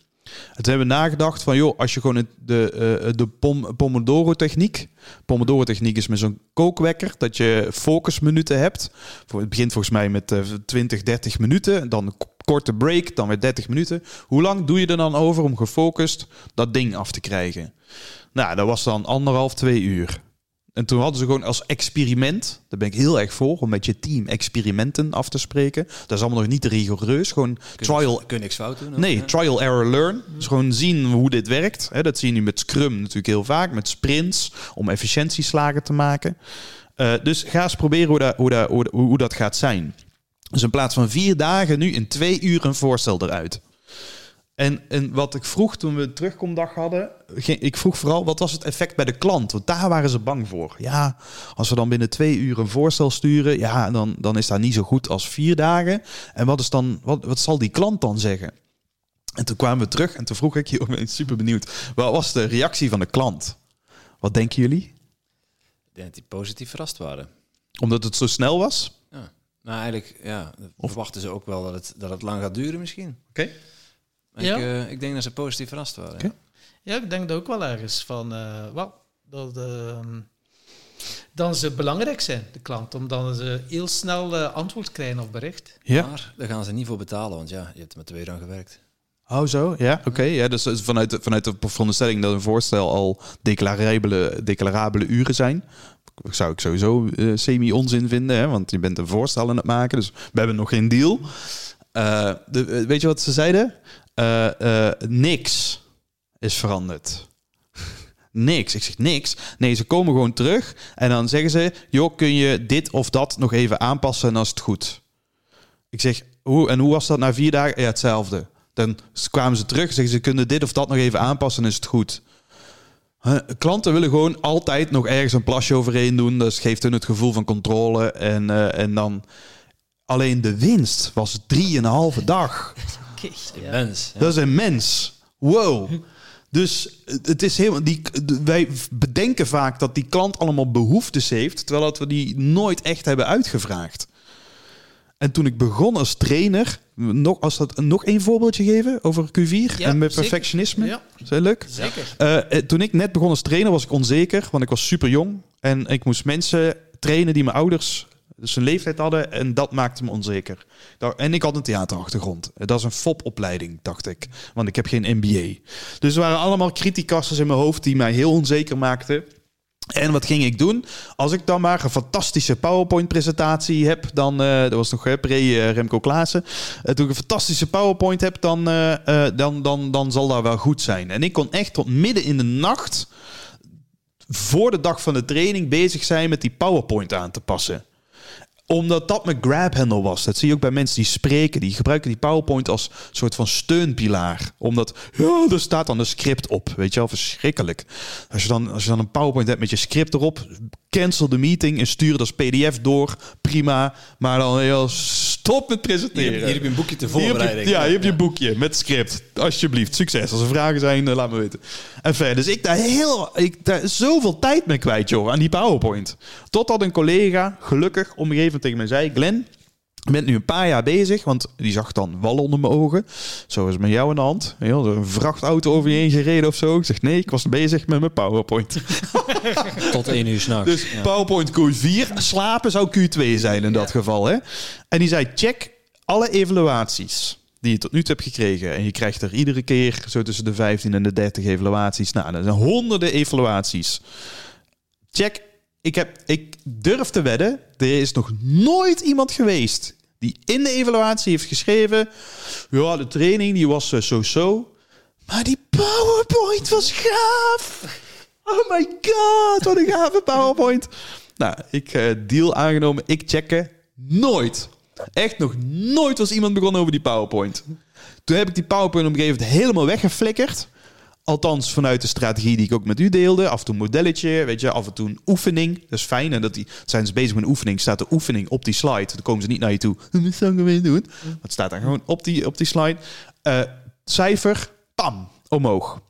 Toen hebben nagedacht van, joh, als je gewoon de, uh, de pom Pomodoro-techniek... Pomodoro-techniek is met zo'n kookwekker, dat je focusminuten hebt. Het begint volgens mij met 20, 30 minuten. Dan korte break, dan weer 30 minuten. Hoe lang doe je er dan over om gefocust dat ding af te krijgen? Nou, dat was dan anderhalf, twee uur. En toen hadden ze gewoon als experiment, daar ben ik heel erg voor, om met je team experimenten af te spreken. Dat is allemaal nog niet te rigoureus. Gewoon kun trial. Kun niks fout doen? Nee, ja. trial, error, learn. Dus gewoon zien hoe dit werkt. dat zie je nu met Scrum natuurlijk heel vaak, met sprints, om efficiëntieslagen te maken. Uh, dus ga eens proberen hoe dat, hoe, dat, hoe, hoe dat gaat zijn. Dus in plaats van vier dagen nu in twee uur een voorstel eruit. En, en wat ik vroeg toen we een terugkomdag hadden, ik vroeg vooral wat was het effect bij de klant? Want daar waren ze bang voor. Ja, als we dan binnen twee uur een voorstel sturen, ja, dan, dan is dat niet zo goed als vier dagen. En wat, is dan, wat, wat zal die klant dan zeggen? En toen kwamen we terug en toen vroeg ik, je, ben super benieuwd, wat was de reactie van de klant? Wat denken jullie? Ik denk dat die positief verrast waren. Omdat het zo snel was? Ja. Nou, eigenlijk, ja, of verwachten ze ook wel dat het, dat het lang gaat duren misschien. Oké. Okay. Ja. Ik, uh, ik denk dat ze positief verrast waren. Okay. Ja, ik denk dat ook wel ergens van, uh, wel, dat uh, dan ze belangrijk zijn, de klant, omdat ze heel snel uh, antwoord krijgen op bericht. Ja. Maar daar gaan ze niet voor betalen, want ja, je hebt er met twee aan gewerkt. Oh zo, ja, oké. Okay. Ja, dus vanuit de, vanuit de veronderstelling dat een voorstel al declarabele, declarabele uren zijn, zou ik sowieso uh, semi-onzin vinden, hè? want je bent een voorstel aan het maken, dus we hebben nog geen deal. Uh, de, weet je wat ze zeiden? Uh, niks is veranderd. niks. Ik zeg niks. Nee, ze komen gewoon terug en dan zeggen ze: joh, kun je dit of dat nog even aanpassen en is het goed. Ik zeg: hoe en hoe was dat na vier dagen? Ja, hetzelfde. Dan kwamen ze terug, zeggen ze: kunnen dit of dat nog even aanpassen en is het goed. Klanten willen gewoon altijd nog ergens een plasje overheen doen. Dat geeft hun het gevoel van controle. En, uh, en dan alleen de winst was drieënhalve dag. Immens. Ja. Dat is immens. Wow. Dus het is helemaal. Die, wij bedenken vaak dat die klant allemaal behoeftes heeft, terwijl dat we die nooit echt hebben uitgevraagd. En toen ik begon als trainer, nog, als dat nog één voorbeeldje geven over Q4 Ja, en met zeker. perfectionisme. Ja. Is dat leuk? Zeker. Eh, eh, toen ik net begon als trainer was ik onzeker, want ik was super jong. En ik moest mensen trainen die mijn ouders dus een leeftijd hadden en dat maakte me onzeker. En ik had een theaterachtergrond. Dat is een FOP-opleiding, dacht ik. Want ik heb geen MBA. Dus er waren allemaal kritiekassen in mijn hoofd die mij heel onzeker maakten. En wat ging ik doen? Als ik dan maar een fantastische PowerPoint-presentatie heb, dan, eh, dat was nog eh, pre-Remco Klaassen. Eh, toen ik een fantastische PowerPoint heb, dan, eh, eh, dan, dan, dan zal dat wel goed zijn. En ik kon echt tot midden in de nacht, voor de dag van de training, bezig zijn met die PowerPoint aan te passen omdat dat mijn grab handle was. Dat zie je ook bij mensen die spreken. Die gebruiken die PowerPoint als soort van steunpilaar. Omdat, ja, er staat dan een script op. Weet je wel, verschrikkelijk. Als je dan, als je dan een PowerPoint hebt met je script erop, cancel de meeting en stuur het als PDF door. Prima. Maar dan heel stop met presenteren. Hier, hier heb je een boekje te Hier heb je- ja, hier heb je een boekje met script. Alsjeblieft, succes. Als er vragen zijn, eh, laat me weten. En verder, dus ik daar heel, ik daar zoveel tijd mee kwijt, joh, aan die PowerPoint. Totdat een collega, gelukkig, op een gegeven moment tegen mij zei: Glenn, bent nu een paar jaar bezig, want die zag dan wal onder mijn ogen. Zo is met jou in de hand. Heel, een vrachtauto over je heen gereden of zo. Ik zeg nee, ik was bezig met mijn PowerPoint. Tot één uur s'nachts. Dus PowerPoint Q4, slapen zou Q2 zijn in dat geval. Hè? En die zei, check alle evaluaties die je tot nu toe hebt gekregen. En je krijgt er iedere keer zo tussen de 15 en de 30 evaluaties. Nou, dat zijn honderden evaluaties. Check ik, heb, ik durf te wedden, er is nog nooit iemand geweest die in de evaluatie heeft geschreven... Ja, de training die was eh, zo-zo. maar die PowerPoint was gaaf. Oh my god, wat een gave PowerPoint. Nou, ik eh, deal aangenomen. Ik checken nooit. Echt nog nooit was iemand begonnen over die PowerPoint. Toen heb ik die PowerPoint op een gegeven moment helemaal weggeflikkerd. Althans, vanuit de strategie die ik ook met u deelde. Af en toe een modelletje, weet je, af en toe een oefening. Dat is fijn. En dat die, zijn ze bezig met een oefening, staat de oefening op die slide. Dan komen ze niet naar je toe. Wat zou ik doen? Het staat dan gewoon op die, op die slide. Eh, cijfer, pam, omhoog.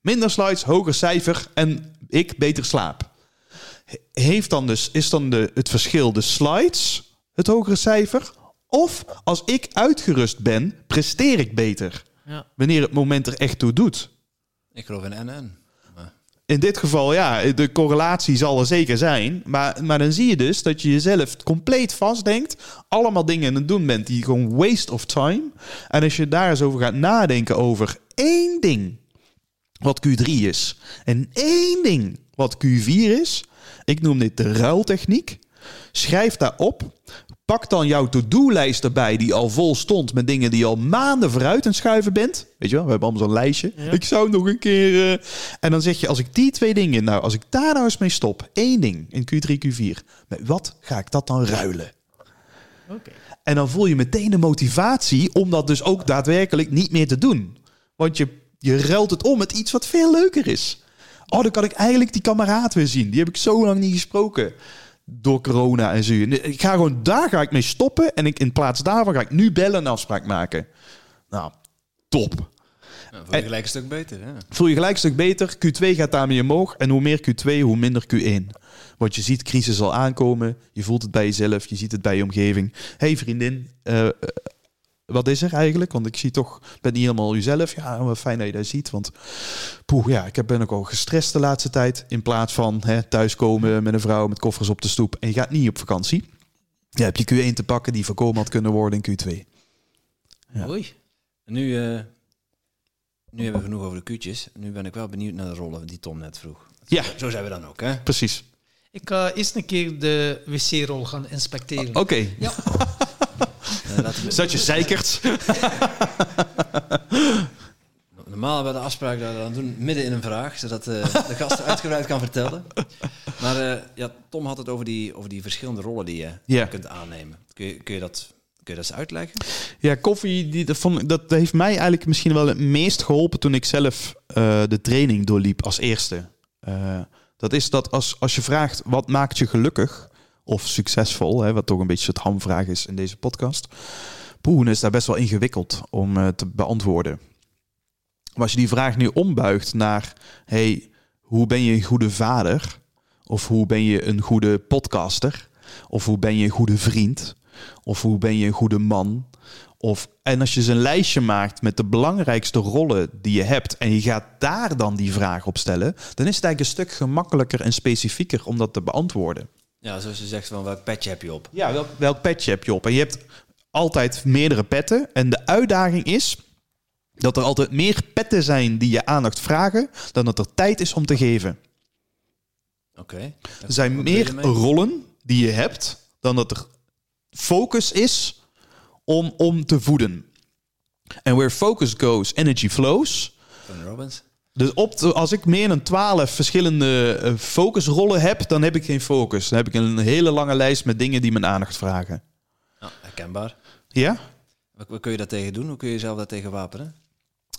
Minder slides, hoger cijfer en ik beter slaap. Heeft dan dus, is dan de, het verschil de slides het hogere cijfer? Of als ik uitgerust ben, presteer ik beter? Ja. Wanneer het moment er echt toe doet. Ik geloof in NN. Maar In dit geval, ja, de correlatie zal er zeker zijn. Maar, maar dan zie je dus dat je jezelf compleet vastdenkt. Allemaal dingen aan het doen bent die gewoon waste of time. En als je daar eens over gaat nadenken over één ding wat Q3 is. En één ding wat Q4 is. Ik noem dit de ruiltechniek. Schrijf daar op. Pak dan jouw to-do-lijst erbij die al vol stond met dingen die je al maanden vooruit aan het schuiven bent. Weet je wel, we hebben allemaal zo'n lijstje. Ja. Ik zou nog een keer... eh, En dan zeg je, als ik die twee dingen... Nou, als ik daar nou eens mee stop. één ding in Q3, Q4. Met wat ga ik dat dan ruilen? Oké. En dan voel je meteen de motivatie om dat dus ook daadwerkelijk niet meer te doen. Want je, je ruilt het om met iets wat veel leuker is. Oh, dan kan ik eigenlijk die kameraad weer zien. Die heb ik zo lang niet gesproken. Door corona en zo. Ik ga gewoon, daar ga ik mee stoppen. En ik, in plaats daarvan ga ik nu bellen en afspraak maken. Nou, top. nou, voor je En- gelijk een stuk beter. Hè? Voel je gelijk een stuk beter. Q2 gaat daarmee omhoog. En hoe meer Q2, hoe minder Q1. Want je ziet crisis al aankomen. Je voelt het bij jezelf. Je ziet het bij je omgeving. hey, vriendin, eh, wat is er eigenlijk? Want ik zie toch, ik ben niet helemaal jezelf. Ja, wat fijn dat je dat ziet. Want poeh, ja, ik heb- ben ook al gestrest de laatste tijd. In plaats van hè, thuiskomen met een vrouw met koffers op de stoep. En je gaat niet op vakantie. Ja, heb je Q1 te pakken die voorkomen had kunnen worden in Q2. Ja. En nu, eh, nu hebben we genoeg over de kuutjes. Nu ben ik wel benieuwd naar de rollen die Tom net vroeg. Ja, Zo zijn we dan ook, hè? precies. Ik ga eerst een keer de wc-rol gaan inspecteren. Oké, Ja. Eh, laten we- zat je zeikert? Normaal hebben we de afspraak dat we dat doen midden in een vraag, zodat eh, de gast uitgebreid kan vertellen. Maar eh, ja, Tom had het over die, over die verschillende rollen die je kunt aannemen. Kun je, kun, je dat, kun je dat eens uitleggen? Ja, koffie, die, dat, vond, dat heeft mij eigenlijk misschien wel het meest geholpen toen ik zelf de training doorliep als eerste. Dat is dat als, als je vraagt wat maakt je gelukkig of succesvol, hè, wat toch een beetje het hamvraag is in deze podcast. Poeh, is daar best wel ingewikkeld om eh, te beantwoorden. Maar als je die vraag nu ombuigt naar, hey, hoe ben je een goede vader? Of hoe ben je een goede podcaster? Of hoe ben je een goede vriend? Of hoe ben je een goede man? Of, en als je eens een lijstje maakt met de belangrijkste rollen die je hebt en je gaat daar dan die vraag op stellen, dan is het eigenlijk een stuk gemakkelijker en specifieker om dat te beantwoorden. Ja, zoals je zegt, van welk petje heb je op? Ja, welk, welk petje heb je op? En je hebt altijd meerdere petten. En de uitdaging is dat er altijd meer petten zijn die je aandacht vragen dan dat er tijd is om te geven. Oké. Er zijn meer mee? rollen die je hebt dan dat er focus is om, om te voeden. En where focus goes, energy flows. Tony Robbins. Dus op als ik meer dan twaalf verschillende eh, focusrollen heb, dan heb ik geen focus. Dan heb ik een hele lange lijst met dingen die mijn aandacht vragen. Ja, herkenbaar. Ja? Wat, wat kun je daar tegen doen? Hoe kun je jezelf daar tegen wapenen?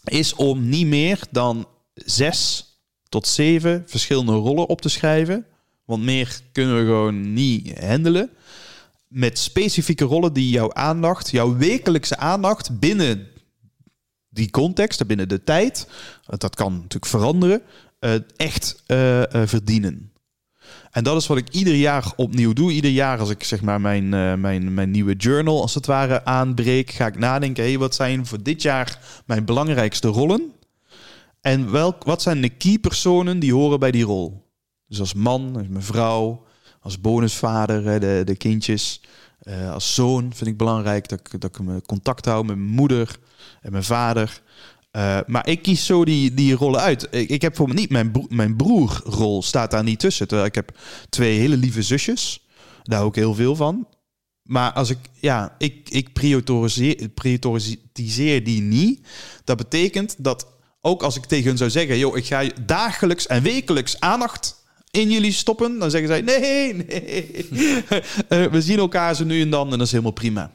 Is om niet meer dan zes tot zeven verschillende rollen op te schrijven. Want meer kunnen we gewoon niet handelen. Met specifieke rollen die jouw aandacht, jouw wekelijkse aandacht binnen die context, binnen de tijd, dat kan natuurlijk veranderen, eh, echt eh, eh, verdienen. En dat is wat ik ieder jaar opnieuw doe. Ieder jaar als ik zeg maar mijn, mijn, mijn nieuwe journal als het ware aanbreek, ga ik nadenken, hey, wat zijn voor dit jaar mijn belangrijkste rollen? En welk, wat zijn de key personen die horen bij die rol? Dus als man, als mevrouw, als bonusvader, de, de kindjes. Als zoon vind ik belangrijk dat ik, dat ik me contact hou met mijn moeder en mijn vader. Eh, maar ik kies zo die, die rollen uit. Ik, ik heb voor me niet mijn, bro mijn broerrol staat daar niet tussen. Terwijl ik heb twee hele lieve zusjes. Daar hou ik heel veel van. Maar als ik, ja, ik, ik prioritiseer die niet. Dat betekent dat ook als ik tegen hun zou zeggen: joh, ik ga dagelijks en wekelijks aandacht in jullie stoppen, dan zeggen zij: nee, nee. Eh, we zien elkaar zo nu en dan en dat is helemaal prima.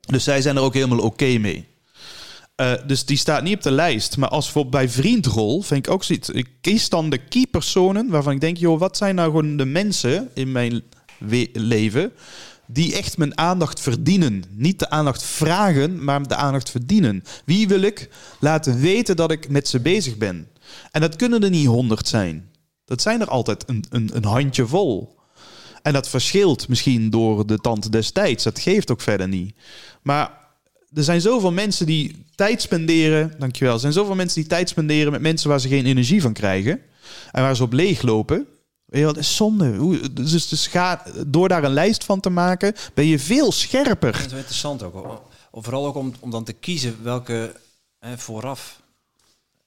Dus zij zijn er ook helemaal oké mee. Uh, dus die staat niet op de lijst. Maar als voor bij vriendrol vind ik ook zoiets. Ik kies dan de key personen waarvan ik denk: joh, wat zijn nou gewoon de mensen in mijn leven die echt mijn aandacht verdienen. Niet de aandacht vragen, maar de aandacht verdienen. Wie wil ik laten weten dat ik met ze bezig ben? En dat kunnen er niet honderd zijn. Dat zijn er altijd een, een, een handje vol. En dat verschilt misschien door de tand destijds. Dat geeft ook verder niet. Maar er zijn zoveel mensen die tijd spenderen. Dankjewel. Er zijn zoveel mensen die tijd spenderen met mensen waar ze geen energie van krijgen. En waar ze op leeglopen. Weet je wat, is zonde. Dus, dus ga, door daar een lijst van te maken, ben je veel scherper. Dat is wel interessant ook. Vooral ook om, om dan te kiezen welke hè, vooraf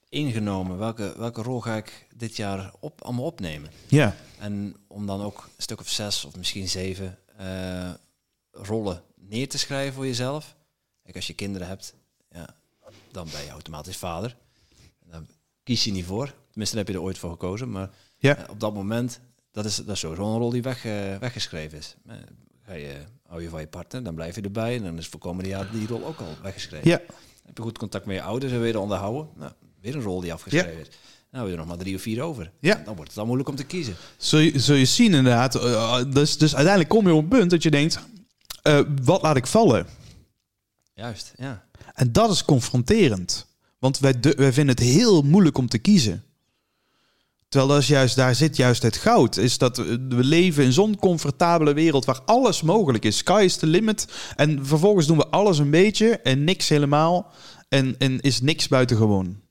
ingenomen, welke, welke rol ga ik dit jaar op, allemaal opnemen. Ja. En om dan ook een stuk of zes of misschien zeven uh, rollen neer te schrijven voor jezelf. Kijk, als je kinderen hebt, ja, dan ben je automatisch vader. Dan kies je niet voor. Tenminste, dan heb je er ooit voor gekozen. Maar ja. Eh, op dat moment, dat is, dat is sowieso een rol die weg, uh, weggeschreven is. Uh, ga je, hou je van je partner, dan blijf je erbij. En dan is voor komende jaar die rol ook al weggeschreven. Ja. Heb je goed contact met je ouders en weer onderhouden. Nou, weer een rol die afgeschreven is. Nou, we er nog maar drie of vier over. Ja. Dan wordt het dan moeilijk om te kiezen. Zul je, zul je zien inderdaad. dus, dus uiteindelijk kom je op een punt dat je denkt... wat laat ik vallen? Juist, ja. En dat is confronterend. Want wij, wij vinden het heel moeilijk om te kiezen. Terwijl dat is juist, daar zit juist het goud. Is dat we leven in zo'n comfortabele wereld waar alles mogelijk is. Sky is the limit. En vervolgens doen we alles een beetje en niks helemaal. En, en is niks buitengewoon.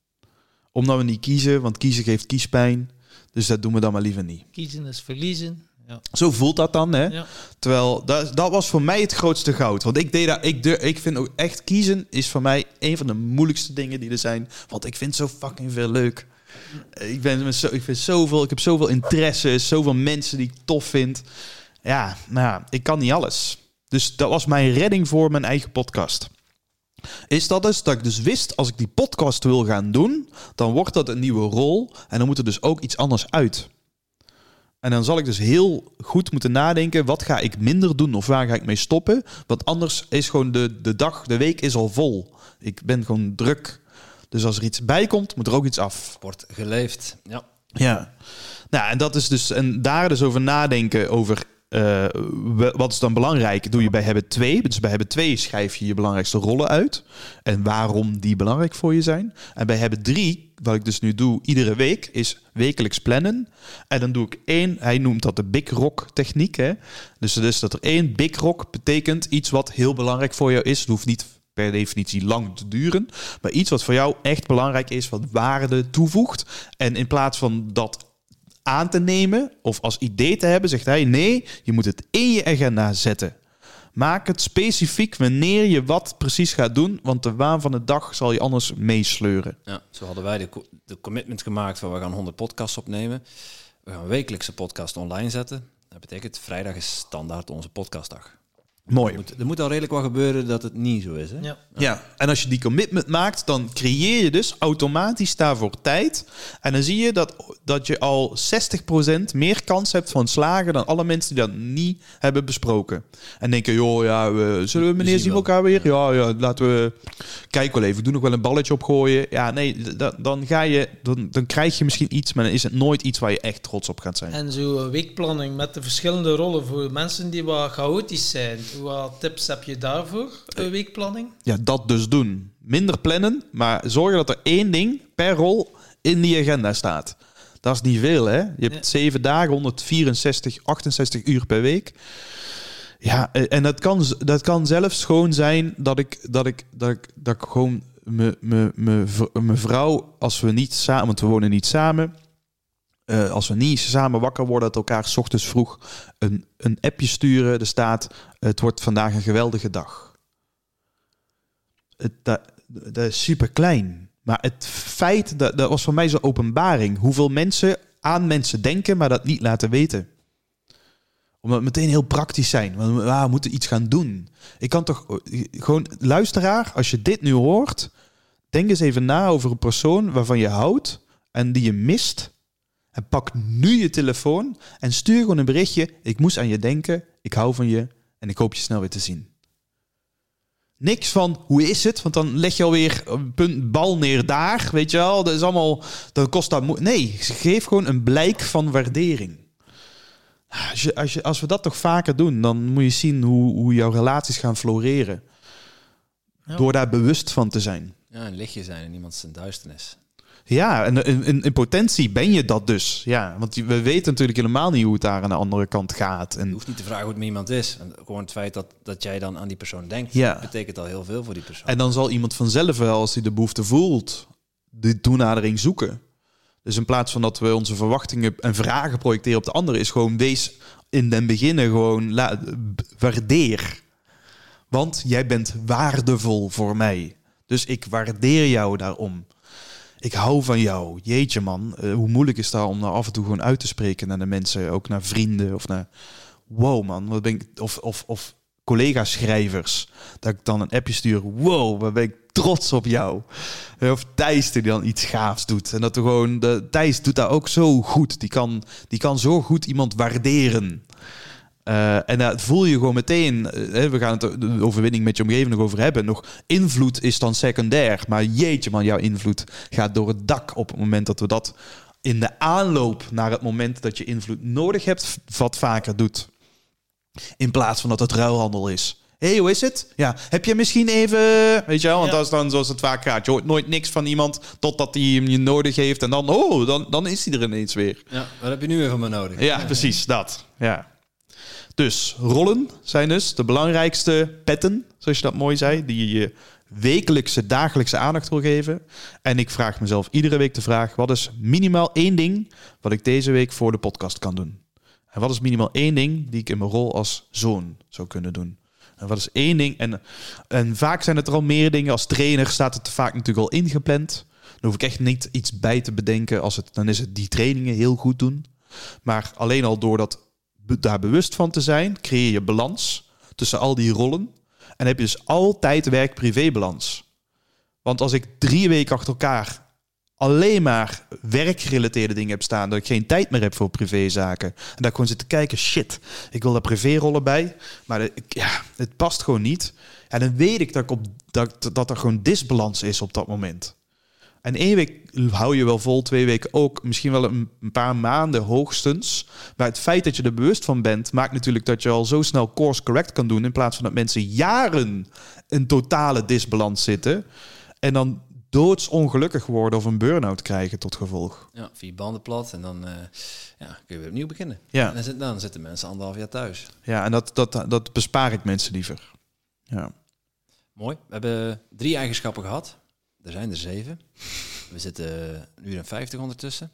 Omdat we niet kiezen, want kiezen geeft kiespijn. Dus dat doen we dan maar liever niet. Kiezen is verliezen. Ja. Zo voelt dat dan, hè? Ja. Terwijl dat, dat was voor mij het grootste goud. Want ik deed dat, ik, ik vind ook echt kiezen is voor mij een van de moeilijkste dingen die er zijn. Want ik vind zo fucking veel leuk. Ik, ben zo, ik, vind zoveel, ik heb zoveel interesses, zoveel mensen die ik tof vind. Ja, nou ja, ik kan niet alles. Dus dat was mijn redding voor mijn eigen podcast. Is dat dus dat ik dus wist, als ik die podcast wil gaan doen, dan wordt dat een nieuwe rol. En dan moet er dus ook iets anders uit. En dan zal ik dus heel goed moeten nadenken, wat ga ik minder doen of waar ga ik mee stoppen? Want anders is gewoon de, de dag, de week is al vol. Ik ben gewoon druk dus als er iets bij komt, moet er ook iets af. Wordt geleefd. Ja. Ja. Nou, en dat is dus, en daar dus over nadenken over uh, wat is dan belangrijk? Doe je bij hebben twee. Dus bij hebben twee schrijf je je belangrijkste rollen uit. En waarom die belangrijk voor je zijn. En bij hebben drie, wat ik dus nu doe iedere week, is wekelijks plannen. En dan doe ik één, hij noemt dat de Big Rock techniek. Hè? Dus, dus dat er één Big Rock betekent iets wat heel belangrijk voor jou is. Het hoeft niet per definitie lang te duren. Maar iets wat voor jou echt belangrijk is, wat waarde toevoegt. En in plaats van dat aan te nemen of als idee te hebben, zegt hij: nee, je moet het in je agenda zetten. Maak het specifiek wanneer je wat precies gaat doen, want de waan van de dag zal je anders meesleuren. Ja, zo hadden wij de, commitment gemaakt van we gaan 100 podcasts opnemen. We gaan wekelijkse podcast online zetten. Dat betekent vrijdag is standaard onze podcastdag. Mooi. Er moet, er moet al redelijk wat gebeuren dat het niet zo is. Hè? Ja. ja, en als je die commitment maakt, dan creëer je dus automatisch daarvoor tijd. En dan zie je dat, dat je al 60% meer kans hebt van slagen dan alle mensen die dat niet hebben besproken. En denken, joh, ja, we, zullen we meneer zien we elkaar weer? Ja, ja, laten we kijken wel even. Ik doe nog wel een balletje opgooien. Ja, nee, dan, dan ga je, dan, dan krijg je misschien iets, maar dan is het nooit iets waar je echt trots op gaat zijn. En zo'n weekplanning met de verschillende rollen voor mensen die wat chaotisch zijn wat tips heb je daarvoor, een weekplanning? Ja, dat dus doen. Minder plannen, maar zorgen dat er één ding per rol in die agenda staat. Dat is niet veel, hè? Je hebt zeven dagen, 164, 68 uur per week. Ja, eh, en dat kan, dat kan zelfs gewoon zijn dat ik, dat ik, dat ik, dat ik gewoon mijn vrouw, als we niet samen, want we wonen niet samen, uh, als we niet samen wakker worden, dat elkaar s ochtends vroeg een, een appje sturen. Er staat: Het wordt vandaag een geweldige dag. Het, dat, is super klein. Maar het feit, dat, dat was voor mij zo'n openbaring. Hoeveel mensen aan mensen denken, maar dat niet laten weten. Omdat we meteen heel praktisch zijn. Ah, we moeten iets gaan doen. Ik kan toch eh, gewoon, luisteraar, als je dit nu hoort, denk eens even na over een persoon waarvan je houdt en die je mist. En pak nu je telefoon en stuur gewoon een berichtje. Ik moest aan je denken, ik hou van je en ik hoop je snel weer te zien. Niks van hoe is het, want dan leg je alweer een punt bal neer daar, weet je wel. Dat is allemaal, dat kost dat Nee, geef gewoon een blijk van waardering. Als, je, als, je, als we dat toch vaker doen, dan moet je zien hoe, hoe jouw relaties gaan floreren. Ja. Door daar bewust van te zijn. Ja, een lichtje zijn in iemands duisternis. Ja, en in, in, potentie ben je dat dus. Ja, want we weten natuurlijk helemaal niet hoe het daar aan de andere kant gaat. Je En hoeft niet te vragen hoe het met iemand is. En gewoon het feit dat, dat jij dan aan die persoon denkt, Ja. betekent al heel veel voor die persoon. En dan zal iemand vanzelf wel, als hij de behoefte voelt, de toenadering zoeken. Dus in plaats van dat we onze verwachtingen en vragen projecteren op de ander, is gewoon wees in den beginnen gewoon la, waardeer. Want jij bent waardevol voor mij. Dus ik waardeer jou daarom. Ik hou van jou. Jeetje man, eh, hoe moeilijk is dat om daar af en toe gewoon uit te spreken naar de mensen, ook naar vrienden of naar wow man, wat ben ik of of of collega-schrijvers dat ik dan een appje stuur. Wow, wat ben ik trots op jou. Of Thijs die dan iets gaafs doet. En dat er gewoon, de, Thijs doet dat ook zo goed. Die kan, die kan zo goed iemand waarderen. Eh, en dat voel je gewoon meteen. eh, we gaan het de overwinning met je omgeving nog over hebben. Nog invloed is dan secundair. Maar jeetje man, jouw invloed gaat door het dak op het moment dat we dat in de aanloop naar het moment dat je invloed nodig hebt, wat vaker doet. In plaats van dat het ruilhandel is. Hé, hey, hoe is het? Ja, heb je misschien even... Weet je wel, want Ja. dat is dan zoals het vaak gaat. Je hoort nooit niks van iemand totdat hij hem je nodig heeft. En dan, oh, dan, dan is hij er ineens weer. Ja, wat heb je nu weer van me nodig? Ja, precies, dat. Ja. Dus rollen zijn dus de belangrijkste petten, zoals je dat mooi zei, die je wekelijkse, dagelijkse aandacht wil geven. En ik vraag mezelf iedere week de vraag, wat is minimaal één ding wat ik deze week voor de podcast kan doen? En wat is minimaal één ding die ik in mijn rol als zoon zou kunnen doen? En wat is één ding? En, en vaak zijn het er al meer dingen. Als trainer staat het vaak natuurlijk al ingepland. Dan hoef ik echt niet iets bij te bedenken. Als het, dan is het die trainingen heel goed doen. Maar alleen al door dat, daar bewust van te zijn, creëer je balans tussen al die rollen. En heb je dus altijd werk-privé-balans. Want als ik drie weken achter elkaar alleen maar werkgerelateerde dingen heb staan, dat ik geen tijd meer heb voor privézaken, en ik gewoon zit te kijken, shit, ik wil daar privérollen bij, maar ja, het past gewoon niet. En dan weet ik dat, ik op, dat, dat er gewoon disbalans is op dat moment. En één week hou je wel vol, twee weken ook. Misschien wel een, paar maanden hoogstens. Maar het feit dat je er bewust van bent, maakt natuurlijk dat je al zo snel course correct kan doen. In plaats van dat mensen jaren in totale disbalans zitten. En dan doodsongelukkig worden of een burn-out krijgen tot gevolg. Ja, vier banden plat en dan eh, ja, kun je weer opnieuw beginnen. Ja. En dan, zit- dan zitten mensen anderhalf jaar thuis. Ja, en dat, dat, dat bespaar ik mensen liever. Ja. Mooi. We hebben drie eigenschappen gehad. Er zijn er zeven. We zitten een uur en vijftig ondertussen.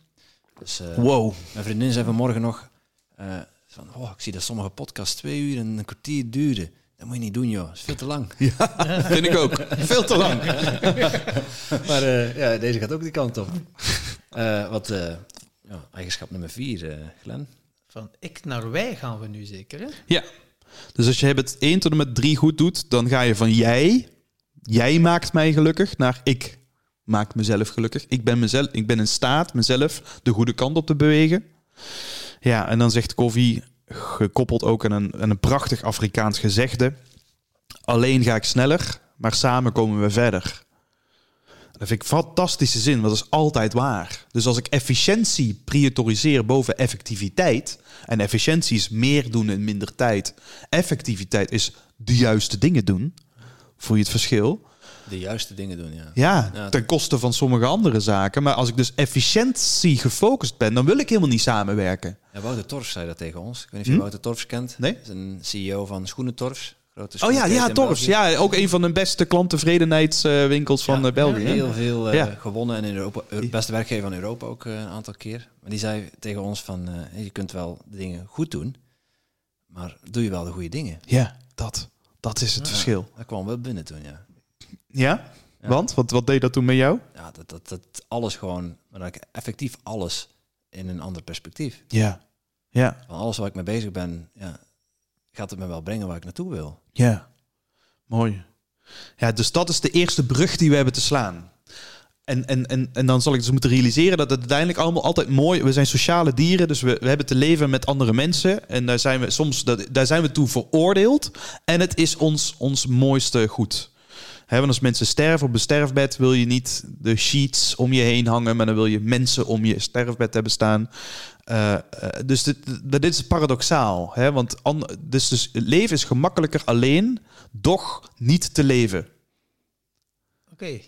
Dus eh, Wow. mijn vriendin zei vanmorgen nog... eh, van, oh, ik zie dat sommige podcasts twee uur en een kwartier duren. Dat moet je niet doen, joh. Dat is veel te lang. Ja, vind ik ook. Veel te lang. Maar eh, ja, deze gaat ook die kant op. Eh, wat eh, ja, eigenschap nummer vier, eh Glenn. Van ik naar wij gaan we nu zeker, hè? Ja. Dus als je het 1 tot en met 3 goed doet, dan ga je van jij, jij maakt mij gelukkig, naar ik maak mezelf gelukkig. Ik ben, mezelf, ik ben in staat mezelf de goede kant op te bewegen. Ja, en dan zegt Koffie, gekoppeld ook aan een, een prachtig Afrikaans gezegde. Alleen ga ik sneller, maar samen komen we verder. Dat vind ik fantastische zin, want dat is altijd waar. Dus als ik efficiëntie prioriseer boven effectiviteit, en efficiëntie is meer doen in minder tijd, effectiviteit is de juiste dingen doen, voel je het verschil? De juiste dingen doen, ja. Ja, Ja. ten koste van sommige andere zaken. Maar als ik dus efficiëntie gefocust ben, dan wil ik helemaal niet samenwerken. ja Wouter Torfs zei dat tegen ons. Ik weet niet of je Hm? Wouter Torfs kent. Nee. Dat is een CEO van Schoenentorfs. Grote Oh ja, ja, Torfs. Ja, ook een van de beste klanttevredenheidswinkels van Ja, eh, België. hè? Heel veel eh, gewonnen en in Europa, eh, beste werkgever van Europa ook een aantal keer. Maar die zei tegen ons van, je kunt wel dingen goed doen, maar doe je wel de goede dingen? Ja, dat. Dat is het Ja, verschil. Dat kwam wel binnen toen, ja. Ja? Ja. Want? Wat, wat deed dat toen met jou? Ja, dat, dat, dat alles gewoon, maar dat ik effectief alles in een ander perspectief. Ja. Ja. Van alles waar ik mee bezig ben, ja, gaat het me wel brengen waar ik naartoe wil. Ja. Mooi. Ja, dus dat is de eerste brug die we hebben te slaan. En, en, en, en dan zal ik dus moeten realiseren dat het uiteindelijk allemaal altijd mooi... We zijn sociale dieren, dus we, we hebben te leven met andere mensen. En daar zijn we soms daar zijn we toe veroordeeld. En het is ons, ons mooiste goed. Hè, want als mensen sterven op een sterfbed, wil je niet de sheets om je heen hangen, maar dan wil je mensen om je sterfbed hebben staan. Eh, dus dit, dit is paradoxaal. Hè? Want an, dus, dus leven is gemakkelijker alleen, doch niet te leven. Oké.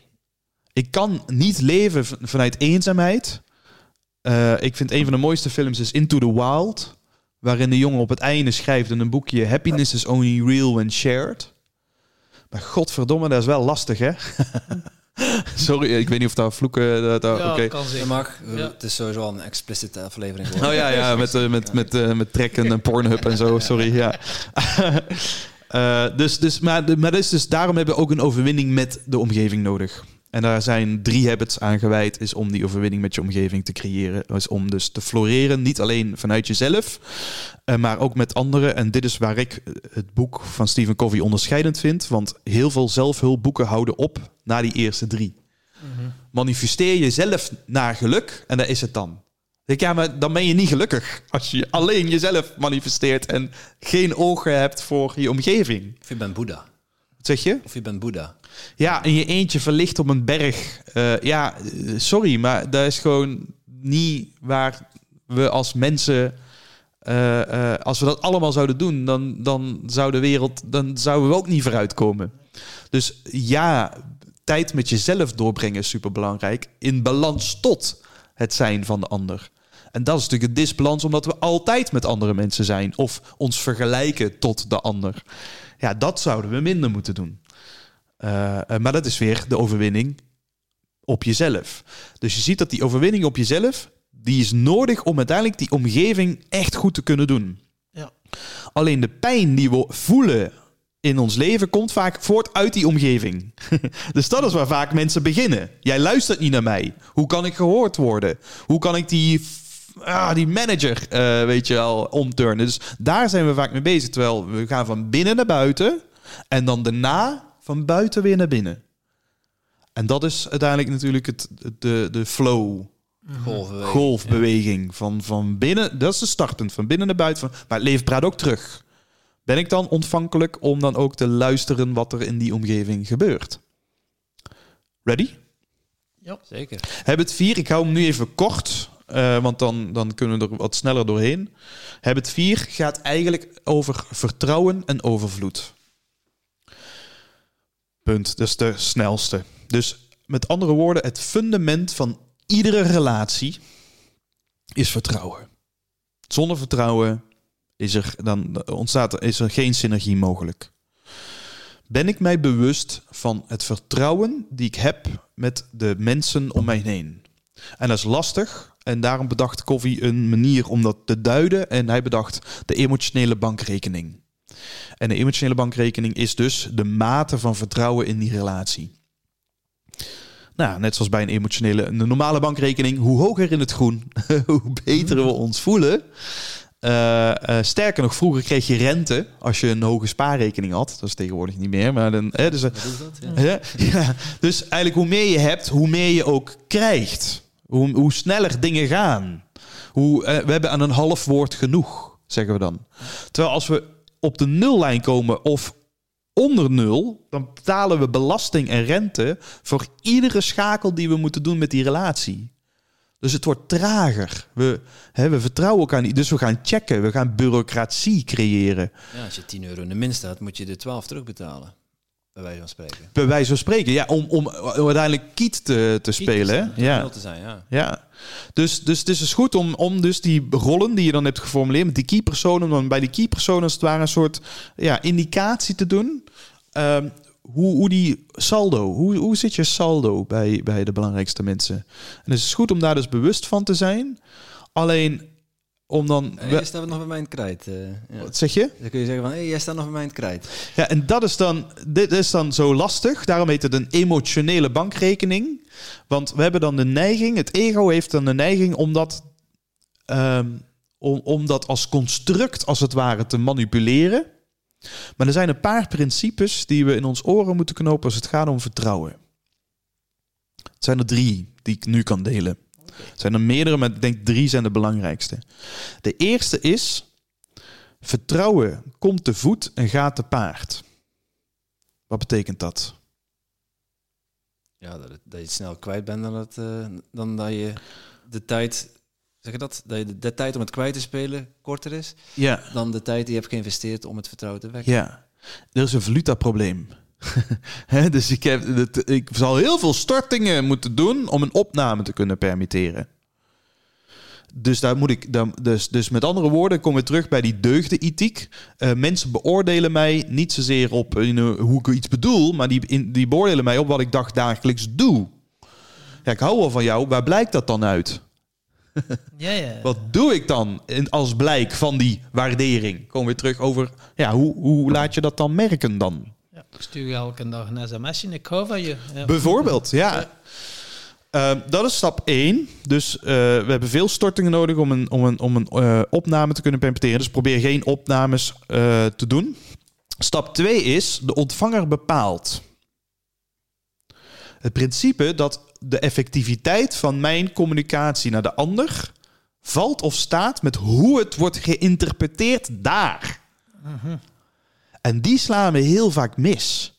Ik kan niet leven vanuit eenzaamheid. Eh, ik vind een van de mooiste films is Into the Wild. Waarin de jongen op het einde schrijft in een boekje... Happiness is only real when shared. Maar godverdomme, dat is wel lastig, hè? Sorry, ik weet niet of daar vloeken... Dat, dat- Ja, kan Dat zeker. mag. Ja. Het is sowieso al een explicite aflevering Oh geworden. ja, ja, met, eh, met, met, eh, met trekken en Pornhub en zo, sorry, ja. Eh, dus, dus, maar, maar is dus, daarom hebben we ook een overwinning met de omgeving nodig. En daar zijn drie habits aan gewijd, is om die overwinning met je omgeving te creëren. Is om dus te floreren, niet alleen vanuit jezelf, eh, maar ook met anderen. En dit is waar ik eh, het boek van Stephen Covey onderscheidend vind. Want heel veel zelfhulpboeken houden op na die eerste drie. Manifesteer jezelf naar geluk en daar is het dan. Ik, ja, maar dan ben je niet gelukkig als je alleen jezelf manifesteert en geen ogen hebt voor je omgeving. Of je bent Boeddha. Wat zeg je? Of je bent Boeddha. Ja, in je eentje verlicht op een berg. Eh, ja, sorry, maar dat is gewoon niet waar we als mensen. eh, eh, als we dat allemaal zouden doen, dan, dan zou de wereld. dan zouden we ook niet vooruitkomen. Dus ja, tijd met jezelf doorbrengen is superbelangrijk. In balans tot het zijn van de ander. En dat is natuurlijk een disbalans, omdat we altijd met andere mensen zijn. Of ons vergelijken tot de ander. Ja, dat zouden we minder moeten doen. Eh, eh, maar dat is weer de overwinning op jezelf. Dus je ziet dat die overwinning op jezelf, die is nodig om uiteindelijk die omgeving echt goed te kunnen doen. Ja. Alleen de pijn die we voelen in ons leven komt vaak voort uit die omgeving. dus dat is waar vaak mensen beginnen. Jij luistert niet naar mij. Hoe kan ik gehoord worden? Hoe kan ik die, ah, die manager, eh, weet je wel, omturnen? Dus daar zijn we vaak mee bezig. Terwijl we gaan van binnen naar buiten en dan daarna van buiten weer naar binnen. En dat is uiteindelijk natuurlijk het, de, de flow, Golfbeweging. golfbeweging. Van, van binnen, dat is de startpunt, van binnen naar buiten. Van, maar het leven praat ook terug. Ben ik dan ontvankelijk om dan ook te luisteren wat er in die omgeving gebeurt? Ready? Zeker. Habit 4, ik hou hem nu even kort, eh, want dan, dan kunnen we er wat sneller doorheen. Habit 4 gaat eigenlijk over vertrouwen en overvloed. Punt, dat is de snelste. Dus met andere woorden, het fundament van iedere relatie is vertrouwen. Zonder vertrouwen is er, dan ontstaat is er geen synergie mogelijk. Ben ik mij bewust van het vertrouwen die ik heb met de mensen om mij heen? En dat is lastig. En daarom bedacht Covey een manier om dat te duiden. En hij bedacht de emotionele bankrekening. En de emotionele bankrekening is dus de mate van vertrouwen in die relatie. Nou, net zoals bij een emotionele, een normale bankrekening, hoe hoger in het groen, hoe beter we ons voelen. Eh, eh, sterker nog, vroeger kreeg je rente als je een hoge spaarrekening had. Dat is tegenwoordig niet meer. Maar dan, hè, dus, eh, dat? Ja. ja. Dus eigenlijk hoe meer je hebt, hoe meer je ook krijgt. Hoe, hoe sneller dingen gaan. Hoe, we hebben aan een half woord genoeg, zeggen we dan. Terwijl als we op de nullijn komen of onder nul, dan betalen we belasting en rente voor iedere schakel die we moeten doen met die relatie. Dus het wordt trager. We, hè, we vertrouwen elkaar niet. Dus we gaan checken. We gaan bureaucratie creëren. Ja, als je 10 euro in de min staat, moet je de 12 terugbetalen. Bij wijze van spreken. Bij wijze van spreken. Ja, om, om uiteindelijk kiet te, te spelen. Ja. Ja. te zijn, ja. Ja, dus, dus het is dus goed om, om dus die rollen die je dan hebt geformuleerd met die key personen, om dan bij die key personen als het ware een soort ja, indicatie te doen. Ehm, hoe, hoe die saldo, hoe, hoe zit je saldo bij, bij de belangrijkste mensen? En het is goed om daar dus bewust van te zijn. Alleen om dan... Hey, jij staat nog bij mij in het krijt. eh, ja. Wat zeg je? Dan kun je zeggen van, hé, hey, jij staat nog bij mij in het krijt. Ja, en dat is dan, dit is dan zo lastig. Daarom heet het een emotionele bankrekening. Want we hebben dan de neiging, het ego heeft dan de neiging om dat, ehm, om, om dat als construct, als het ware, te manipuleren. Maar er zijn een paar principes die we in ons oren moeten knopen als het gaat om vertrouwen. Het zijn er drie die ik nu kan delen. Het zijn er meerdere, maar ik denk drie zijn de belangrijkste. De eerste is, vertrouwen komt te voet en gaat te paard. Wat betekent dat? Ja, dat, het- dat je het snel kwijt bent dan, dat, eh, dan dat je de tijd... Zeg je dat? Dat je de, de tijd om het kwijt te spelen korter is Ja, dan de tijd die je hebt geïnvesteerd om het vertrouwen te wekken. ja. Er is een valutaprobleem. Dus ik, heb, het, ik zal heel veel stortingen moeten doen om een opname te kunnen permitteren. Dus daar moet ik. Dan, dus, dus met andere woorden, komen we terug bij die deugdenethiek. Eh mensen beoordelen mij niet zozeer op eh, hoe ik iets bedoel, maar die, in, die beoordelen mij op wat ik dag dagelijks doe. Ja, ik hou wel van jou. Waar blijkt dat dan uit? Ja, ja. Wat doe ik dan in- als blijk van die waardering? Komen we terug over, ja, hoe, hoe laat je dat dan merken dan? Stuur je elke dag een sms'je en ik hou van je. Ja. Bijvoorbeeld, ja. Eh, dat is stap 1. Dus eh, we hebben veel stortingen nodig om een, om een, om een eh, opname te kunnen permitteren. Dus probeer geen opnames te doen. Stap 2 is, de ontvanger bepaalt. Het principe dat de effectiviteit van mijn communicatie naar de ander valt of staat met hoe het wordt geïnterpreteerd daar. En die slaan we heel vaak mis.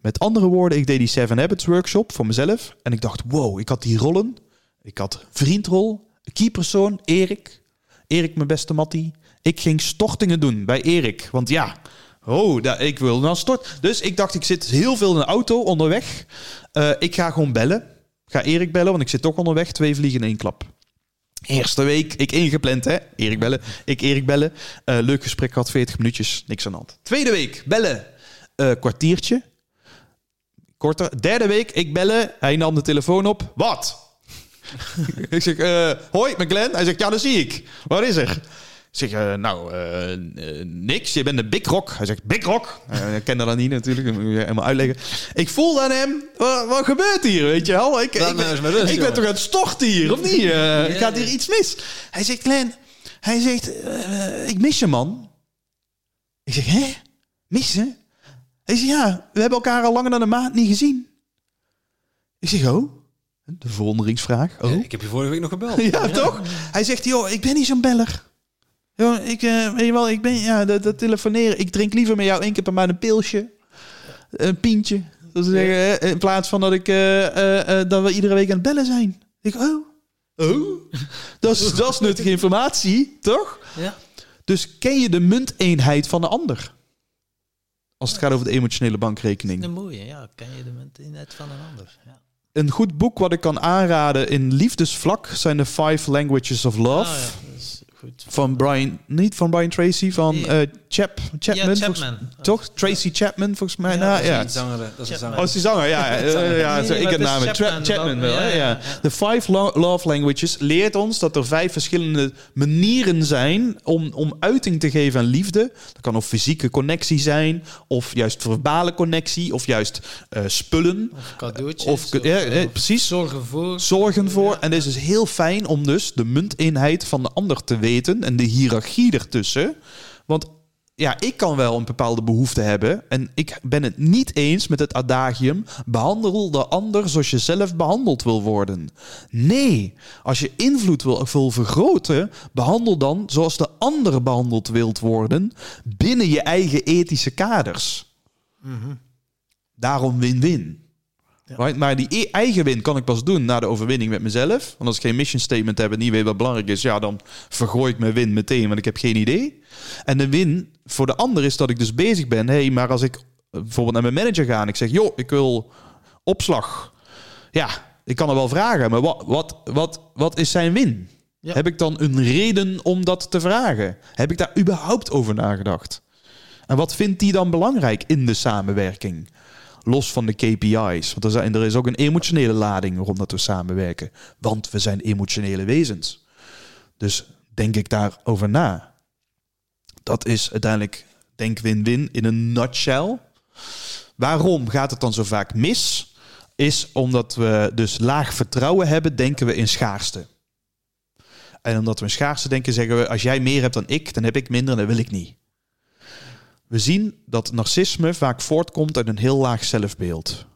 Met andere woorden, ik deed die Seven Habits workshop voor mezelf. En ik dacht, wow, ik had die rollen. Ik had vriendrol, keypersoon, Erik. Erik, mijn beste mattie. Ik ging stortingen doen bij Erik. Want ja, oh, ik wil nou stort. Dus ik dacht, ik zit heel veel in de auto onderweg. Eh, ik ga gewoon bellen. Ga Erik bellen, want ik zit toch onderweg. Twee vliegen in één klap. Eerste week, ik ingepland, hè? Erik bellen. Ik Erik bellen. Eh, leuk gesprek gehad, 40 minuutjes, niks aan de hand. Tweede week, bellen. Eh, kwartiertje. Korter. Derde week, ik bellen. Hij nam de telefoon op. Wat? ik zeg, eh, hoi, ben Glenn. Hij zegt, ja, dat zie ik. Wat is er? Ik zeg, eh, nou, eh, eh, niks. Je bent de Big Rock. Hij zegt, Big Rock? Ik ken dat dan niet natuurlijk. Dat moet je helemaal uitleggen. Ik voel aan hem, wat, wat gebeurt hier, weet je wel? Ik, ik, ben, ik toch aan het storten hier, of niet? Eh, Gaat hier iets mis? Hij zegt, Glenn, hij zegt, ik mis je, man. Ik zeg, hè? Missen? Hij zegt, ja, we hebben elkaar al langer dan een maand niet gezien. Ik zeg, oh? De verwonderingsvraag. Oh? Ja, ik heb je vorige week nog gebeld. Ja, toch? Hij zegt, joh, ik ben niet zo'n beller. Joh, ik, eh, weet je wel, ik ben, ja, dat, dat telefoneren. Ik drink liever met jou één keer per maand een pilsje. Een pintje. Dat ze zeggen, in plaats van dat, ik, eh, dat we iedere week aan het bellen zijn. Ik, oh. Oh? Dat is, dat is nuttige informatie, toch? Ja. Dus ken je de munteenheid van de ander? Als het gaat over de emotionele bankrekening. Een mooie, ja. Ken je de munteenheid van een ander? Ja. Een goed boek wat ik kan aanraden in liefdesvlak zijn de Five Languages of Love. Ja, dat is goed. Van Brian, niet van Brian Tracy, van Nee. eh, Chap, Chapman. ja, volgens- Chapman. toch? Tracy Chapman, volgens mij. Ja, nou, dat is ja. Dat is een zanger. Dat is een Chapman. zanger. Oh, is die zanger? Ja, ja, eh, Nee, ik is naam. Chapman, Chapman, wel, ja, ja, Ja. ja. De Five Lo- Love Languages leert ons dat er vijf verschillende manieren zijn om, om uiting te geven aan liefde. Dat kan of fysieke connectie zijn, of juist verbale connectie, of juist eh, spullen. Of cadeautjes. Of, ja, eh, of precies. Zorgen voor. zorgen voor. En het is dus heel fijn om dus de munteenheid van de ander te weten en de hiërarchie ertussen. Want ja, ik kan wel een bepaalde behoefte hebben en ik ben het niet eens met het adagium behandel de ander zoals je zelf behandeld wil worden. Nee, als je invloed wil, wil vergroten, behandel dan zoals de ander behandeld wilt worden binnen je eigen ethische kaders. Daarom win-win. Right? Maar die e- eigen win kan ik pas doen na de overwinning met mezelf. Want als ik geen mission statement heb en niet weet wat belangrijk is, ja, dan vergooi ik mijn win meteen, want ik heb geen idee. En de win voor de ander is dat ik dus bezig ben. hey, maar als ik eh, bijvoorbeeld naar mijn manager ga en ik zeg, joh, ik wil opslag. Ja, ik kan er wel vragen, maar wat, wat, wat, wat is zijn win? Ja. Heb ik dan een reden om dat te vragen? Heb ik daar überhaupt over nagedacht? En wat vindt die dan belangrijk in de samenwerking? Los van de KPI's. Want er, is ook een emotionele lading rond dat we samenwerken. Want we zijn emotionele wezens. Dus denk ik daarover na. Dat is uiteindelijk denk win-win in een nutshell. Waarom gaat het dan zo vaak mis? Is omdat we dus laag vertrouwen hebben, denken we in schaarste. En omdat we in schaarste denken, zeggen we: als jij meer hebt dan ik, dan heb ik minder en dat wil ik niet. We zien dat narcisme vaak voortkomt uit een heel laag zelfbeeld.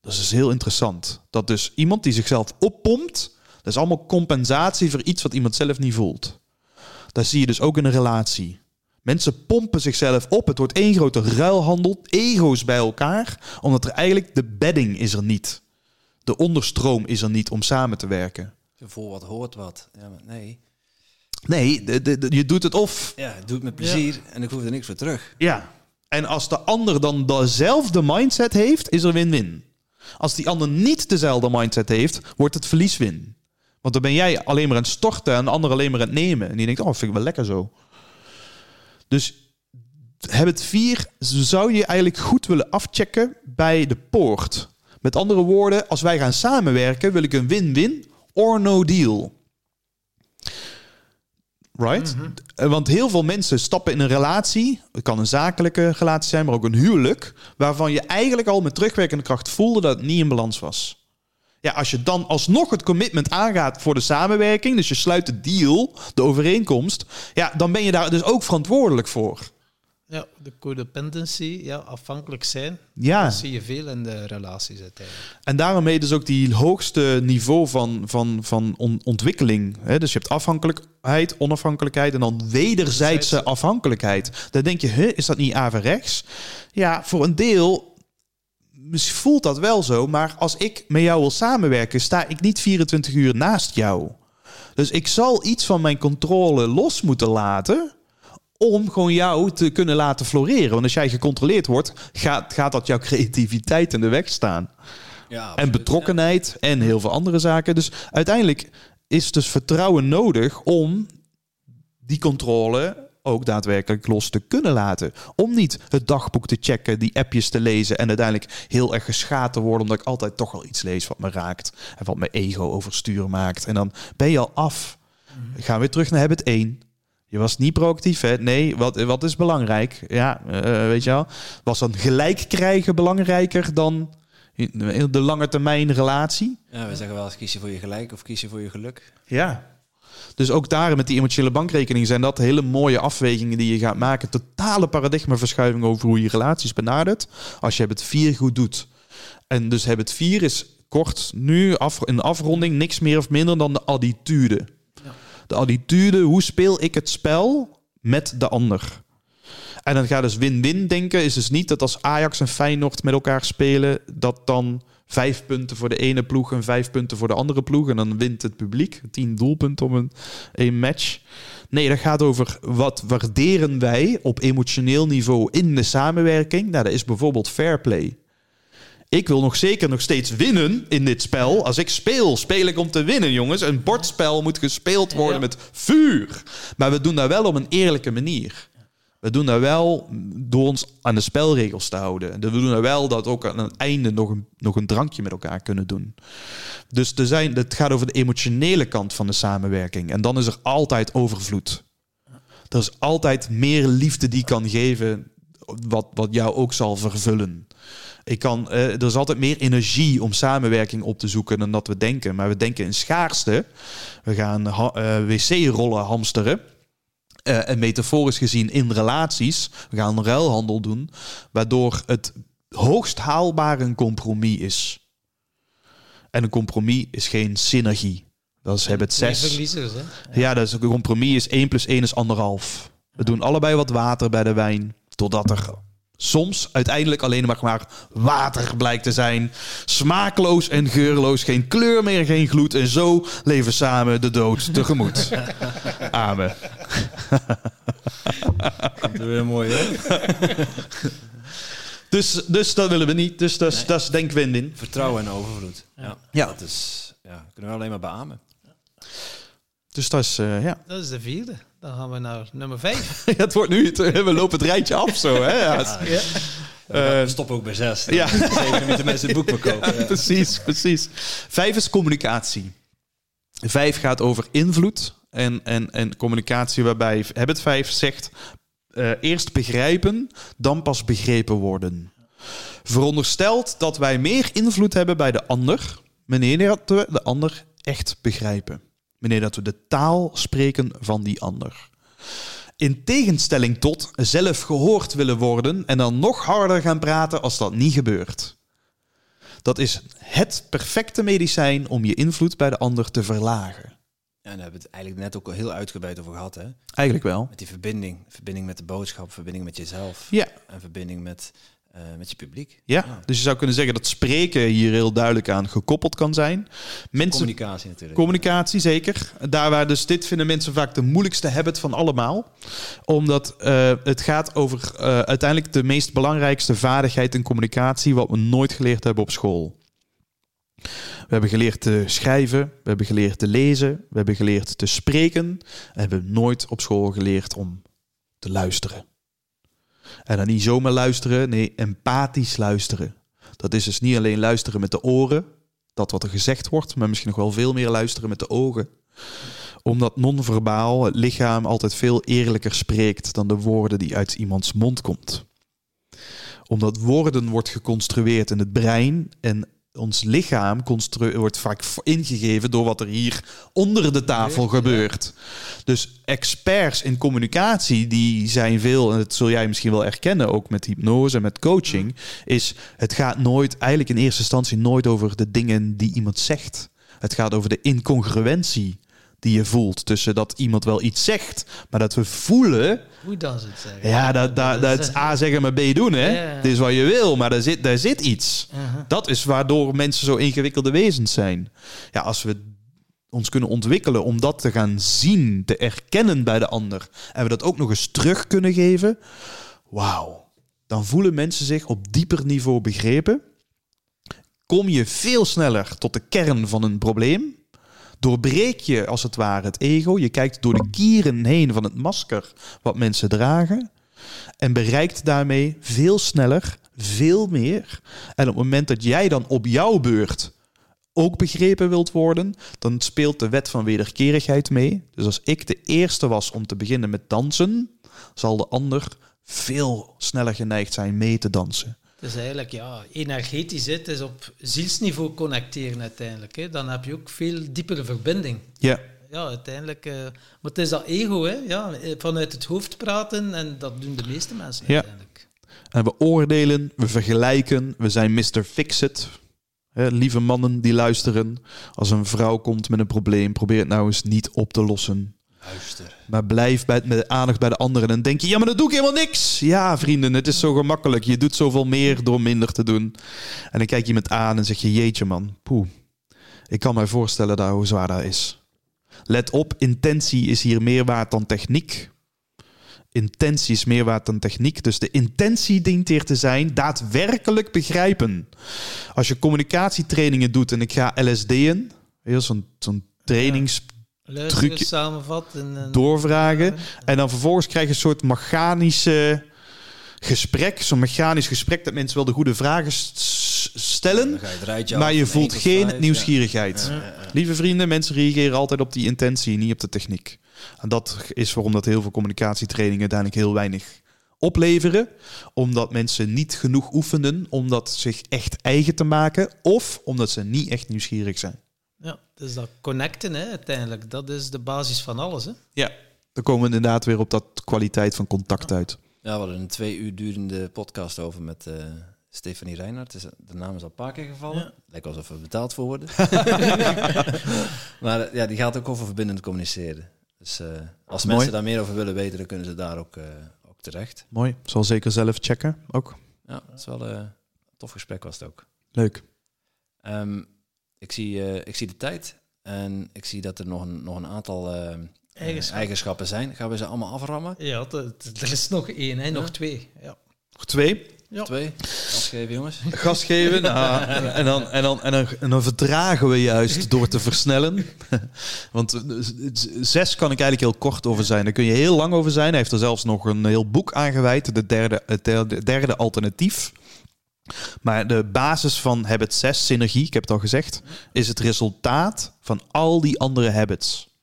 Dat is dus heel interessant. Dat dus iemand die zichzelf oppompt, dat is allemaal compensatie voor iets wat iemand zelf niet voelt. Dat zie je dus ook in een relatie. Mensen pompen zichzelf op. Het wordt één grote ruilhandel, ego's bij elkaar, omdat er eigenlijk de bedding is er niet. De onderstroom is er niet om samen te werken. Voor wat hoort wat. Ja, maar nee. Nee, de, de, de- je doet het of. Ja, doe het met plezier en ik hoef er niks voor terug. Ja. En als de ander dan dezelfde mindset heeft, is er win-win. Als die ander niet dezelfde mindset heeft, wordt het verlieswin. Want dan ben jij alleen maar aan het storten en de ander alleen maar aan het nemen. En die denkt, oh, vind ik wel lekker zo. Dus habit 4 zou je eigenlijk goed willen afchecken bij de poort. Met andere woorden, als wij gaan samenwerken, wil ik een win-win or no deal. Right? Eh, Want heel veel mensen stappen in een relatie. Het kan een zakelijke relatie zijn, maar ook een huwelijk. Waarvan je eigenlijk al met terugwerkende kracht voelde dat het niet in balans was. Ja, als je dan alsnog het commitment aangaat voor de samenwerking. Dus je sluit de deal, de overeenkomst. Ja, dan ben je daar dus ook verantwoordelijk voor. Ja, de codependency, ja, afhankelijk zijn. Ja. Dat zie je veel in de relaties uiteindelijk. En daarmee dus ook die hoogste niveau van, van, van on- ontwikkeling. Hè? Dus je hebt afhankelijkheid, onafhankelijkheid en dan wederzijdse afhankelijkheid. Dan denk je, huh, is dat niet averechts? Ja, voor een deel voelt dat wel zo. Maar als ik met jou wil samenwerken, sta ik niet 24 uur naast jou. Dus ik zal iets van mijn controle los moeten laten om gewoon jou te kunnen laten floreren. Want als jij gecontroleerd wordt, gaat, gaat dat jouw creativiteit in de weg staan Ja, en betrokkenheid en heel veel andere zaken. Dus uiteindelijk is dus vertrouwen nodig om die controle ook daadwerkelijk los te kunnen laten. Om niet het dagboek te checken, die appjes te lezen en uiteindelijk heel erg geschaad te worden omdat ik altijd toch wel iets lees wat me raakt en wat mijn ego overstuur maakt. En dan ben je al af. We gaan weer terug naar habit 1. Je was niet proactief, hè? Nee, wat, wat is belangrijk? Ja, eh, weet je wel. Was dan gelijk krijgen belangrijker dan de lange termijn relatie? Ja, we zeggen wel eens kies je voor je gelijk of kies je voor je geluk. Ja. Dus ook daar met die emotionele bankrekening zijn dat hele mooie afwegingen die je gaat maken. Totale paradigmaverschuiving over hoe je relaties benadert. Als je het vier goed doet. En dus het vier is kort nu af, in afronding niks meer of minder dan de attitude. De attitude, hoe speel ik het spel met de ander? En dan gaat dus win-win denken. Is dus niet dat als Ajax en Feyenoord met elkaar spelen, dat dan vijf punten voor de ene ploeg en vijf punten voor de andere ploeg. En dan wint het publiek. Tien doelpunten om een, een match. Nee, dat gaat over wat waarderen wij op emotioneel niveau in de samenwerking. Nou, dat is bijvoorbeeld fair play. Ik wil nog zeker nog steeds winnen in dit spel. Als ik speel, speel ik om te winnen, jongens. Een bordspel moet gespeeld worden met vuur. Maar we doen dat wel op een eerlijke manier. We doen dat wel door ons aan de spelregels te houden. En we doen dat wel dat we ook aan het einde nog een, nog een drankje met elkaar kunnen doen. Dus er zijn, het gaat over de emotionele kant van de samenwerking. En dan is er altijd overvloed. Er is altijd meer liefde die kan geven, wat, wat jou ook zal vervullen. Ik kan, eh, er is altijd meer energie om samenwerking op te zoeken dan dat we denken. Maar we denken in schaarste. We gaan ha- eh, wc-rollen hamsteren. Eh, en metaforisch gezien in relaties. We gaan ruilhandel doen. Waardoor het hoogst haalbaar een compromis is. En een compromis is geen synergie. Dat is hebben het zes. hè? Ja, dat is een compromis is 1 plus 1 is anderhalf. We doen allebei wat water bij de wijn. Totdat er soms uiteindelijk alleen maar, maar water blijkt te zijn. Smaakloos en geurloos. Geen kleur meer, geen gloed. En zo leven samen de dood tegemoet. Amen. Dat is weer mooi, hè? Dus, dus dat willen we niet. Dus dat is, dat is denk win-win. Vertrouwen en overvloed. Ja. Ja. Dat is, ja, kunnen we alleen maar beamen. Dus dat is, eh, ja. Dat is de vierde. Dan gaan we naar nummer vijf. ja. Het wordt nu, het- we lopen het rijtje af zo. Hè? Ja, het- Ja. we stoppen ook bij zes. ja. Zeker niet de mensen het boek meer kopen. Ja. precies, precies. Vijf is communicatie. Vijf gaat over invloed en, en, en communicatie waarbij Habit 5 zegt... eh, eerst begrijpen, dan pas begrepen worden. Veronderstelt dat wij meer invloed hebben bij de ander... wanneer de ander echt begrijpen. Wanneer dat we de taal spreken van die ander. In tegenstelling tot zelf gehoord willen worden... en dan nog harder gaan praten als dat niet gebeurt. Dat is het perfecte medicijn om je invloed bij de ander te verlagen. Ja, daar hebben we het eigenlijk net ook al heel uitgebreid over gehad. Hè? Eigenlijk wel. Met die verbinding. Verbinding met de boodschap, verbinding met jezelf. Ja. En verbinding met, eh, met je publiek. Ja, dus je zou kunnen zeggen dat spreken hier heel duidelijk aan gekoppeld kan zijn. Mensen, Communicatie natuurlijk. communicatie zeker. Daar waar dus dit vinden mensen vaak de moeilijkste habit van allemaal. Omdat eh, het gaat over eh, uiteindelijk de meest belangrijkste vaardigheid in communicatie... wat we nooit geleerd hebben op school. We hebben geleerd te schrijven, we hebben geleerd te lezen, we hebben geleerd te spreken. En we hebben nooit op school geleerd om te luisteren. En dan niet zomaar luisteren, nee, empathisch luisteren. Dat is dus niet alleen luisteren met de oren, dat wat er gezegd wordt, maar misschien nog wel veel meer luisteren met de ogen. Omdat non-verbaal het lichaam altijd veel eerlijker spreekt dan de woorden die uit iemands mond komt. Omdat woorden wordt geconstrueerd in het brein en ons lichaam wordt vaak ingegeven door wat er hier onder de tafel gebeurt. Dus experts in communicatie, die zijn veel, en dat zul jij misschien wel erkennen, ook met hypnose en met coaching, is het gaat nooit, eigenlijk in eerste instantie nooit over de dingen die iemand zegt. Het gaat over de incongruentie die je voelt tussen dat iemand wel iets zegt, maar dat we voelen Hoe dan het zeggen? ja, dat, dat, dat is A zeggen, maar B doen, hè? Het is wat je wil, maar daar zit, daar zit iets. Uh-huh. Dat is waardoor mensen zo ingewikkelde wezens zijn. Ja, als we ons kunnen ontwikkelen om dat te gaan zien, te erkennen bij de ander, en we dat ook nog eens terug kunnen geven, wauw. Dan voelen mensen zich op dieper niveau begrepen. Kom je veel sneller tot de kern van een probleem. Doorbreek je als het ware het ego. Je kijkt door de kieren heen van het masker wat mensen dragen. En bereikt daarmee veel sneller, veel meer. En op het moment dat jij dan op jouw beurt ook begrepen wilt worden, dan speelt de wet van wederkerigheid mee. Dus als ik de eerste was om te beginnen met dansen, zal de ander veel sneller geneigd zijn mee te dansen. Is eigenlijk, ja, energetisch, het is op zielsniveau connecteren uiteindelijk. Hè. Dan heb je ook veel diepere verbinding. Ja, Ja, uiteindelijk. eh, maar het is dat ego, hè. Ja, eh, vanuit het hoofd praten en dat doen de meeste mensen Ja. uiteindelijk. En we oordelen, we vergelijken, we zijn Mr. Fix-It. Lieve mannen die luisteren, als een vrouw komt met een probleem, probeer het nou eens niet op te lossen. Luister. Maar blijf bij, met aandacht bij de anderen en denk je, ja, maar dat doe ik helemaal niks. Ja, vrienden, het is zo gemakkelijk. Je doet zoveel meer door minder te doen. En dan kijk je iemand aan en zeg je, jeetje man, poeh. Ik kan mij voorstellen daar hoe zwaar dat is. Let op, intentie is hier meer waard dan techniek. Intentie is meer waard dan techniek. Dus de intentie dient hier te zijn daadwerkelijk begrijpen. Als je communicatietrainingen doet en ik ga LSD'en, zo'n zo'n trainings Luisteren, Trucje- samenvatten. En, doorvragen. En dan vervolgens krijg je een soort mechanische gesprek. Zo'n mechanisch gesprek dat mensen wel de goede vragen stellen. Je Maar je voelt geen vijf, nieuwsgierigheid. Ja. Ja, ja. Lieve vrienden, mensen reageren altijd op die intentie, niet op de techniek. En dat is waarom dat heel veel communicatietrainingen uiteindelijk heel weinig opleveren. Omdat mensen niet genoeg oefenen om dat zich echt eigen te maken. Of omdat ze niet echt nieuwsgierig zijn. Ja, dus dat connecten, hè, uiteindelijk. Dat is de basis van alles. Hè. Ja. Dan komen we inderdaad weer op dat kwaliteit van contact uit. Ja, we hadden een twee uur durende podcast over met eh Stefanie Reinhardt. De naam is al een paar keer gevallen. Ja. Lijkt alsof we betaald voor worden. maar eh, ja, die gaat ook over verbindend communiceren. Dus eh, als Mooi. mensen daar meer over willen weten, dan kunnen ze daar ook, eh, ook terecht. Mooi. Zal zeker zelf checken ook. Ja, dat is wel eh, een tof gesprek was het ook. Leuk. Ehm, ik, zie, eh, ik zie de tijd en ik zie dat er nog een, nog een aantal eh, Eigenschappen. eigenschappen zijn. Gaan we ze allemaal aframmen? Ja, er is nog één, hè, nog Ja. twee. Ja. Nog twee. Ja. Twee? Afgeven, jongens. Gas geven. nou, en, en, dan, en, dan, en, dan, en dan vertragen we juist door te versnellen. Want eh, zes kan ik eigenlijk heel kort over zijn. Daar kun je heel lang over zijn. Hij heeft er zelfs nog een heel boek aan gewijd. De derde, het derde, derde alternatief. Maar de basis van habit 6, synergie, ik heb het al gezegd, is het resultaat van al die andere habits.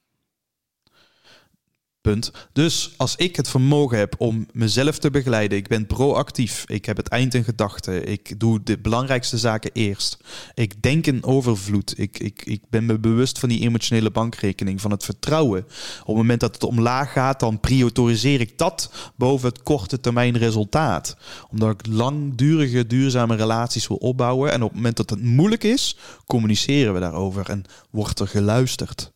Punt. Dus als ik het vermogen heb om mezelf te begeleiden, ik ben proactief, ik heb het eind in gedachten, ik doe de belangrijkste zaken eerst. Ik denk in overvloed, ik, ik, ik ben me bewust van die emotionele bankrekening, van het vertrouwen. Op het moment dat het omlaag gaat, dan prioriseer ik dat boven het korte termijn resultaat. Omdat ik langdurige, duurzame relaties wil opbouwen. En op het moment dat het moeilijk is, communiceren we daarover en wordt er geluisterd.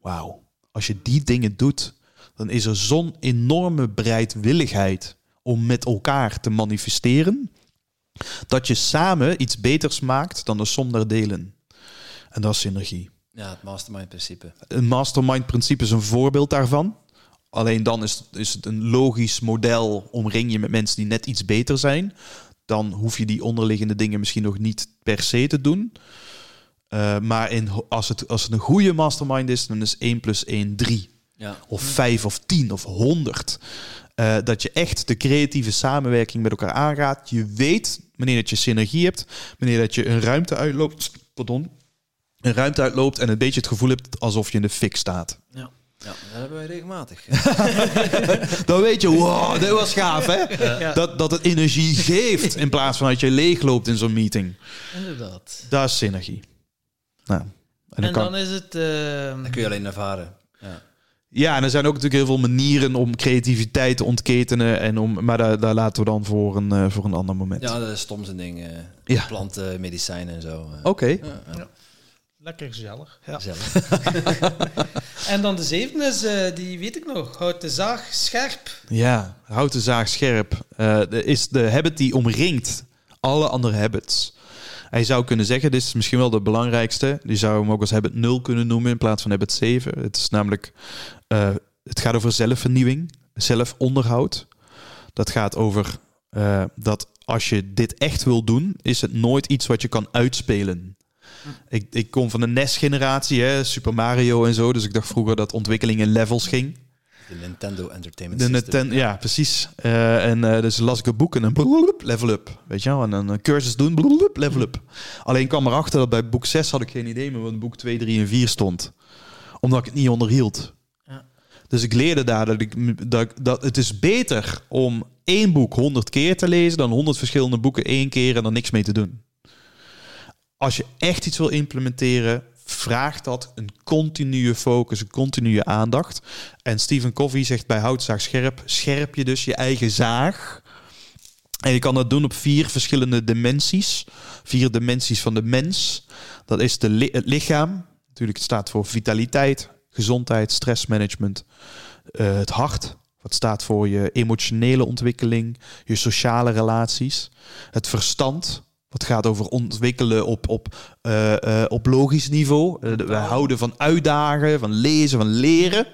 Wauw. Als je die dingen doet, dan is er zo'n enorme bereidwilligheid om met elkaar te manifesteren, dat je samen iets beters maakt dan de som der delen. En dat is synergie. Ja, het mastermind-principe. Een mastermind-principe is een voorbeeld daarvan. Alleen dan is, is het een logisch model. Omring je met mensen die net iets beter zijn. Dan hoef je die onderliggende dingen misschien nog niet per se te doen. Uh, maar in, als, het, als het een goede mastermind is, dan is 1 plus 1 3. Ja. Of 5 of 10 of 100. Uh, dat je echt de creatieve samenwerking met elkaar aangaat. Je weet wanneer dat je synergie hebt. Wanneer dat je een ruimte uitloopt. Pardon. Een ruimte uitloopt en een beetje het gevoel hebt alsof je in de fik staat. Ja. Ja, dat hebben wij regelmatig. dan weet je, wow, dit was gaaf, hè? Ja. Dat, dat het energie geeft in plaats van dat je leeg loopt in zo'n meeting. Inderdaad. Dat is synergie. Nou, en dan En kan- dan is het... ehm, Dat kun je alleen ervaren. Ja. Ja, en er zijn ook natuurlijk heel veel manieren om creativiteit te ontketenen. En om, maar daar, daar laten we dan voor een, eh, voor een ander moment. ja, dat is stom zijn ding. eh, Ja. Planten, medicijnen en zo. eh. Oké. Ja, ja. Lekker gezellig. Ja. Gezellig. En dan de zevende is, eh, die weet ik nog. Houd de zaag scherp. Ja, houd de zaag scherp. Eh, is de habit die omringt alle andere habits. Hij zou kunnen zeggen, dit is misschien wel de belangrijkste. Die zou hem ook als habit 0 kunnen noemen in plaats van habit 7. Het is namelijk, eh, het gaat over zelfvernieuwing, zelfonderhoud. Dat gaat over eh, dat als je dit echt wil doen, is het nooit iets wat je kan uitspelen. Ik, ik kom van de NES-generatie, Super Mario en zo. Dus ik dacht vroeger dat ontwikkeling in levels ging. De Nintendo Entertainment De System. Ja, precies. Eh, en eh, dus las ik een boek en dan bloep, level up. Weet je wel? En dan een cursus doen, bloep, level up. Alleen kwam erachter dat bij boek 6 had ik geen idee meer wat boek 2, 3 en 4 stond. Omdat ik het niet onderhield. Ja. Dus ik leerde daar dat, ik, dat, dat het is beter om één boek 100 keer te lezen dan 100 verschillende boeken één keer en er niks mee te doen. Als je echt iets wil implementeren, vraagt dat een continue focus, een continue aandacht. En Stephen Covey zegt bij houtzaag scherp, scherp je dus je eigen zaag. En je kan dat doen op vier verschillende dimensies. Vier dimensies van de mens. Dat is de het lichaam. Natuurlijk, het staat voor vitaliteit, gezondheid, stressmanagement. Eh, het hart, wat staat voor je emotionele ontwikkeling, je sociale relaties. Het verstand, wat gaat over ontwikkelen op, op, eh, eh, op logisch niveau. Eh, we houden van uitdagen, van lezen, van leren.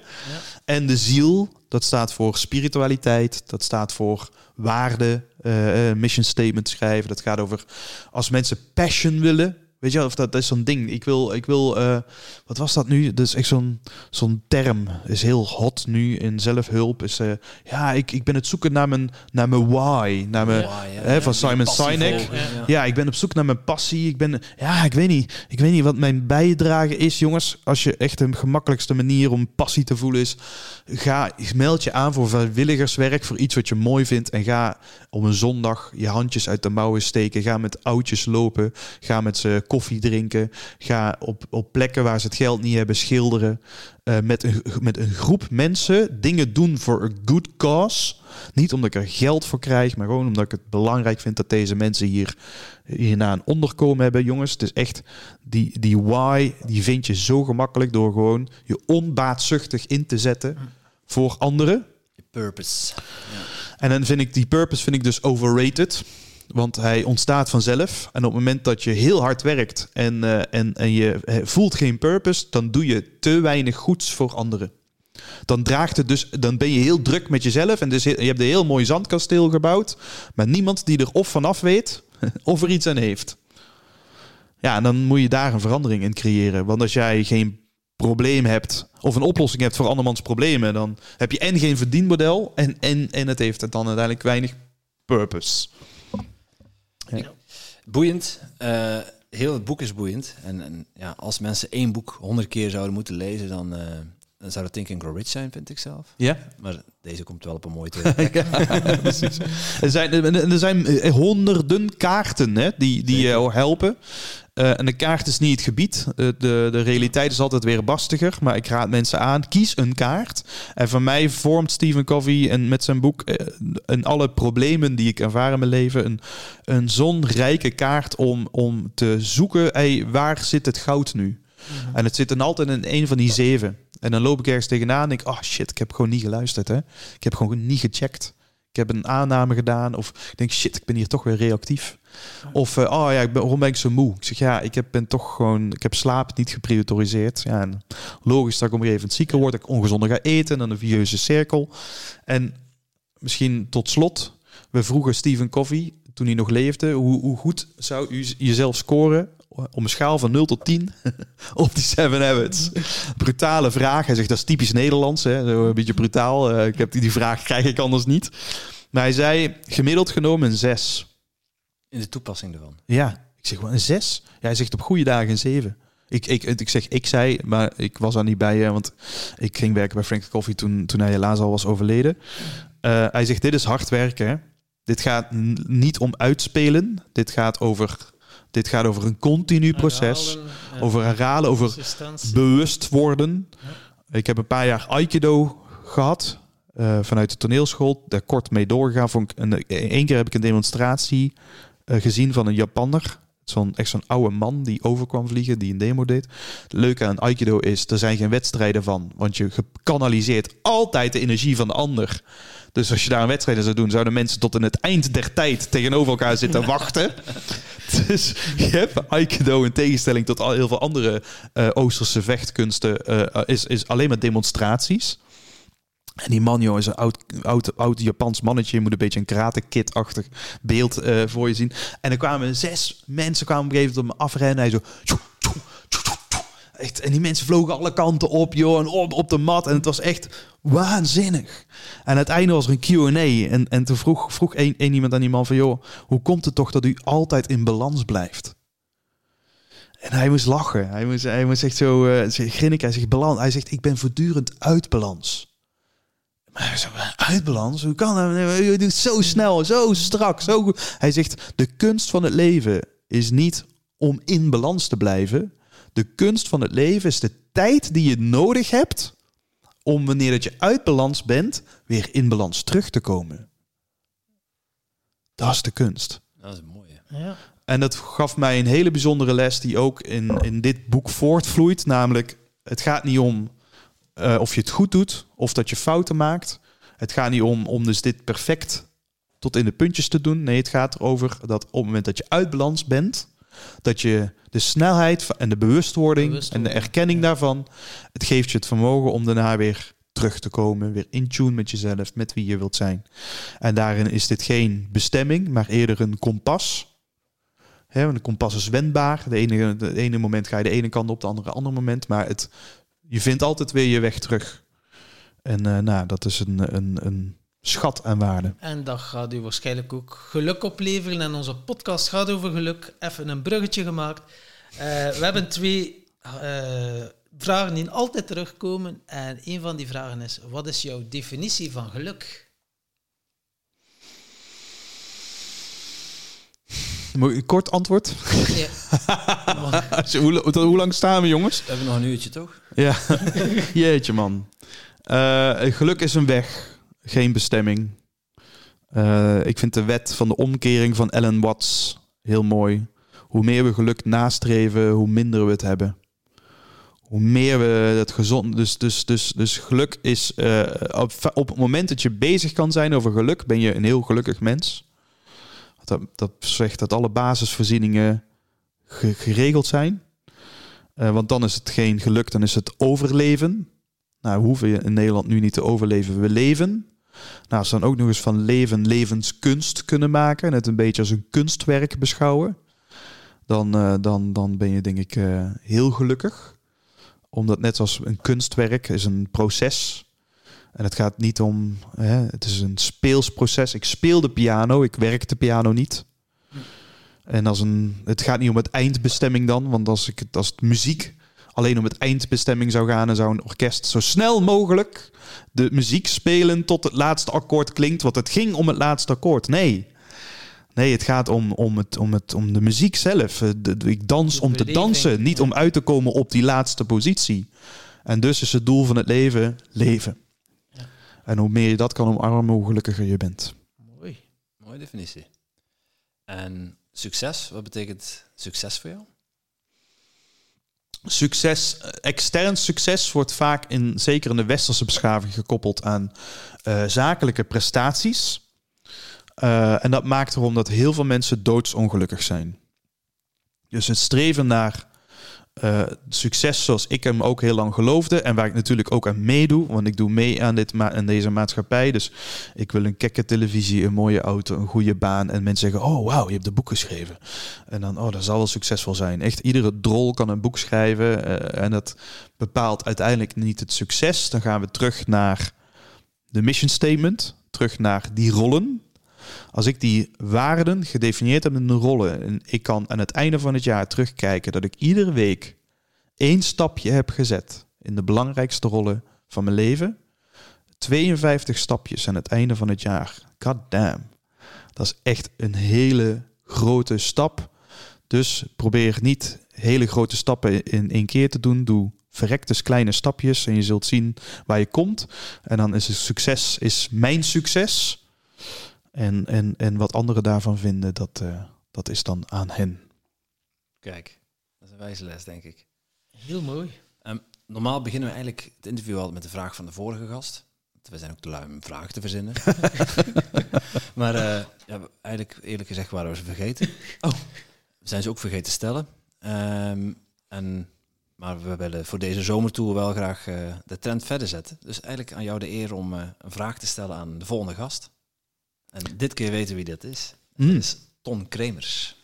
En de ziel, dat staat voor spiritualiteit, dat staat voor waarde, mission statement schrijven. Dat gaat over als mensen passion willen. Weet je, wel, of dat, dat is zo'n ding. Ik wil, ik wil eh, wat was dat nu? Dat is echt zo'n zo'n term. Is heel hot nu in zelfhulp. Is, eh, ja, ik, ik ben het zoeken naar mijn, naar mijn why. Naar mijn, ja, hè, ja. van Simon Sinek. ja. Ja, ik ben op zoek naar mijn passie. Ik ben, ja, ik weet niet. Ik weet niet wat mijn bijdrage is, jongens. Als je echt de gemakkelijkste manier om passie te voelen is, ga meld je aan voor vrijwilligerswerk voor iets wat je mooi vindt en ga op een zondag je handjes uit de mouwen steken. Ga met oudjes lopen. Ga met ze koffie drinken. Ga op, op plekken waar ze het geld niet hebben schilderen. Eh, met, een, met een groep mensen dingen doen voor a good cause. Niet omdat ik er geld voor krijg, maar gewoon omdat ik het belangrijk vind dat deze mensen hier hierna een onderkomen hebben. Jongens, het is echt die, die why, die vind je zo gemakkelijk door gewoon je onbaatzuchtig in te zetten voor anderen. Je purpose. En dan vind ik die purpose vind ik dus overrated. Want hij ontstaat vanzelf. En op het moment dat je heel hard werkt en, eh, en, en je eh, voelt geen purpose, dan doe je te weinig goeds voor anderen. Dan draagt het dus, dan ben je heel druk met jezelf. En dus je hebt een heel mooi zandkasteel gebouwd. Maar niemand die er of vanaf weet of er iets aan heeft. Ja, en dan moet je daar een verandering in creëren. Want als jij geen probleem hebt of een oplossing hebt voor andermans problemen, dan heb je en geen verdienmodel en, en, en het heeft dan uiteindelijk weinig purpose. Boeiend. Eh, heel het boek is boeiend. En, en ja, als mensen één boek honderd keer zouden moeten lezen, dan, eh, Dan zou het Think and Grow Rich zijn, vind ik zelf. Ja, Maar deze komt wel op een mooie plek. precies. Er zijn, er zijn eh, honderden kaarten hè, die, die je helpen. Eh, en de kaart is niet het gebied. Eh, de, de realiteit is altijd weer bastiger. Maar ik raad mensen aan, kies een kaart. En voor mij vormt Stephen Covey en met zijn boek... eh, en alle problemen die ik ervaar in mijn leven... een, een zo'n rijke kaart om, om te zoeken... Hey, waar zit het goud nu? En het zit dan altijd in een van die zeven. En dan loop ik ergens tegenaan en denk oh shit, ik heb gewoon niet geluisterd. Hè? Ik heb gewoon niet gecheckt. Ik heb een aanname gedaan. Of ik denk, shit, ik ben hier toch weer reactief. Of, eh, oh ja, ik ben, waarom ben ik zo moe? Ik zeg, ja, ik heb, ben toch gewoon, ik heb slaap niet geprioritoriseerd. Ja, en logisch dat ik op een gegeven moment zieker word, dat ik ongezonder ga eten, dan een vieuze cirkel. En misschien tot slot, we vroegen Stephen Covey, toen hij nog leefde, hoe, hoe goed zou u jezelf scoren om een schaal van 0 tot 10 op die Seven Habits? Brutale vraag. Hij zegt, dat is typisch Nederlands, hè? Zo een beetje brutaal. Eh, ik heb die, die vraag krijg ik anders niet. Maar hij zei, gemiddeld genomen een 6. In de toepassing ervan. Ja, ik zeg wel een 6. Ja, hij zegt op goede dagen een 7. Ik, ik, ik zeg, ik zei, maar ik was er niet bij, hè, want ik ging werken bij Frank Coffee toen, toen hij helaas al was overleden. Eh, hij zegt, dit is hard werken. hè. Dit gaat niet om uitspelen. Dit gaat over, dit gaat over een continu proces. Herhalen. Over herhalen, over bewust worden. Ik heb een paar jaar Aikido gehad eh, vanuit de toneelschool. Daar kort mee doorgegaan. Vond ik een, één keer heb ik een demonstratie eh, gezien van een Japanner. Zo'n, echt zo'n oude man die overkwam vliegen, die een demo deed. Het leuke aan Aikido is, er zijn geen wedstrijden van. Want je kanaliseert altijd de energie van de ander. Dus als je daar een wedstrijd in zou doen, zouden mensen tot in het eind der tijd tegenover elkaar zitten wachten. Dus je hebt Aikido in tegenstelling tot al heel veel andere eh, Oosterse vechtkunsten, eh, is, is alleen maar demonstraties. En die man, joh, is een oud, oud, oud Japans mannetje. Je moet een beetje een karate-kid-achtig beeld eh, voor je zien. En er kwamen zes mensen kwamen op een gegeven moment op me afrennen. Hij zo... Echt, en die mensen vlogen alle kanten op, joh. En op, op de mat. En het was echt waanzinnig. En einde was er een Q&A. En, en toen vroeg, vroeg één iemand aan die man van... joh, hoe komt het toch dat u altijd in balans blijft? En hij moest lachen. Hij moest, hij moest echt zo eh grinniken. Hij zegt, balans. Hij zegt, ik ben voortdurend uit balans. Maar zo, uit balans? Hoe kan dat? Je doet zo snel, zo strak, zo goed. Hij zegt, de kunst van het leven is niet om in balans te blijven. De kunst van het leven is de tijd die je nodig hebt om wanneer dat je uit balans bent, weer in balans terug te komen. Dat is de kunst. Dat is een mooie. Ja. En dat gaf mij een hele bijzondere les die ook in, in dit boek voortvloeit. Namelijk, het gaat niet om eh, of je het goed doet of dat je fouten maakt. Het gaat niet om, om dus dit perfect tot in de puntjes te doen. Nee, het gaat erover dat op het moment dat je uit balans bent, dat je de snelheid en de bewustwording, en de erkenning ja. daarvan, het geeft je het vermogen om daarna weer terug te komen, weer in tune met jezelf, met wie je wilt zijn. En daarin is dit geen bestemming, maar eerder een kompas. Want een kompas is wendbaar. De ene, de ene moment ga je de ene kant op, de andere andere moment. Maar het, je vindt altijd weer je weg terug. En eh, nou, dat is een, een, een schat aan waarde. En dat gaat u waarschijnlijk ook geluk opleveren. En onze podcast gaat over geluk. Even een bruggetje gemaakt. Eh, we hebben twee eh, vragen die altijd terugkomen. En een van die vragen is: wat is jouw definitie van geluk? Kort antwoord? Ja. hoe, hoe, hoe lang staan we, jongens? We hebben nog een uurtje, toch? Ja, jeetje man. Eh, geluk is een weg, geen bestemming. Eh, ik vind de wet van de omkering van Ellen Watts heel mooi. Hoe meer we geluk nastreven, hoe minder we het hebben. Hoe meer we het gezond... Dus, dus, dus, dus geluk is... eh, op, op het moment dat je bezig kan zijn over geluk... ben je een heel gelukkig mens. Dat, dat zegt dat alle basisvoorzieningen ge- geregeld zijn. Eh, want dan is het geen geluk, dan is het overleven. Nou, we hoeven in Nederland nu niet te overleven, we leven. Nou, we dan ook nog eens van leven levenskunst kunnen maken... en het een beetje als een kunstwerk beschouwen... dan, eh, dan, dan ben je denk ik eh, heel gelukkig. Omdat net als een kunstwerk is een proces... En het gaat niet om, hè, het is een speelsproces. Ik speel de piano, ik werk de piano niet. En als een, het gaat niet om het eindbestemming dan, want als, ik, het- als het muziek alleen om het eindbestemming zou gaan en zou een orkest zo snel mogelijk de muziek spelen tot het laatste akkoord klinkt, want het ging om het laatste akkoord. Nee. Nee, het gaat om, om, het, om, het, om de muziek zelf. Eh, de- de- ik dans De om te dansen, niet om uit te komen op die laatste positie. En dus is het doel van het leven leven. Ja. En hoe meer je dat kan omarmen, hoe gelukkiger je bent. Mooi. Mooie definitie. En succes, wat betekent succes voor jou? Succes, eh, extern succes wordt vaak in, zeker in de westerse beschaving, gekoppeld aan eh, zakelijke prestaties. Eh, en dat maakt erom dat heel veel mensen doodsongelukkig zijn. Dus het streven naar eh, succes zoals ik hem ook heel lang geloofde. En waar ik natuurlijk ook aan meedoe. Want ik doe mee aan, dit ma- aan deze maatschappij. Dus ik wil een kekke televisie, een mooie auto, een goede baan. En mensen zeggen, oh wauw, je hebt een boek geschreven. En dan, oh, dat zal wel succesvol zijn. Echt, iedere drol kan een boek schrijven. eh, en dat bepaalt uiteindelijk niet het succes. Dan gaan we terug naar de mission statement. Terug naar die rollen. Als ik die waarden gedefinieerd heb in de rollen. En ik kan aan het einde van het jaar terugkijken dat ik iedere week één stapje heb gezet in de belangrijkste rollen van mijn leven. 52 stapjes aan het einde van het jaar. God damn. Dat is echt een hele grote stap. Dus probeer niet hele grote stappen in één keer te doen. Doe verrek dus kleine stapjes en je zult zien waar je komt. En dan is het succes, is mijn succes. En, en, en wat anderen daarvan vinden, dat, eh, dat is dan aan hen. Kijk, dat is een wijze les, denk ik. Heel mooi. Normaal beginnen we eigenlijk het interview altijd met de vraag van de vorige gast. We zijn ook te lui om vragen te verzinnen. maar eh, ja, eigenlijk, eerlijk gezegd, waren we ze vergeten. Oh. We zijn ze ook vergeten te stellen. Ehm, en, maar we willen voor deze zomertour wel graag eh, de trend verder zetten. Dus eigenlijk aan jou de eer om eh, een vraag te stellen aan de volgende gast. En dit keer weten wie dat is. Mm. Dat is Ton Kremers.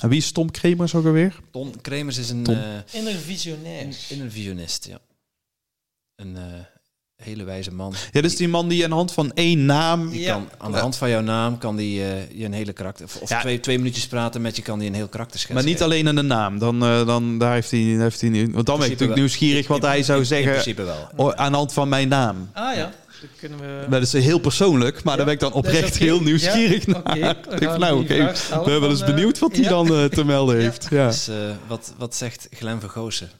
En wie is Tom Kremers ook alweer? Ton Kremers is een... Ton. eh, Inner visionair. een intervisionist, ja. Een eh, hele wijze man. Ja, dus die man die aan de hand van één naam... Die Ja. kan aan de hand van jouw naam kan die eh, je een hele karakter. Of, of Ja. twee, twee minuutjes praten met je kan die een heel karakter schetsen. Maar niet geven. alleen aan de naam. Dan, eh, dan daar heeft hij, heeft hij. Want dan ben ik natuurlijk wel. nieuwsgierig wat In- hij zou in- zeggen. In principe wel. aan de hand van mijn naam. Ah ja, kunnen we... Dat is heel persoonlijk, maar Ja, daar ben ik dan oprecht heel nieuwsgierig Ja, naar. oké, Ik denk nou, oké, we hebben eens eh, benieuwd wat hij ja. dan eh, te melden heeft. Ja. Dus eh, wat, wat zegt Glenn Vergozen?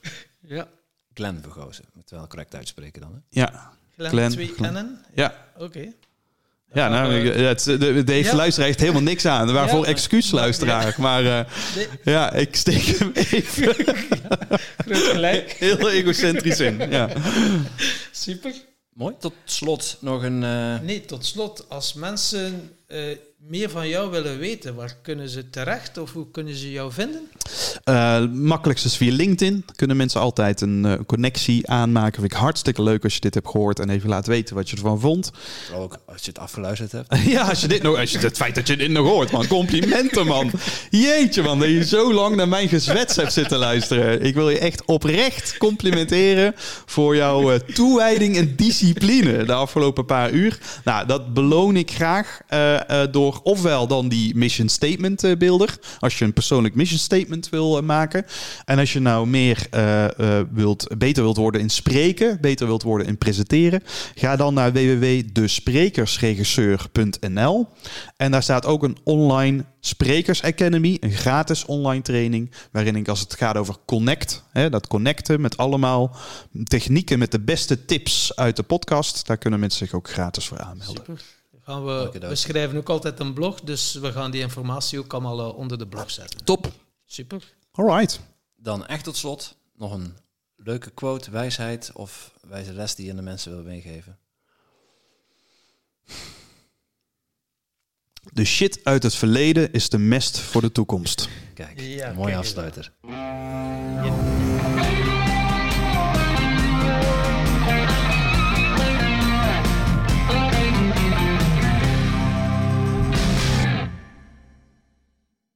Ja, Glenn Vergozen. Moet wel correct uitspreken dan. Hè? Ja. Glenn, Glenn, twee Glenn. Ja. Oké. Ja, nou, het, de, deze ja. luisteraar heeft helemaal niks aan. Waarvoor Ja. excuus, luisteraar. Maar eh, nee, ja, ik steek hem even groot gelijk. heel egocentrisch in. Ja. Super. Mooi. Tot slot nog een... eh, Nee, tot slot, als mensen eh, meer van jou willen weten, waar kunnen ze terecht of hoe kunnen ze jou vinden? Eh, makkelijkst is via LinkedIn. Kunnen mensen altijd een eh, connectie aanmaken. Vind ik hartstikke leuk als je dit hebt gehoord en even laat weten wat je ervan vond. ook als je het afgeluisterd hebt. ja, als je dit nog, als je het feit dat je dit nog hoort, man. Complimenten, man. Jeetje, man, dat je zo lang naar mijn gezwets hebt zitten luisteren. Ik wil je echt oprecht complimenteren voor jouw eh, toewijding en discipline de afgelopen paar uur. Nou, dat beloon ik graag eh, eh, ofwel dan die mission statement eh, beelder, als je een persoonlijk mission statement wil eh, maken. En als je nou meer eh, wilt, beter wilt worden in spreken, beter wilt worden in presenteren, ga dan naar www.desprekersregisseur.nl. En daar staat ook een online Sprekers Academy, een gratis online training, waarin ik als het gaat over connect, hè, dat connecten met allemaal technieken met de beste tips uit de podcast, daar kunnen mensen zich ook gratis voor aanmelden. Super. Gaan we, we schrijven ook altijd een blog, dus we gaan die informatie ook allemaal eh, onder de blog zetten. Top. Super. Alright. Dan echt tot slot nog een leuke quote, wijsheid of wijze les die je aan de mensen wil meegeven. De shit uit het verleden is de mest voor de toekomst. Kijk, Ja, een mooie kijk afsluiter. Ja.